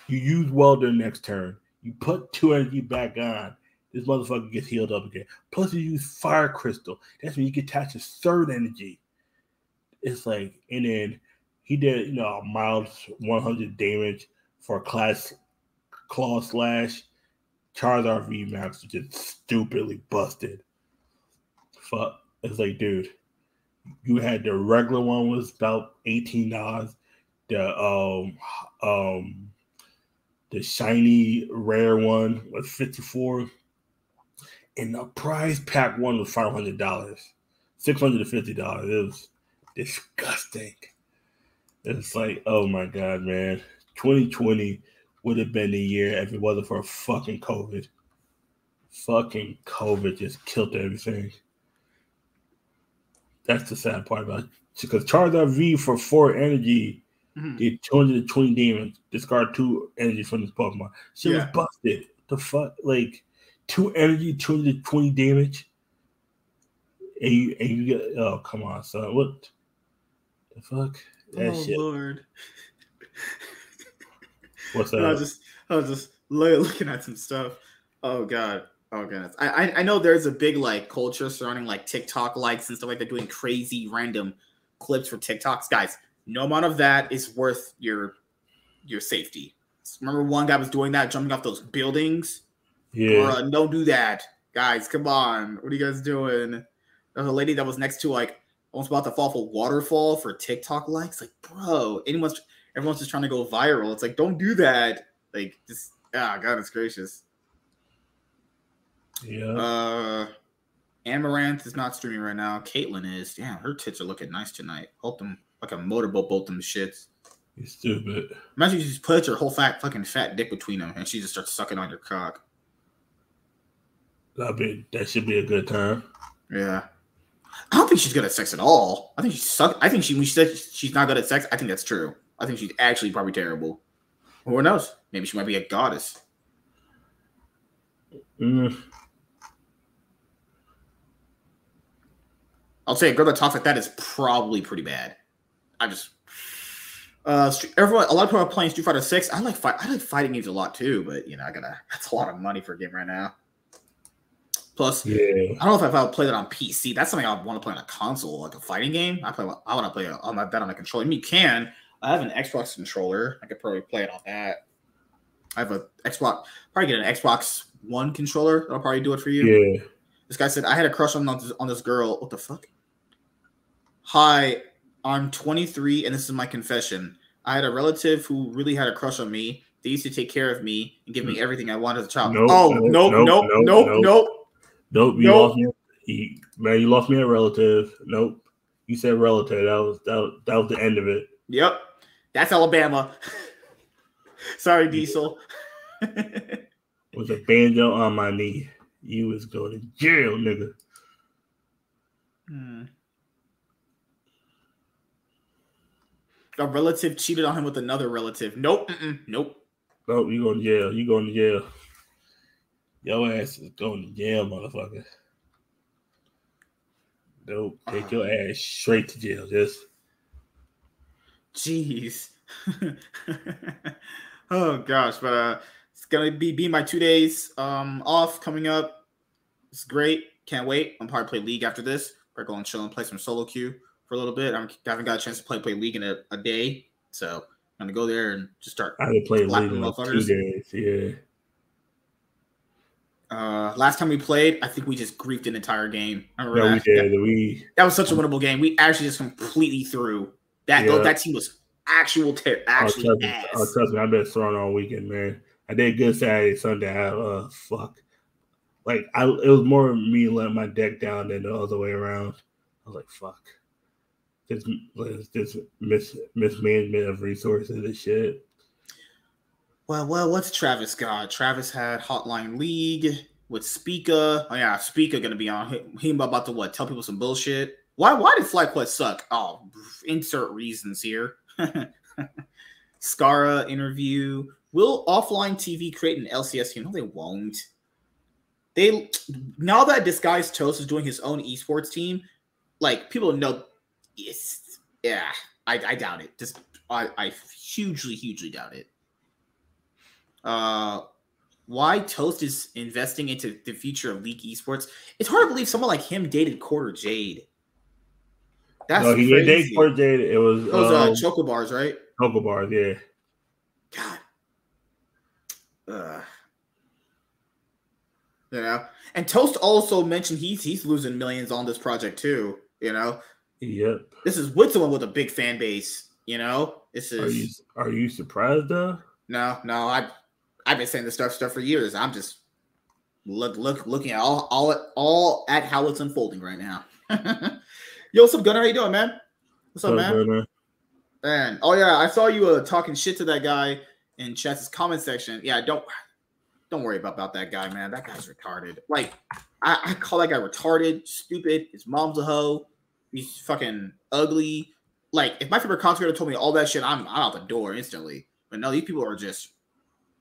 You use Welder next turn. You put two energy back on. This motherfucker gets healed up again. Plus, you use Fire Crystal. That's when you can attach a third energy. It's like, and then he did, you know, mild 100 damage for class claw slash. Charizard VMAX just stupidly busted. Fuck. It's like, dude, you had the regular one was about eighteen dollars. The um um the shiny rare one was fifty four, and the prize pack one was five hundred dollars, six hundred and fifty dollars. It was disgusting. It's like, oh my god, man, twenty twenty would have been the year if it wasn't for fucking COVID. Fucking COVID just killed everything. That's the sad part about it. Because Charizard V for four energy mm-hmm. did 220 damage, discard two energy from this Pokemon. She yeah. was busted. The fuck? Like, two energy, 220 damage. And you, and you get, oh, come on, son. What the fuck? That oh, shit. Lord. What's that? I was just, I was just looking at some stuff. Oh, God. Oh goodness, I I know there's a big like culture surrounding like TikTok likes and stuff like that, They're doing crazy random clips for TikToks. Guys, no amount of that is worth your your safety. Remember one guy was doing that, jumping off those buildings. Yeah, Bruh, don't do that, guys. Come on, what are you guys doing? There's a lady that was next to like almost about to fall for waterfall for TikTok likes. Like, bro, anyone's everyone's just trying to go viral. It's like, don't do that. Like, just ah, goodness gracious. Yeah. Uh, Amouranth is not streaming right now. Caitlyn is. Damn, her tits are looking nice tonight. Hope them like a motorboat, both them shits. You stupid. Imagine you just put your whole fat fucking fat dick between them and she just starts sucking on your cock. That be that should be a good time. Yeah. I don't think she's good at sex at all. I think she suck. I think she when she says she's not good at sex, I think that's true. I think she's actually probably terrible. Who knows? Maybe she might be a goddess. Mm. I'll say a girl that talks like that is probably pretty bad. I just uh everyone a lot of people are playing Street Fighter Six. I like fight I like fighting games a lot too, but you know I gotta that's a lot of money for a game right now. Plus, yeah. I don't know if I would play that on PC. That's something I want to play on a console, like a fighting game. I play. I want to play on my that on a controller. I mean, you can. I have an Xbox controller. I could probably play it on that. I have a Xbox. Probably get an Xbox One controller. That'll probably do it for you. Yeah. This guy said I had a crush on this, on this girl. What the fuck? Hi, I'm 23 and this is my confession. I had a relative who really had a crush on me. They used to take care of me and give me mm. everything I wanted as a child. Nope, oh, nope, nope, nope, nope, nope, nope. Nope, you nope. lost me. He, man, you lost me a relative. Nope. You said relative. That was that was, that was the end of it. Yep. That's Alabama. Sorry, Diesel. With a banjo on my knee. You was going to jail, nigga. Hmm. A relative cheated on him with another relative. Nope. Nope. Nope. You going to jail. You going to jail. Your ass is going to jail, motherfucker. Nope. Take your ass straight to jail. Just. Jeez. oh gosh, but uh, it's gonna be be my two days um off coming up. It's great. Can't wait. I'm probably play League after this. We're going to chill and play some solo queue for a little bit. I haven't got a chance to play play League in a, a day, so I'm gonna go there and just start. I haven't played League in like two days. Yeah. Uh, last time we played, I think we just griefed an entire game. no, that? we did. We that was such a winnable game. We actually just completely threw that. Yeah. That team was actual ter- actually oh, ass. Oh, trust me, I've been throwing all weekend, man. I did good Saturday, Sunday. I, uh, fuck. Like I, it was more me letting my deck down than the other way around. I was like, fuck this this mis mismanagement of resources and shit. Well, well, what's Travis got? Travis had Hotline League with Speaker. Oh yeah, Speaker gonna be on. Him about to what? Tell people some bullshit. Why? Why did FlyQuest suck? Oh, insert reasons here. Scarra interview. Will offline TV create an LCS team? No, they won't. They now that Disguised Toast is doing his own esports team, like people know yes, yeah, I, I doubt it. Just I, I hugely, hugely doubt it. Uh, why Toast is investing into the future of League Esports? It's hard to believe someone like him dated Quarter Jade. That's no, he didn't date Quarter Jade. It was was uh, um, Choco Bars, right? Choco Bars, yeah. God. Uh, you know, and Toast also mentioned he's he's losing millions on this project too. You know. Yep. This is with someone with a big fan base. You know, this is. Are you, are you surprised though? No, no. I I've been saying this stuff stuff for years. I'm just look look looking at all all all at how it's unfolding right now. Yo, what's up, Gunner? How you doing, man? What's up, man? Gunner? Man, oh yeah, I saw you uh, talking shit to that guy in Chess's comment section. Yeah, don't don't worry about, about that guy, man. That guy's retarded. Like, I, I call that guy retarded, stupid. His mom's a hoe. He's fucking ugly. Like, if my favorite content told me all that shit, I'm, I'm out the door instantly. But no, these people are just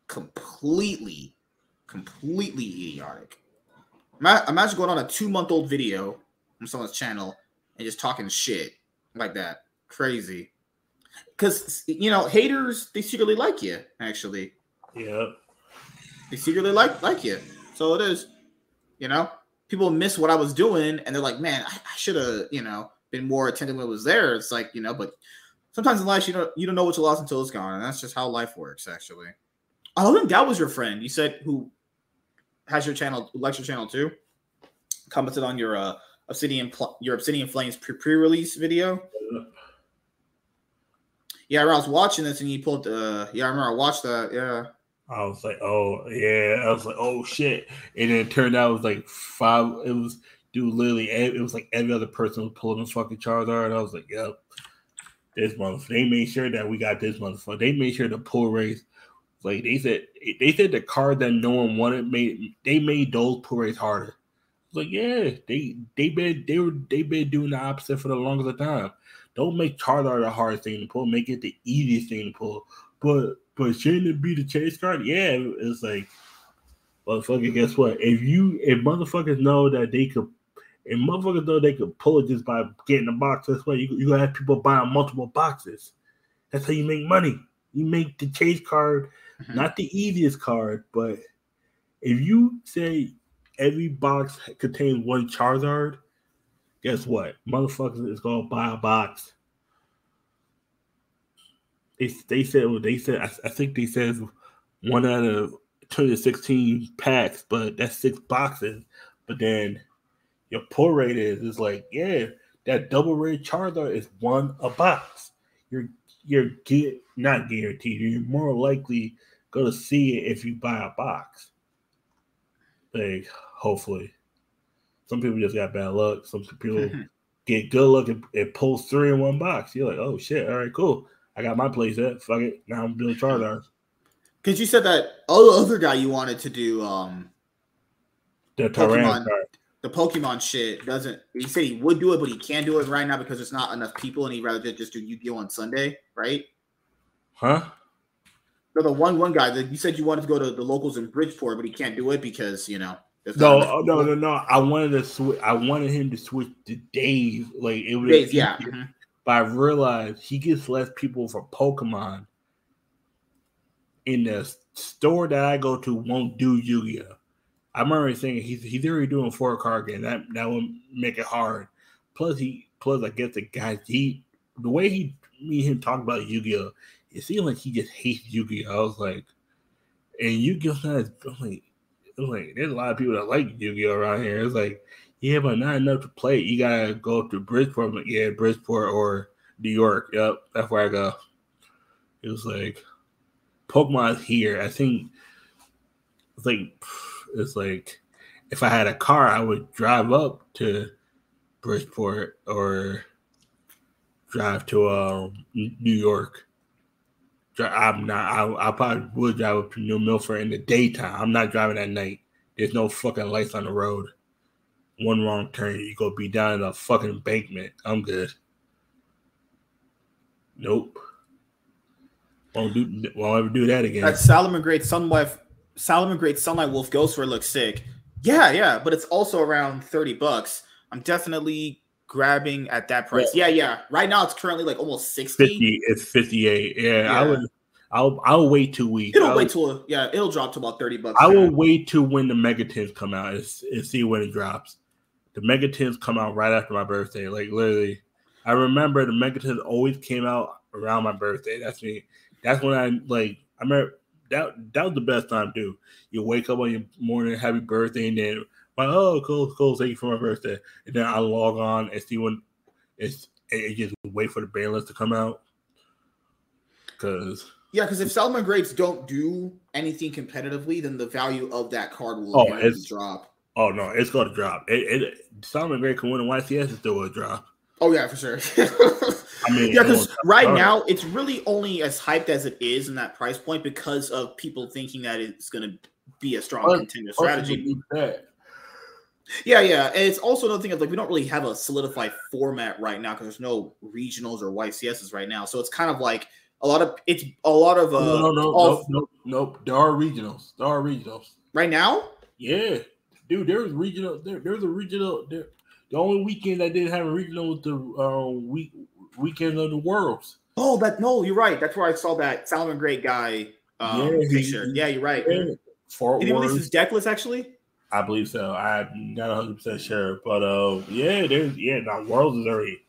completely, completely idiotic. Imagine going on a two month old video from someone's channel and just talking shit like that. Crazy. Because, you know, haters, they secretly like you, actually. Yeah. They secretly like like you. So it is, you know, people miss what I was doing and they're like, man, I, I should have, you know, been more attentive when it was there. It's like, you know, but sometimes in life you don't you don't know what you lost until it's gone. And that's just how life works, actually. I don't think that was your friend. You said who has your channel, lecture channel too. Commented on your uh, Obsidian, your Obsidian Flames pre-release video. Yeah, I was watching this and you pulled. Uh, yeah, I remember I watched that. Yeah. I was like, oh yeah. I was like, oh shit. And then it turned out it was like five. It was dude, literally, it was like every other person was pulling this fucking Charizard. And I was like, yep. This month they made sure that we got this motherfucker. They made sure the pull race like they said, they said the card that no one wanted made they made those pull rates harder. Like yeah, they they been they were they been doing the opposite for the longest time. Don't make Charizard the hardest thing to pull. Make it the easiest thing to pull. But but shouldn't it be the chase card? Yeah, it's like, motherfucker. Guess what? If you if motherfuckers know that they could, if motherfuckers know they could pull it just by getting a box, that's why you you have people buying multiple boxes. That's how you make money. You make the chase card mm-hmm. not the easiest card, but if you say every box contains one Charizard, guess what? Motherfuckers is gonna buy a box. They they said they said I, I think they said one mm-hmm. out of 216 packs, but that's six boxes. But then your pull rate is is like, yeah, that double rare Charizard is one a box. You're you're get not guaranteed. You're more likely gonna see it if you buy a box. Like, hopefully. Some people just got bad luck. Some people mm-hmm. get good luck and it pulls three in one box. You're like, oh shit, all right, cool. I got my place set. Fuck it. Now I'm building Charizard. Because you said that other guy you wanted to do um the Pokemon, the Pokemon shit doesn't. He said he would do it, but he can't do it right now because there's not enough people, and he'd rather just do Yu-Gi-Oh on Sunday, right? Huh? No, the one one guy that you said you wanted to go to the locals in Bridgeport, but he can't do it because you know. No, oh, no, no, no. I wanted to switch. I wanted him to switch to Dave. Like it was, Dave, yeah. Mm-hmm. But I realized he gets less people for Pokemon. In the store that I go to, won't do Yu-Gi-Oh. I remember saying he's he's already doing four card game. That that would make it hard. Plus he plus I guess the guy he the way he me and him talk about Yu-Gi-Oh it seemed like he just hates Yu-Gi-Oh. I was like, and Yu-Gi-Oh not like, like there's a lot of people that like Yu-Gi-Oh around here. It's like, yeah, but not enough to play. You gotta go to Bridgeport. Like, yeah, Bridgeport or New York. Yep, that's where I go. It was like Pokemon's here. I think it's like it's like if I had a car, I would drive up to Bridgeport or drive to um, New York I'm not. I, I probably would drive up to New Milford in the daytime. I'm not driving at night. There's no fucking lights on the road. One wrong turn, you go be down in a fucking embankment. I'm good. Nope. Won't do. Won't ever do that again. That Salamangreat Sunlight, Salamangreat Sunlight Wolf Ghost looks sick. Yeah, yeah, but it's also around thirty bucks. I'm definitely grabbing at that price. Yeah, yeah. Right now it's currently like almost 60. 50, it's 58. Yeah, yeah. I would I'll I'll wait two weeks. It'll I'll, wait till yeah, it'll drop to about 30 bucks. I will wait to when the Megatins come out and, and see when it drops. The Megatins come out right after my birthday. Like literally. I remember the Megatins always came out around my birthday. That's me. That's when I like I remember that that was the best time too. You wake up on your morning, happy birthday, and then like, oh, cool, cool, thank you for my birthday. And then I log on and see when it's and just wait for the balance to come out. Cause yeah, because if Salamangreats don't do anything competitively, then the value of that card will oh, drop. Oh no, it's going to drop. It, it Salamangreat can win a YCS, it's still going to drop. Oh yeah, for sure. I mean, yeah, because right now it's really only as hyped as it is in that price point because of people thinking that it's going to be a strong contender strategy. Yeah, yeah. And it's also another thing of like we don't really have a solidified format right now because there's no regionals or YCSs right now. So it's kind of like a lot of it's a lot of uh no no no nope, nope, nope. There are regionals. There are regionals. Right now? Yeah. Dude, there was regional there, there's a regional there. The only weekend that didn't have a regional was the uh, week weekend of the worlds. Oh, that no, you're right. That's where I saw that Salamangreat guy um, yeah, picture. He, yeah, you're right. Yeah. Fort Did he release his deck list actually? I believe so. I'm not 100 percent sure, but uh, yeah, there's yeah. Now Worlds is already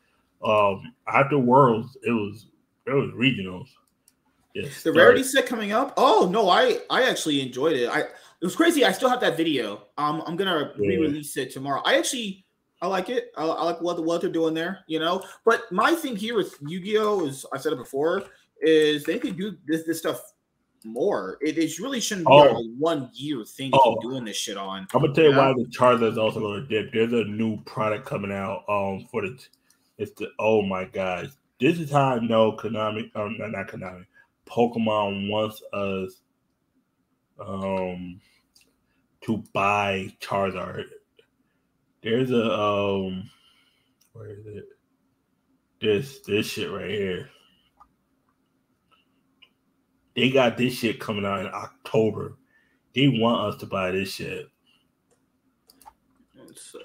um after Worlds, it was it was regionals. Yes, the rarity set coming up. Oh no, I I actually enjoyed it. I it was crazy. I still have that video. Um, I'm gonna yeah. re-release it tomorrow. I actually I like it. I, I like what what they're doing there. You know, but my thing here with Yu-Gi-Oh is I said it before is they could do this this stuff more. It, it really shouldn't be oh. a one year thing oh. doing this shit on. I'm gonna tell you, why the Charizard is also gonna dip. There's a new product coming out um for the it's the oh my god. This is how I know Konami um not, not Konami. Pokemon wants us um to buy Charizard. There's a um where is it? This this shit right here. They got this shit coming out in October. They want us to buy this shit. Uh...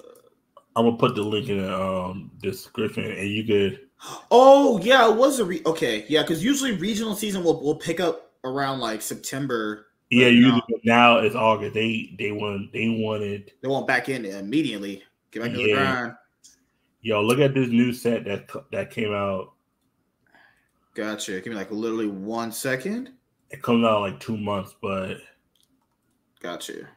I'm gonna put the link in the um, description, and you could. Oh yeah, it was a re- okay. Yeah, because usually regional season will will pick up around like September. Yeah, usually um, now it's August. They they want they wanted they want back in immediately. Get back to yeah. the grind. Yo, look at this new set that that came out. Gotcha. Give me like literally one second. It comes out like two months, but gotcha.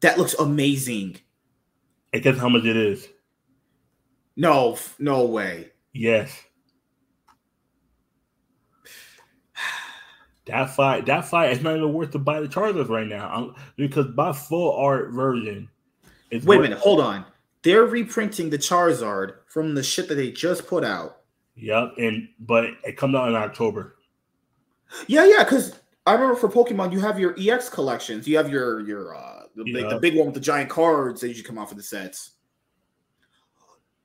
That looks amazing. And guess how much it is? No, no way. Yes. That fight, that fight is not even worth to buy the Chargers right now I'm, because by full art version. Wait a minute, hold on. They're reprinting the Charizard from the shit that they just put out. Yep, and but it comes out in October. Yeah, yeah, because I remember for Pokemon, you have your EX collections. You have your your uh the, big, the big one with the giant cards that usually come out for the sets.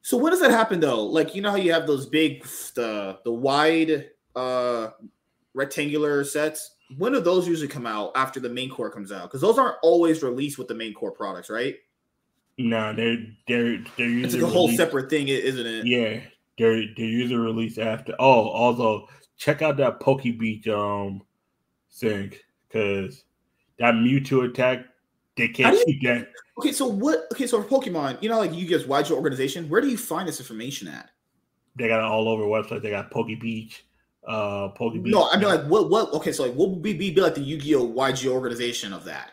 So when does that happen though? Like you know how you have those big the the wide uh rectangular sets. When do those usually come out after the main core comes out? Because those aren't always released with the main core products, right? No, they're they're they're usually it's like a whole separate thing, isn't it? Yeah, they're they're usually released after. Oh, also check out that Poke Beach um thing because that Mewtwo attack they can't you, keep that. Okay, so what? Okay, so for Pokemon, you know, like you guys, wide your organization. Where do you find this information at? They got it all over websites. They got Poke Beach, uh, Poke Beach. No, I mean like what? What? Okay, so like what would be, be, like the Yu-Gi-Oh YG organization of that?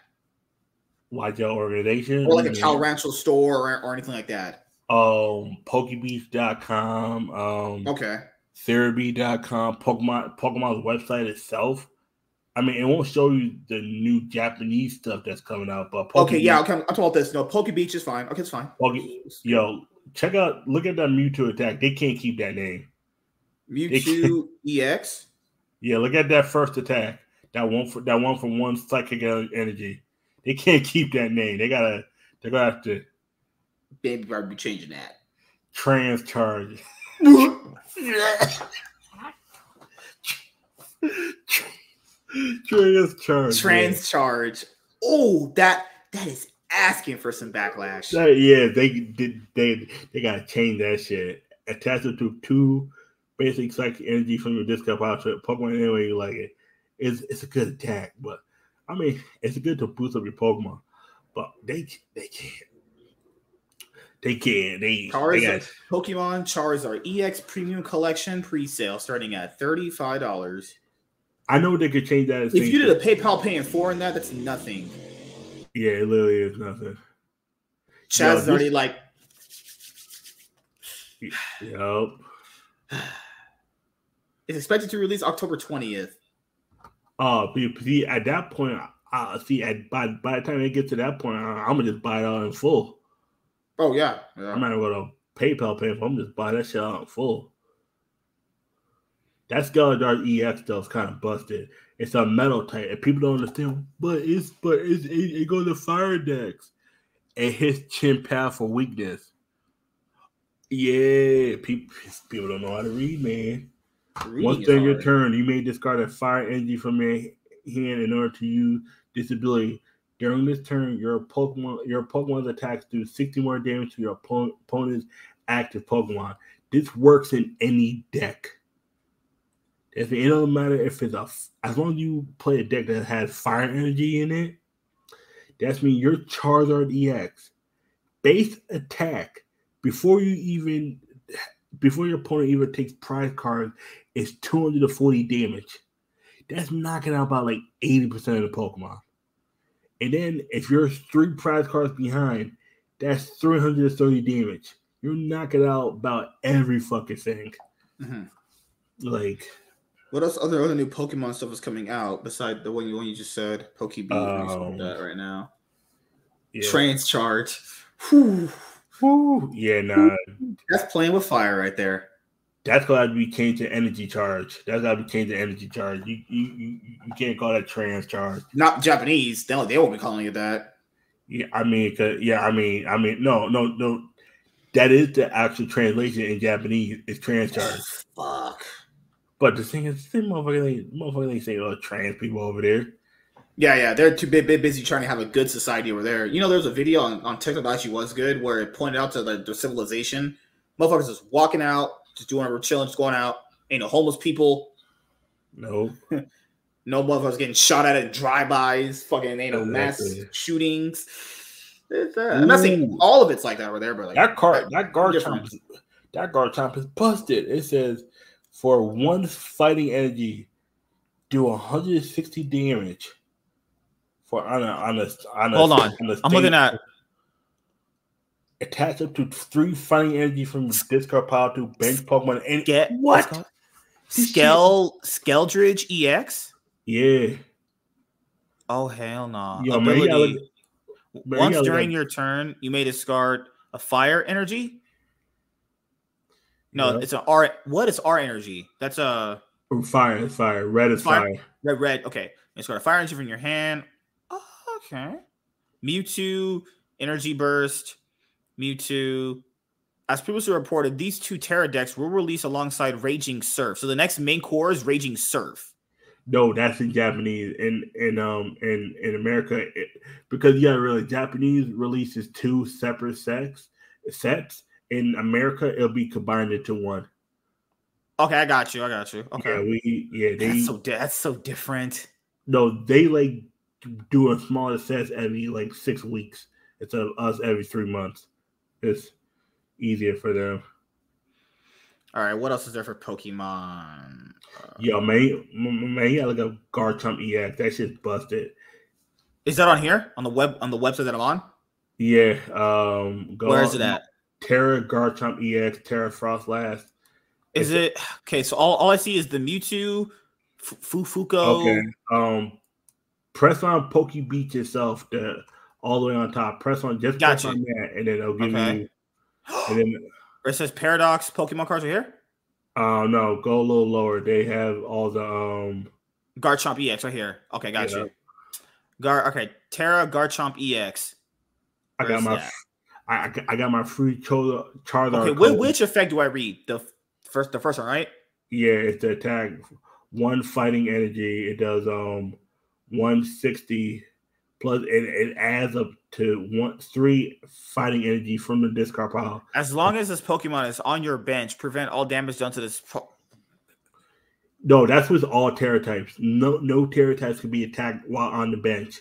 YG organization, or like a Cal Rancho store or, or anything like that um pokebeef.com um okay therapy.com pokemon pokemon's website itself i mean it won't show you the new japanese stuff that's coming out but Poke okay yeah okay, i'm talking about this no poke beach is fine okay it's fine Poke, yo check out look at that mewtwo attack they can't keep that name mewtwo ex yeah look at that first attack that one for that one from one psychic energy they can't keep that name they gotta they're gonna have to Baby better be changing that. Trans charge. Trans charge. Trans charge. Oh, that that is asking for some backlash. yeah, they did. They they gotta change that shit. Attach it to two basic psychic energy from your pile to Pokemon anyway you like it. It's it's a good attack, but I mean it's good to boost up your Pokemon. But they they can't. They can't. They, Charizard, they got, Pokemon Charizard EX Premium Collection pre-sale starting at thirty-five dollars. I know they could change that. If you did a PayPal paying four in that, that's nothing. Yeah, it literally is nothing. Chaz is already like. Yep. It's expected to release October twentieth. Uh, see, at that point, uh, see, at by by the time it gets to that point, I, am gonna just buy it all in full. Oh yeah, yeah. I'm not gonna go to PayPal pay for. I'm just buy that shit out in full. That Skeletor EX stuff is kind of busted. It's a metal type, and people don't understand. But it's but it's, it, it goes to fire decks. It hits Chien-Pao for weakness. Yeah, people people don't know how to read, man. Once during your turn, you may discard a fire energy from your hand in order to use this ability. During this turn, your Pokemon your Pokemon's attacks do 60 more damage to your opponent's active Pokemon. This works in any deck. If it doesn't matter if it's a as long as you play a deck that has fire energy in it, that's mean your Charizard EX base attack before you even before your opponent even takes prize cards is 240 damage. That's knocking out about like 80% of the Pokemon. And then if you're three prize cards behind, that's 330 damage. You're knocking out about every fucking thing. Mm-hmm. Like what else? Other other new Pokemon stuff is coming out beside the one you one you just said, Pokebee. Um, that right now. Yeah. Trance charge. Whew. Whew. Yeah, nah. That's playing with fire right there. That's gotta be changed to energy charge. That's gotta be changed to energy charge. You you you, you can't call that trance charge. Not Japanese. They they won't be calling it that. Yeah, I mean, cause, yeah, I mean, I mean, no, no, no. That is the actual translation in Japanese. It's trance charge. Oh, fuck. But the thing is, the motherfucker, motherfucker ain't saying, oh, trans people over there. Yeah, yeah, they're too big, big busy trying to have a good society over there. You know, there was a video on, on TikTok that actually was good where it pointed out to the, the civilization. Motherfuckers just walking out, just doing whatever, chilling, just going out. Ain't no homeless people. No. no motherfuckers getting shot at at drive-bys. Fucking ain't no mass shootings. Uh, I'm not saying all of it's like that over there, but like that car, that Garchomp, that Garchomp is busted. It says for one fighting energy, do 160 damage for on a on a on a, Hold on, on a I'm looking at attach up to three fighting energy from discard pile to bench Pokemon and get what? Skell Skeledirge EX? Yeah. Oh hell no. Yo, Ability. Man, you look, Once during your turn, you may discard a fire energy, no, it's an R. What is R energy? That's a fire. It's fire. Red is fire. fire. Red, red. Okay, it's got a fire energy from your hand. Oh, okay. Mewtwo, energy burst, Mewtwo. As previously reported, these two Tera decks will release alongside Raging Surf. So the next main core is Raging Surf. No, that's in Japanese. In in um in in America, it, because yeah, really Japanese releases two separate sets sets in America, it'll be combined into one. Okay, I got you. I got you. Okay. Yeah, we yeah they that's so that's so different. No, they like do a smaller sets every like six weeks instead of us every three months. It's easier for them. All right, what else is there for Pokemon? Uh, Yo, man, man, you gotta look up Garchomp EX. That shit's busted. Is that on here on the web on the website that I'm on? Yeah. Um, Where is it at? Tera Garchomp EX, Tera Froslass. Is it okay? So all, all I see is the Mewtwo, Fufuko. Okay. Um, press on Pokebeach itself, the all the way on top. Press on just press on that, and then it'll give okay. you. And then it says Paradox Pokemon cards are here. Uh no, go a little lower. They have all the um Garchomp EX right here. Okay, got yeah. you. Gar okay, Tera Garchomp EX. Where I got my? I, I got my free Char- Charizard. Okay, which, which effect do I read? The first, the first one, right? Yeah, it's the attack. One fighting energy. It does um 160 plus. It, it adds up to one three fighting energy from the discard pile. As long as this Pokemon is on your bench, prevent all damage done to this. Po- no, that's with all Tera types. No, no Tera types can be attacked while on the bench.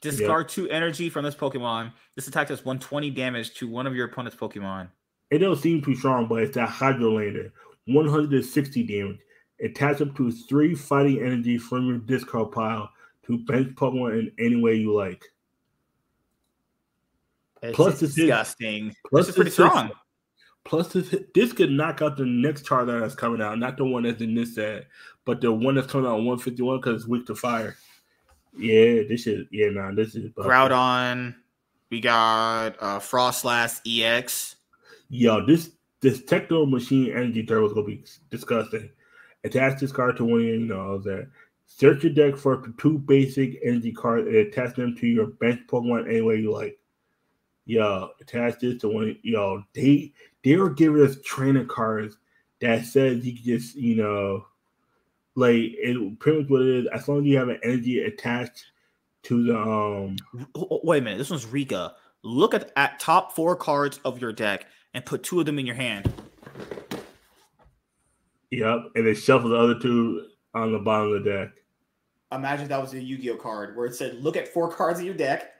Discard yep. two energy from this Pokemon. This attack does 120 damage to one of your opponent's Pokemon. It doesn't seem too strong, but it's that Hydrolander. 160 damage. Attach up to three fighting energy from your discard pile to bench Pokemon in any way you like. It's plus, disgusting. Plus, this is pretty strong. Plus, this this could knock out the next chart that's coming out, not the one that's in this set, but the one that's coming out 151 because it's weak to fire. Yeah, this is yeah, nah, this is Groudon. We got uh Froslass EX. Yo, this this Techno Machine Energy Turbo is gonna be disgusting. Attach this card to one of your, you know, that search your deck for two basic energy cards and attach them to your bench Pokemon any way you like. Yo, attach this to one. Yo, they they were giving us trainer cards that says you can just you know like it pretty much what it is. As long as you have an energy attached to the um. Wait a minute, this one's Rika. Look at at top four cards of your deck and put two of them in your hand. Yep, and they shuffle the other two on the bottom of the deck. Imagine that was a Yu-Gi-Oh card where it said, "Look at four cards in your deck,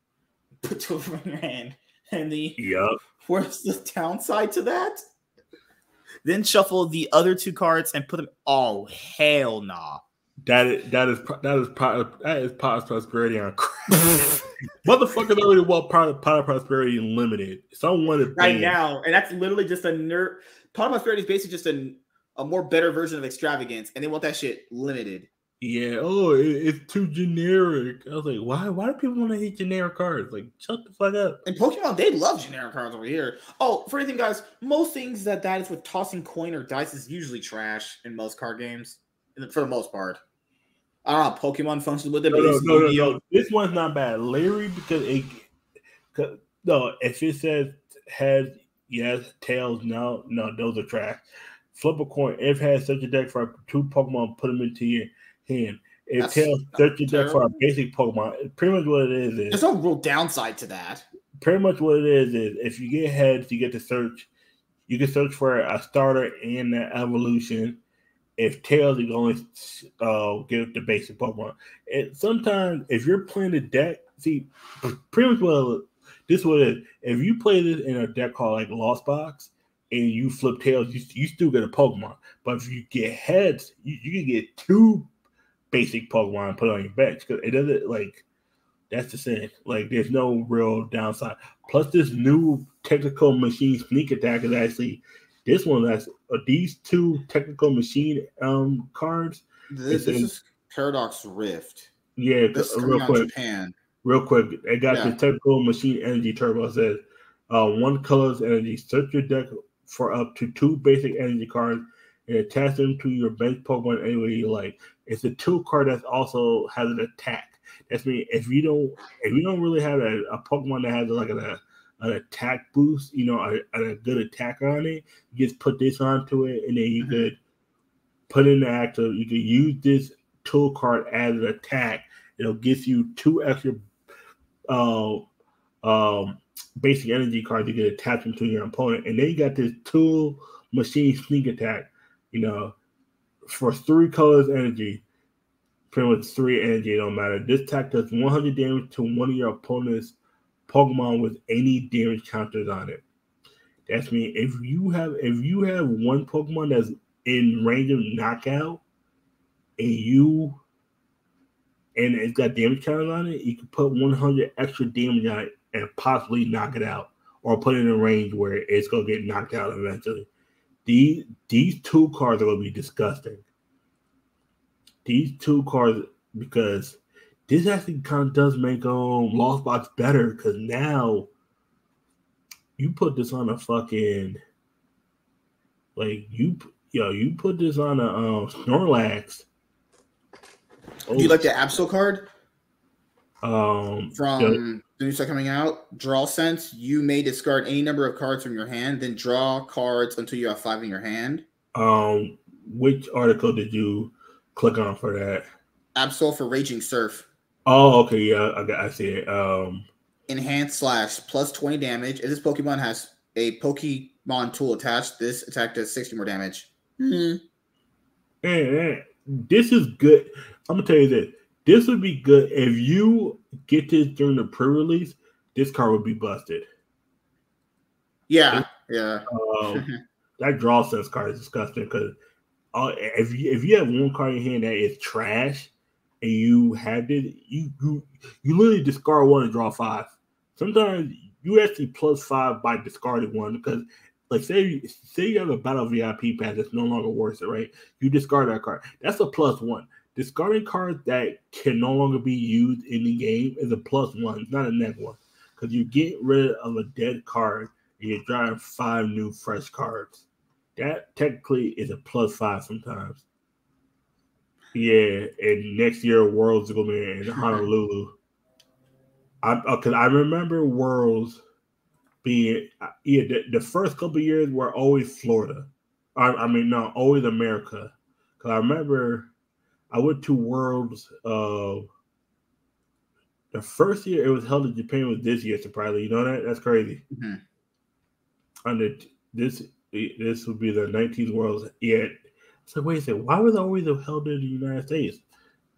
put two of them in your hand." And the yep. Where's the downside to that? Then shuffle the other two cards and put them. Oh hell nah. That is that is that is that is pot prosperity on Motherfuckers already want pot of prosperity limited. Someone right now, and that's literally just a nerd. Pot of prosperity is basically just a a more better version of extravagance, and they want that shit limited. Yeah. Oh, it, it's too generic. I was like, why? Why do people want to hate generic cards? Like, shut the fuck up. And Pokemon, they love generic cards over here. Oh, for anything, guys, most things that that is with tossing coin or dice is usually trash in most card games, for the most part. I don't know. how Pokemon functions with it. No, no, no, no, no, This one's not bad. Larry, because it. Cause, no, if it says heads, yes. Tails, no. No, those are trash. Flip a coin. If has such a deck for two Pokemon, put them into your hand. It That's tells search your deck for a basic Pokemon. Pretty much what it is is there's no real downside to that. Pretty much what it is is if you get heads, you get to search. You can search for a starter and an evolution. If tails, you can only uh, get the basic Pokemon. And sometimes if you're playing the deck, see, pretty much what this is what it is. If you play this in a deck called like Lost Box, and you flip tails, you, you still get a Pokemon. But if you get heads, you, you can get two basic Pokemon put on your bench because it doesn't like that's the thing. Like there's no real downside. Plus, this new technical machine sneak attack is actually this one that's uh, these two technical machine um cards. This, this is Paradox Rift. Yeah, this real quick. Japan. Real quick, it got yeah. the technical machine energy turbo. It says uh, one color's energy. Search your deck for up to two basic energy cards and attach them to your bench Pokemon any way you like. It's a two card that also has an attack. That's mean if you don't if you don't really have a, a Pokemon that has like a, an attack boost, you know, a, a, good attack on it, you just put this onto it, and then you mm-hmm. could put in the active. You could use this tool card as an attack. It'll give you two extra uh, um, basic energy cards you can attach them to your opponent. And then you got this tool machine sneak attack, you know, for three colors energy, pretty much three energy, don't matter. This attack does 100 damage to one of your opponent's Pokemon with any damage counters on it. That's mean if you have if you have one Pokemon that's in range of knockout and you and it's got damage counters on it, you can put 100 extra damage on it and possibly knock it out or put it in a range where it's going to get knocked out eventually. These these two cards are going to be disgusting. These two cards because this actually kind of does make um Lost Box better because now you put this on a fucking like you yo you put this on a um Snorlax. Oh, Do you like the Absol card? Um, from new set coming out, draw sense. You may discard any number of cards from your hand, then draw cards until you have five in your hand. Um, which article did you click on for that? Absol for Raging Surf. Oh, okay, yeah, I, I see it. Um, Enhanced slash plus 20 damage. If this Pokemon has a Pokemon tool attached, this attack does 60 more damage. Mm-hmm. And, this is good. I'm gonna tell you this. This would be good if you get this during the pre-release. This card would be busted. Yeah, yeah. Um, that draw sense card is disgusting because uh, if you if you have one card in hand that is trash and you have it, you you you literally discard one and draw five. Sometimes you actually plus five by discarding one because like say say you have a battle VIP pass that's no longer worth it, right? You discard that card. That's a plus one. Discarding cards that can no longer be used in the game is a plus one, it's not a net one. Because you get rid of a dead card and you're drawing five new fresh cards. That technically is a plus five sometimes. Yeah, and next year Worlds is gonna be in Honolulu. I because uh, I remember Worlds being uh, yeah the, the first couple years were always Florida. I, I mean no, always America. Because I remember I went to Worlds. Uh, the first year it was held in Japan was this year. Surprisingly, you know that that's crazy. Mm-hmm. Under this this would be the 19th Worlds. Yet, so wait a second, why was it always held in the United States?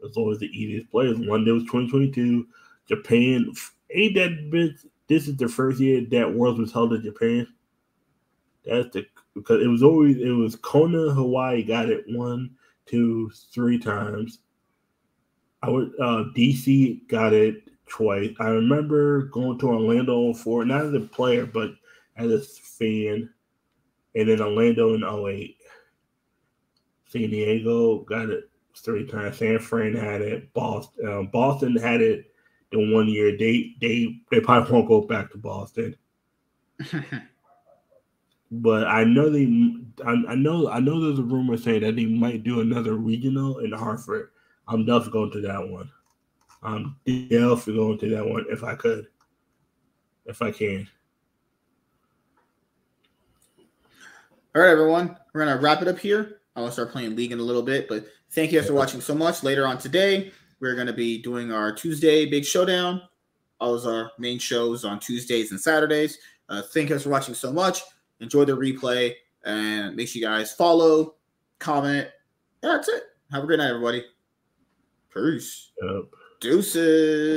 It's always the easiest players. One day was 2022. Japan ain't that bit. This is the first year that Worlds was held in Japan. That's the because it was always it was Kona, Hawaii got it one, two, three times. I would uh DC got it twice. I remember going to Orlando for not as a player, but as a fan and then Orlando in 08. San Diego got it three times. San Fran had it. Boston, um, Boston had it the one year. They they they probably won't go back to Boston. but I know they, I, I, know I know there's a rumor saying that they might do another regional in Hartford. I'm definitely going to that one. I'm definitely going to that one if I could, if I can. All right, everyone. We're gonna wrap it up here. I will start playing League in a little bit, but thank you guys for watching so much. Later on today, we're gonna be doing our Tuesday Big Showdown. All those our main shows on Tuesdays and Saturdays. Uh, thank you guys for watching so much. Enjoy the replay and make sure you guys follow, comment. Yeah, that's it. Have a great night, everybody. Peace. Yep. Deuces.